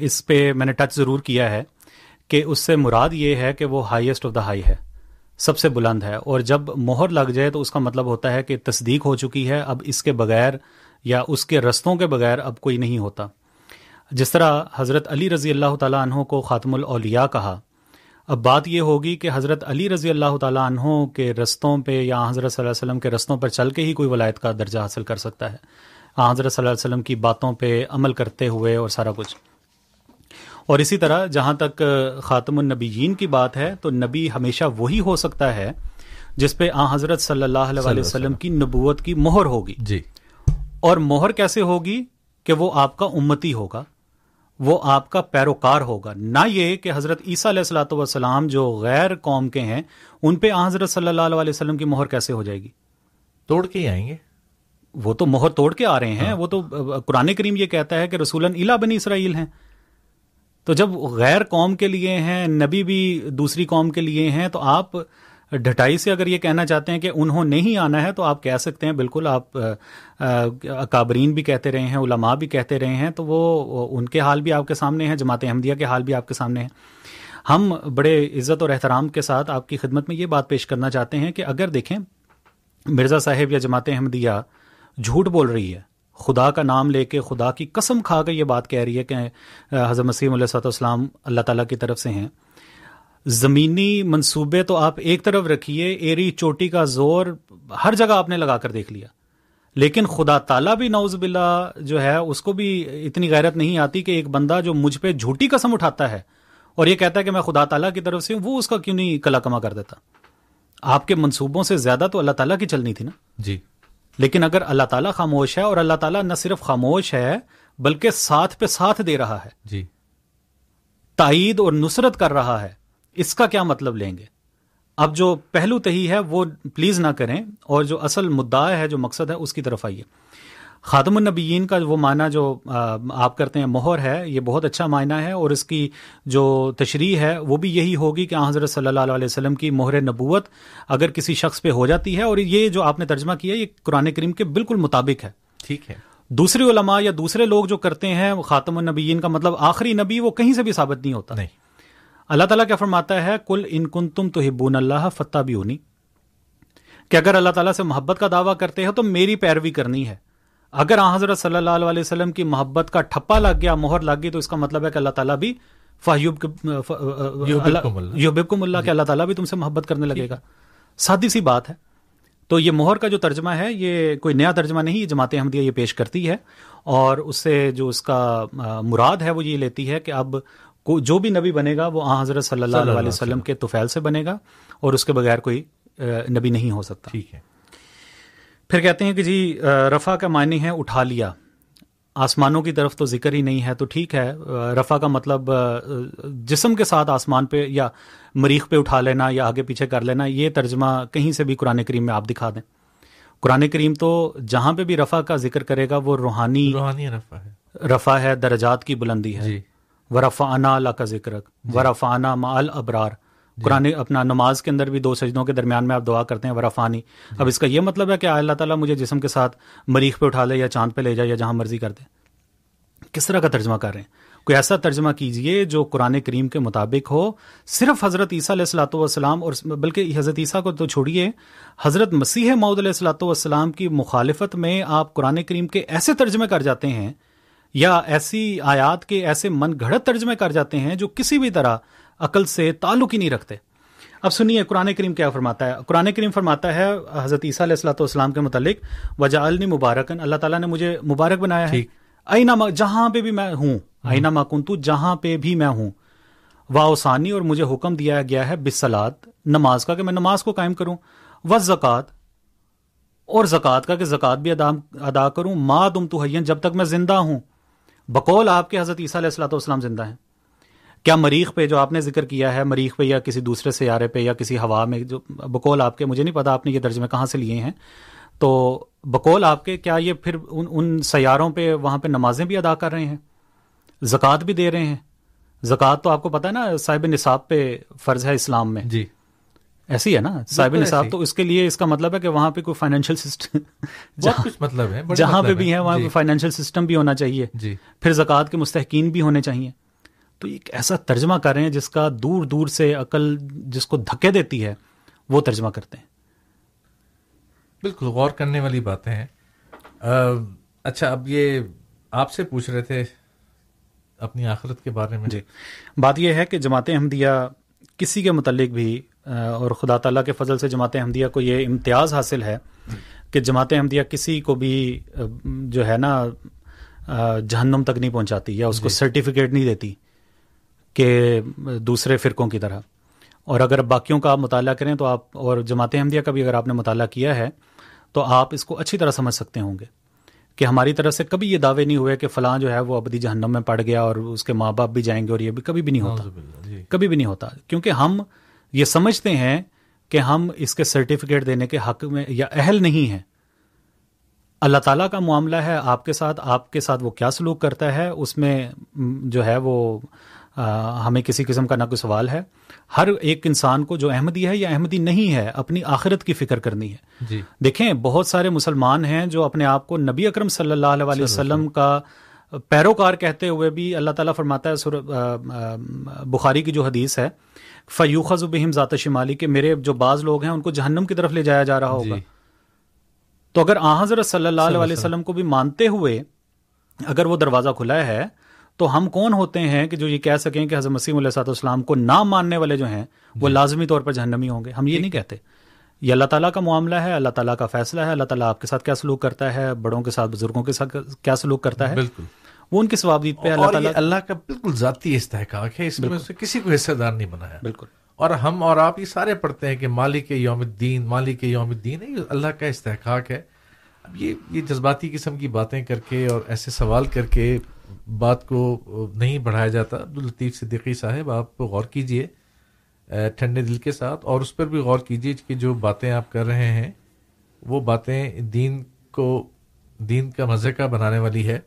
اس پہ میں نے ٹچ ضرور کیا ہے کہ اس سے مراد یہ ہے کہ وہ ہائیسٹ آف دا ہائی ہے۔ سب سے بلند ہے اور جب مہر لگ جائے تو اس کا مطلب ہوتا ہے کہ تصدیق ہو چکی ہے، اب اس کے بغیر یا اس کے رستوں کے بغیر اب کوئی نہیں ہوتا۔ جس طرح حضرت علی رضی اللہ تعالیٰ عنہ کو خاتم الاولیاء کہا، اب بات یہ ہوگی کہ حضرت علی رضی اللہ تعالیٰ عنہ کے رستوں پہ یا حضرت صلی اللہ علیہ وسلم کے رستوں پر چل کے ہی کوئی ولایت کا درجہ حاصل کر سکتا ہے۔ حضرت صلی اللہ علیہ وسلم کی باتوں پہ عمل کرتے ہوئے اور سارا کچھ۔ اور اسی طرح جہاں تک خاتم النبیین کی بات ہے تو نبی ہمیشہ وہی ہو سکتا ہے جس پہ آ حضرت صلی اللہ علیہ وسلم کی نبوت کی مہر ہوگی۔ جی۔ اور مہر کیسے ہوگی؟ کہ وہ آپ کا امتی ہوگا وہ آپ کا پیروکار ہوگا۔ نہ یہ کہ حضرت عیسیٰ علیہ السلاۃ والسلام جو غیر قوم کے ہیں ان پہ آ حضرت صلی اللہ علیہ وسلم کی مہر کیسے ہو جائے گی؟ توڑ کے ہی آئیں گے۔ وہ تو مہر توڑ کے آ رہے ہیں ہاں۔ وہ تو قرآن کریم یہ کہتا ہے کہ رسول الا بنی اسرائیل ہیں۔ تو جب غیر قوم کے لیے ہیں، نبی بھی دوسری قوم کے لیے ہیں، تو آپ ڈھٹائی سے اگر یہ کہنا چاہتے ہیں کہ انہوں نے ہی آنا ہے، تو آپ کہہ سکتے ہیں بالکل، آپ اکابرین بھی کہتے رہے ہیں، علماء بھی کہتے رہے ہیں، تو وہ ان کے حال بھی آپ کے سامنے ہیں، جماعت احمدیہ کے حال بھی آپ کے سامنے ہیں۔ ہم بڑے عزت اور احترام کے ساتھ آپ کی خدمت میں یہ بات پیش کرنا چاہتے ہیں کہ اگر دیکھیں، مرزا صاحب یا جماعت احمدیہ جھوٹ بول رہی ہے خدا کا نام لے کے خدا کی قسم کھا کے یہ بات کہہ رہی ہے کہ حضرت مسیم علیہ صاحب السلام اللہ تعالیٰ کی طرف سے ہیں۔ زمینی منصوبے تو آپ ایک طرف رکھیے، ایری چوٹی کا زور ہر جگہ آپ نے لگا کر دیکھ لیا۔ لیکن خدا تعالیٰ بھی نوز باللہ جو ہے، اس کو بھی اتنی غیرت نہیں آتی کہ ایک بندہ جو مجھ پہ جھوٹی قسم اٹھاتا ہے اور یہ کہتا ہے کہ میں خدا تعالیٰ کی طرف سے ہوں، وہ اس کا کیوں نہیں کلا کما کر دیتا؟ آپ کے منصوبوں سے زیادہ تو اللہ تعالیٰ کی چلنی تھی نا؟ جی۔ لیکن اگر اللہ تعالیٰ خاموش ہے اور اللہ تعالیٰ نہ صرف خاموش ہے بلکہ ساتھ پہ ساتھ دے رہا ہے۔ جی۔ تائید اور نصرت کر رہا ہے۔ اس کا کیا مطلب لیں گے؟ اب جو پہلو تہی ہے وہ پلیز نہ کریں اور جو اصل مدعا ہے جو مقصد ہے اس کی طرف آئیے۔ خاتم النبیین کا وہ معنی جو آپ کرتے ہیں مہر ہے یہ بہت اچھا معنی ہے اور اس کی جو تشریح ہے وہ بھی یہی ہوگی کہ حضرت صلی اللہ علیہ وسلم کی مہر نبوت اگر کسی شخص پہ ہو جاتی ہے اور یہ جو آپ نے ترجمہ کیا یہ قرآن کریم کے بالکل مطابق ہے۔ ٹھیک ہے۔ دوسری علماء یا دوسرے لوگ جو کرتے ہیں خاتم النبیین کا مطلب آخری نبی وہ کہیں سے بھی ثابت نہیں ہوتا۔ نہیں۔ اللہ تعالیٰ کیا فرماتا ہے؟ کل ان کن تم تو ہبون اللہ فتح بھی ہونی کہ اگر اللہ تعالیٰ سے محبت کا دعویٰ کرتے ہیں تو میری پیروی کرنی ہے۔ اگر حضرت صلی اللہ علیہ وسلم کی محبت کا ٹھپا لگ گیا مہر لگ گئی تو اس کا مطلب ہے کہ اللہ تعالیٰ بھی فہیوب یوبکم اللہ کہ اللہ تعالیٰ بھی تم سے محبت کرنے لگے گا۔ سادی سی بات ہے۔ تو یہ مہر کا جو ترجمہ ہے یہ کوئی نیا ترجمہ نہیں یہ جماعت احمدیہ یہ پیش کرتی ہے۔ اور اس سے جو اس کا مراد ہے وہ یہ لیتی ہے کہ اب جو بھی نبی بنے گا وہ حضرت صلی اللہ علیہ وسلم۔ کے توفیل سے بنے گا اور اس کے بغیر کوئی نبی نہیں ہو سکتا۔ ٹھیک ہے۔ پھر کہتے ہیں کہ جی رفا کا معنی ہے اٹھا لیا۔ آسمانوں کی طرف تو ذکر ہی نہیں ہے تو ٹھیک ہے۔ رفا کا مطلب جسم کے ساتھ آسمان پہ یا مریخ پہ اٹھا لینا یا آگے پیچھے کر لینا یہ ترجمہ کہیں سے بھی قرآن کریم میں آپ دکھا دیں۔ قرآن کریم تو جہاں پہ بھی رفا کا ذکر کرے گا وہ روحانی روحانی رفا ہے۔ رفا ہے درجات کی بلندی ہے۔ جی۔ ورفانہ اللہ کا ذکر ورفانہ ما الابرار۔ قرآن اپنا نماز کے اندر بھی دو سجدوں کے درمیان میں آپ دعا کرتے ہیں ورافانی جی۔ اب اس کا یہ مطلب ہے کہ اللہ تعالیٰ مجھے جسم کے ساتھ مریخ پہ اٹھا لے یا چاند پہ لے جائے یا جہاں مرضی کر دے۔ کس طرح کا ترجمہ کر رہے ہیں؟ کوئی ایسا ترجمہ کیجیے جو قرآن کریم کے مطابق ہو۔ صرف حضرت عیسیٰ علیہ السلاۃ والسلام اور بلکہ حضرت عیسیٰ کو تو چھوڑیے۔ حضرت مسیح معود علیہ السلاۃ والسلام کی مخالفت میں آپ قرآن کریم کے ایسے ترجمے کر جاتے ہیں یا ایسی آیات کے ایسے من گھڑت ترجمے کر جاتے ہیں جو کسی بھی طرح عقل سے تعلق ہی نہیں رکھتے۔ اب سنیے قرآن کریم کیا فرماتا ہے؟ قرآن کریم فرماتا ہے حضرت عیسیٰ علیہ السلاۃ والسلام کے متعلق النی مبارکن اللہ تعالیٰ نے مجھے مبارک بنایا ہے۔ اینا جہاں پہ بھی میں ہوں آئینہ ماکن تو جہاں پہ بھی میں ہوں۔ واؤسانی اور مجھے حکم دیا گیا ہے بسلاد نماز کا کہ میں نماز کو قائم کروں۔ و زکوٰۃ اور زکوٰۃ کا کہ زکوٰۃ بھی ادا ادا کروں۔ ماں تم تو جب تک میں زندہ ہوں۔ بقول آپ کے حضرت عیسیٰ علیہ السلاۃ والسلام زندہ ہیں۔ کیا مریخ پہ جو آپ نے ذکر کیا ہے مریخ پہ یا کسی دوسرے سیارے پہ یا کسی ہوا میں جو بقول آپ کے مجھے نہیں پتا آپ نے یہ ترجمے کہاں سے لیے ہیں۔ تو بقول آپ کے کیا یہ پھر ان ان سیاروں پہ وہاں پہ نمازیں بھی ادا کر رہے ہیں؟ زکوٰۃ بھی دے رہے ہیں۔ زکوٰۃ تو آپ کو پتا ہے نا صاحب نصاب پہ فرض ہے اسلام میں۔ جی۔ ایسی ہے نا صاحب نصاب تو اس کے لیے اس کا مطلب ہے کہ وہاں پہ کوئی فائنینشیل سسٹم کچھ مطلب ہے جہاں مطلب پہ بھی ہے۔ وہاں جی۔ فائنینشیل سسٹم بھی ہونا چاہیے۔ جی۔ پھر زکوٰۃ کے مستحقین بھی ہونے چاہیے۔ تو ایک ایسا ترجمہ کر رہے ہیں جس کا دور دور سے عقل جس کو دھکے دیتی ہے وہ ترجمہ کرتے ہیں۔ بالکل غور کرنے والی باتیں ہیں۔ اچھا اب یہ آپ سے پوچھ رہے تھے اپنی آخرت کے بارے میں۔ جی۔ بات یہ ہے کہ جماعت احمدیہ کسی کے متعلق بھی اور خدا تعالیٰ کے فضل سے جماعت احمدیہ کو یہ امتیاز حاصل ہے کہ جماعت احمدیہ کسی کو بھی جو ہے نا جہنم تک نہیں پہنچاتی یا اس کو سرٹیفکیٹ جی۔ نہیں دیتی۔ کہ دوسرے فرقوں کی طرح۔ اور اگر باقیوں کا آپ مطالعہ کریں تو آپ اور جماعت احمدیہ کا بھی اگر آپ نے مطالعہ کیا ہے تو آپ اس کو اچھی طرح سمجھ سکتے ہوں گے کہ ہماری طرف سے کبھی یہ دعوے نہیں ہوئے کہ فلاں جو ہے وہ ابدی جہنم میں پڑ گیا اور اس کے ماں باپ بھی جائیں گے اور یہ بھی کبھی بھی نہیں ہوتا۔ جی۔ کبھی بھی نہیں ہوتا۔ کیونکہ ہم یہ سمجھتے ہیں کہ ہم اس کے سرٹیفکیٹ دینے کے حق میں یا اہل نہیں ہیں۔ اللہ تعالیٰ کا معاملہ ہے آپ کے ساتھ آپ کے ساتھ وہ کیا سلوک کرتا ہے اس میں جو ہے وہ ہمیں کسی قسم کا نہ کوئی سوال ہے۔ ہر ایک انسان کو جو احمدی ہے یا احمدی نہیں ہے اپنی آخرت کی فکر کرنی ہے۔ جی۔ دیکھیں بہت سارے مسلمان ہیں جو اپنے آپ کو نبی اکرم صلی اللہ علیہ وسلم کا پیروکار کہتے ہوئے بھی اللہ تعالیٰ فرماتا ہے سر بخاری کی جو حدیث ہے فیوخذ بہم ذات شمالی کے میرے جو بعض لوگ ہیں ان کو جہنم کی طرف لے جایا جا رہا ہوگا۔ جی تو اگر آ حضرت صلی اللہ علیہ وسلم کو بھی مانتے ہوئے اگر وہ دروازہ کھلا ہے تو ہم کون ہوتے ہیں کہ جو یہ کہہ سکیں کہ حضرت مسیم علیہ صاحب السلام کو نہ ماننے والے جو ہیں وہ جی۔ لازمی طور پر جہنمی ہوں گے۔ ہم یہ نہیں کہتے۔ یہ اللہ تعالیٰ کا معاملہ ہے اللہ تعالیٰ کا فیصلہ ہے اللہ تعالیٰ آپ کے ساتھ کیا سلوک کرتا ہے بڑوں کے ساتھ بزرگوں کے ساتھ کیا سلوک کرتا ہے۔ بالکل۔ وہ ان کی ثوابدید پہ اللہ تعالیٰ اللہ کا بالکل ذاتی استحقاق ہے اس میں کسی کو حصہ دار نہیں بنایا بالکل۔ اور ہم اور آپ یہ سارے پڑھتے ہیں کہ مالک یوم الدین مالک یوم الدین ہے اللہ کا استحقاق ہے۔ اب یہ یہ جذباتی قسم کی باتیں کر کے اور ایسے سوال کر کے بات کو نہیں بڑھایا جاتا عبدالطیف صدیقی صاحب، آپ غور کیجیے ٹھنڈے دل کے ساتھ، اور اس پر بھی غور کیجیے کہ جو باتیں آپ کر رہے ہیں، وہ باتیں دین کو، دین کا مزے کا بنانے والی ہے،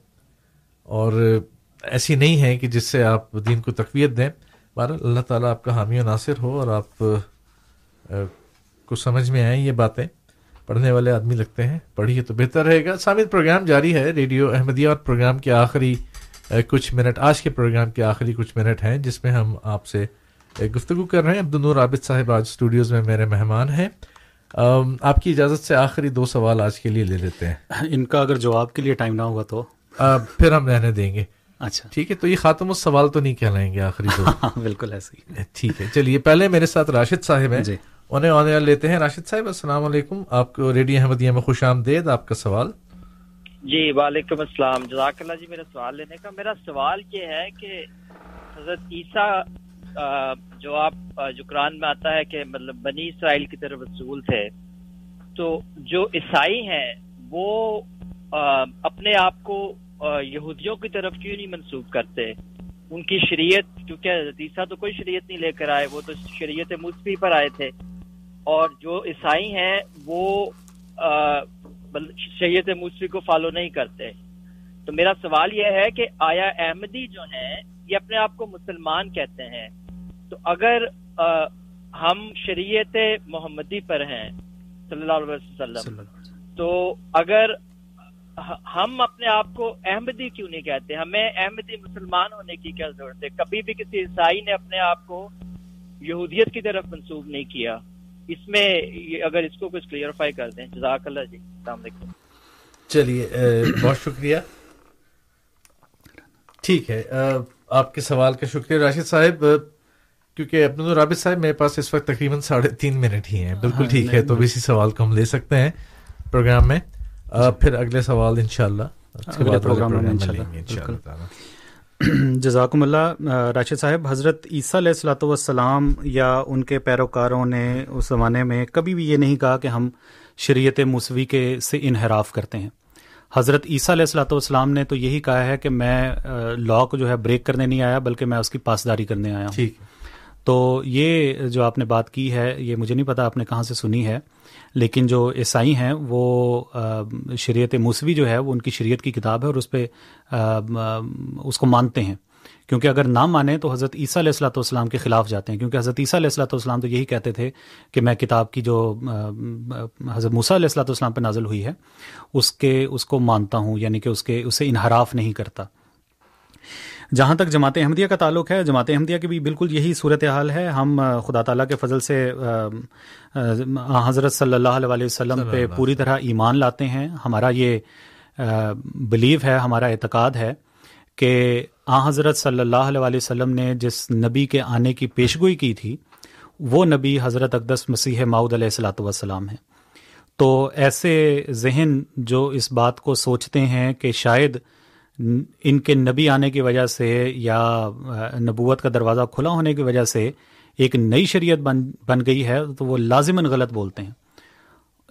اور ایسی نہیں ہے کہ جس سے آپ دین کو تقویت دیں۔ بہرحال، اللہ تعالیٰ آپ کا حامی و ناصر ہو، اور آپ کو سمجھ میں آئیں یہ باتیں۔ پڑھنے والے آدمی لگتے ہیں، پڑھیے تو بہتر رہے گا۔ سامع پروگرام جاری ہے، ریڈیو احمدیہ اور پروگرام کے آخری کچھ منٹ آج کے پروگرام کے آخری کچھ منٹ ہیں جس میں ہم آپ سے گفتگو کر رہے ہیں۔ عبدالنور عابد صاحب آج اسٹوڈیوز میں میرے مہمان ہیں۔ آپ کی اجازت سے آخری دو سوال آج کے لیے لے لیتے ہیں۔ ان کا اگر جواب کے لیے ٹائم نہ ہوگا تو؟ پھر ہم رہنے دیں گے۔ اچھا۔ ٹھیک ہے تو یہ خاتم السوال تو نہیں کہلائیں گے آخری دو۔ ہاں، بالکل ایسے ہی۔ ٹھیک ہے چلیے پہلے میرے ساتھ راشد صاحب ہیں۔ جی۔ انہیں آنے لیتے ہیں۔ راشد صاحب السلام علیکم۔ آپ کو ریڈیو احمدیہ میں خوش آمدید آپ کا سوال۔ جی وعلیکم السلام۔ جزاک اللہ جی میرا سوال لینے کا۔ میرا سوال یہ ہے کہ حضرت عیسیٰ جو آپ جو قرآن میں آتا ہے کہ مطلب بنی اسرائیل کی طرف رسول تھے، تو جو عیسائی ہیں، وہ اپنے آپ کو یہودیوں کی طرف کیوں نہیں منسوخ کرتے؟ ان کی شریعت، کیونکہ حضرت عیسیٰ تو کوئی شریعت نہیں لے کر آئے، وہ تو شریعت مصفی پر آئے تھے۔ اور جو عیسائی ہیں، وہ شریعت مصفی کو فالو نہیں کرتے۔ تو میرا سوال یہ ہے کہ آیا احمدی جو ہیں یہ اپنے آپ کو مسلمان کہتے ہیں؟ تو اگر ہم شریعت محمدی پر ہیں صلی اللہ علیہ وسلم تو اگر ہم اپنے آپ کو احمدی کیوں نہیں کہتے؟ ہمیں احمدی مسلمان ہونے کی کیا ضرورت ہے؟ کبھی بھی کسی عیسائی نے اپنے آپ کو یہودیت کی طرف منسوخ نہیں کیا۔ اس میں اگر اس کو کچھ کلیئرفائی کر دیں جزاک اللہ جی السلام علیکم۔ چلیے بہت شکریہ۔ ٹھیک ہے آپ کے سوال کا شکریہ راشد صاحب کیونکہ عبد رابط صاحب میرے پاس اس وقت تقریباً ساڑھے تین منٹ ہی ہیں۔ بالکل ہاں، ٹھیک ہے تو اسی سوال کو ہم لے سکتے ہیں پروگرام میں۔ پھر اگلے سوال انشاءاللہ جزاکم اللہ راشد صاحب، حضرت عیسیٰ علیہ السلاۃ والسلام یا ان کے پیروکاروں نے اس زمانے میں کبھی بھی یہ نہیں کہا کہ ہم شریعت موسوی کے سے انحراف کرتے ہیں۔ حضرت عیسیٰ علیہ السلاۃ والسلام نے تو یہی کہا ہے کہ میں لا کو جو ہے بریک کرنے نہیں آیا بلکہ میں اس کی پاسداری کرنے آیا ہوں۔ تو یہ جو آپ نے بات کی ہے، یہ مجھے نہیں پتا آپ نے کہاں سے سنی ہے، لیکن جو عیسائی ہیں، وہ شریعت موسوی جو ہے، وہ ان کی شریعت کی کتاب ہے اور اس پہ اس کو مانتے ہیں۔ کیونکہ اگر نہ مانیں تو حضرت عیسیٰ علیہ السلاۃ والسلام کے خلاف جاتے ہیں۔ کیونکہ حضرت عیسیٰ علیہ السلاۃ والسلام تو یہی کہتے تھے کہ میں کتاب کی جو حضرت موسیٰ علیہ السلاۃ والسلام پہ نازل ہوئی ہے، اس کے، اس کو مانتا ہوں یعنی کہ اس کے، اسے انحراف نہیں کرتا۔ جہاں تک جماعت احمدیہ کا تعلق ہے جماعت احمدیہ کی بھی بالکل یہی صورت حال ہے۔ ہم خدا تعالیٰ کے فضل سے حضرت صلی اللہ علیہ وسلم پہ پوری طرح ایمان لاتے ہیں۔ ہمارا یہ بلیو ہے ہمارا اعتقاد ہے کہ آ حضرت صلی اللہ علیہ وسلم نے جس نبی کے آنے کی پیشگوئی کی تھی وہ نبی حضرت اقدس مسیح ماؤد علیہ السلاۃ والسلام ہیں۔ تو ایسے ذہن جو اس بات کو سوچتے ہیں کہ شاید ان کے نبی آنے کی وجہ سے یا نبوت کا دروازہ کھلا ہونے کی وجہ سے ایک نئی شریعت بن بن گئی ہے، تو وہ لازماً غلط بولتے ہیں۔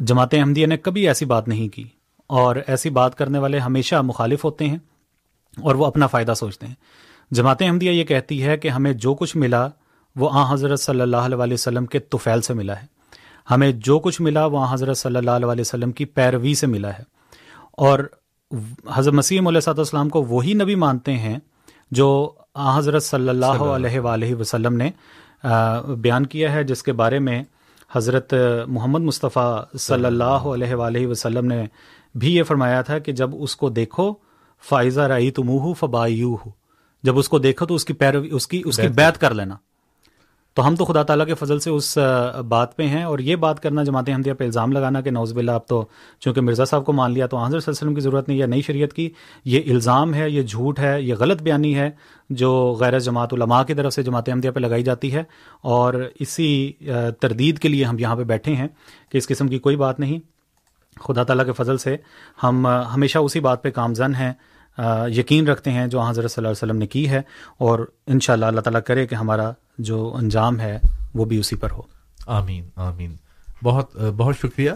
جماعت احمدیہ نے کبھی ایسی بات نہیں کی۔ اور ایسی بات کرنے والے ہمیشہ مخالف ہوتے ہیں اور وہ اپنا فائدہ سوچتے ہیں۔ جماعت احمدیہ یہ کہتی ہے کہ ہمیں جو کچھ ملا، وہ آ حضرت صلی اللہ علیہ وسلم کے توفیل سے ملا ہے۔ ہمیں جو کچھ ملا، وہ آ حضرت صلی اللہ علیہ وسلم کی پیروی سے ملا ہے۔ اور حضرت مسیم علیہ صاحب السلام کو وہی نبی مانتے ہیں جو حضرت صلی اللہ علیہ وآلہ وسلم نے بیان کیا ہے جس کے بارے میں حضرت محمد مصطفیٰ صلی اللہ علیہ وآلہ وسلم نے بھی یہ فرمایا تھا کہ جب اس کو دیکھو فائزہ رائی تمہ فبایو جب اس کو دیکھو تو اس کی پیروی اس کی اس کی بیت کر لینا۔ تو ہم تو خدا تعالیٰ کے فضل سے اس بات پہ ہیں اور یہ بات کرنا جماعت حمدیہ پہ الزام لگانا کہ نوز بلّہ اب تو چونکہ مرزا صاحب کو مان لیا تو حضرت صلی اللہ علیہ وسلم کی ضرورت نہیں یا نئی شریعت کی، یہ الزام ہے، یہ جھوٹ ہے، یہ غلط بیانی ہے جو غیر جماعت علماء کی طرف سے جماعت احمدیہ پہ لگائی جاتی ہے اور اسی تردید کے لیے ہم یہاں پہ بیٹھے ہیں کہ اس قسم کی کوئی بات نہیں۔ خدا تعالیٰ کے فضل سے ہم ہمیشہ اسی بات پہ کامزن ہیں یقین رکھتے ہیں جو حضرت صلی اللہ علیہ وسلم نے کی ہے اور ان شاء اللہ اللہ تعالیٰ کرے کہ ہمارا جو انجام ہے وہ بھی اسی پر ہو۔ آمین آمین۔ بہت بہت شکریہ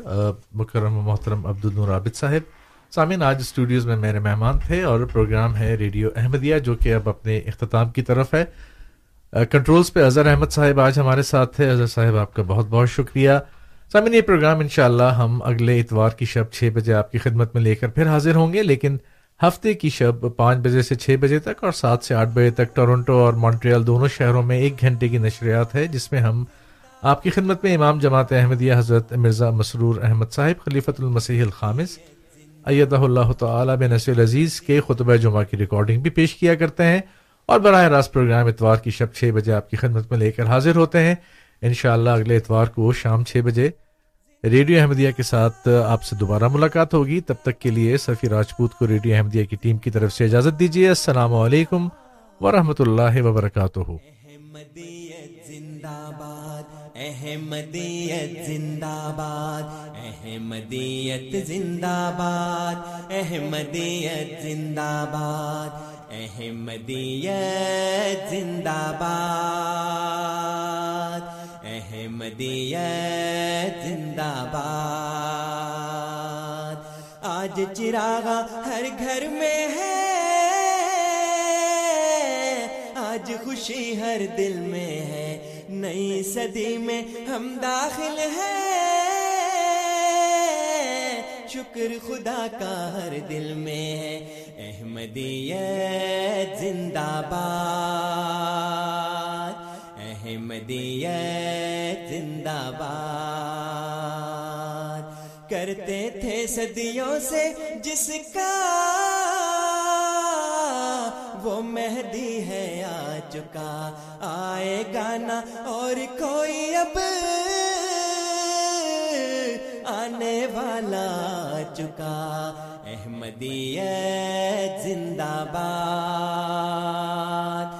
مکرم محترم عبد النور عابد صاحب۔ سامعین، آج اسٹوڈیوز میں میرے مہمان تھے اور پروگرام ہے ریڈیو احمدیہ، جو کہ اب اپنے اختتام کی طرف ہے۔ کنٹرولز پہ اظہر احمد صاحب آج ہمارے ساتھ تھے۔ اظہر صاحب، آپ کا بہت بہت شکریہ۔ سامن یہ پروگرام انشاءاللہ ہم اگلے اتوار کی شب چھ بجے آپ کی خدمت میں لے کر پھر حاضر ہوں گے، لیکن ہفتے کی شب پانچ بجے سے چھ بجے تک اور سات سے آٹھ بجے تک ٹورنٹو اور مونٹریال دونوں شہروں میں ایک گھنٹے کی نشریات ہے، جس میں ہم آپ کی خدمت میں امام جماعت احمدیہ حضرت مرزا مسرور احمد صاحب، خلیفۃ المسیح الخامس، ایدہ اللہ تعالی بن نصر العزیز کے خطبہ جمعہ کی ریکارڈنگ بھی پیش کیا کرتے ہیں اور براہ راست پروگرام اتوار کی شب چھ بجے آپ کی خدمت میں لے کر حاضر ہوتے ہیں۔ انشاءاللہ اگلے اتوار کو شام چھ بجے ریڈیو احمدیہ کے ساتھ آپ سے دوبارہ ملاقات ہوگی۔ تب تک کے لیے سفی راجپوت کو ریڈیو احمدیہ کی ٹیم کی طرف سے اجازت دیجیے۔ السلام علیکم ورحمۃ اللہ وبرکاتہ۔ احمدیت زندہ باد، احمدیت زندہ باد، احمدیت زندہ باد، احمدیت زندہ باد، احمدیت زندہ باد۔ احمدیت زندہ باد آج چراغا ہر گھر میں ہے۔ آج خوشی ہر دل میں ہے۔ نئی صدی میں ہم داخل ہیں۔ شکر خدا کا ہر دل میں ہے۔ احمدیت زندہ باد احمدیت زندہ باد۔ کرتے تھے صدیوں سے جس کا وہ مہدی ہے آ چکا۔ آئے گانا اور کوئی اب آنے والا چکا۔ احمدیت زندہ باد۔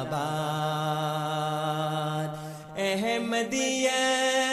آباد احمدیت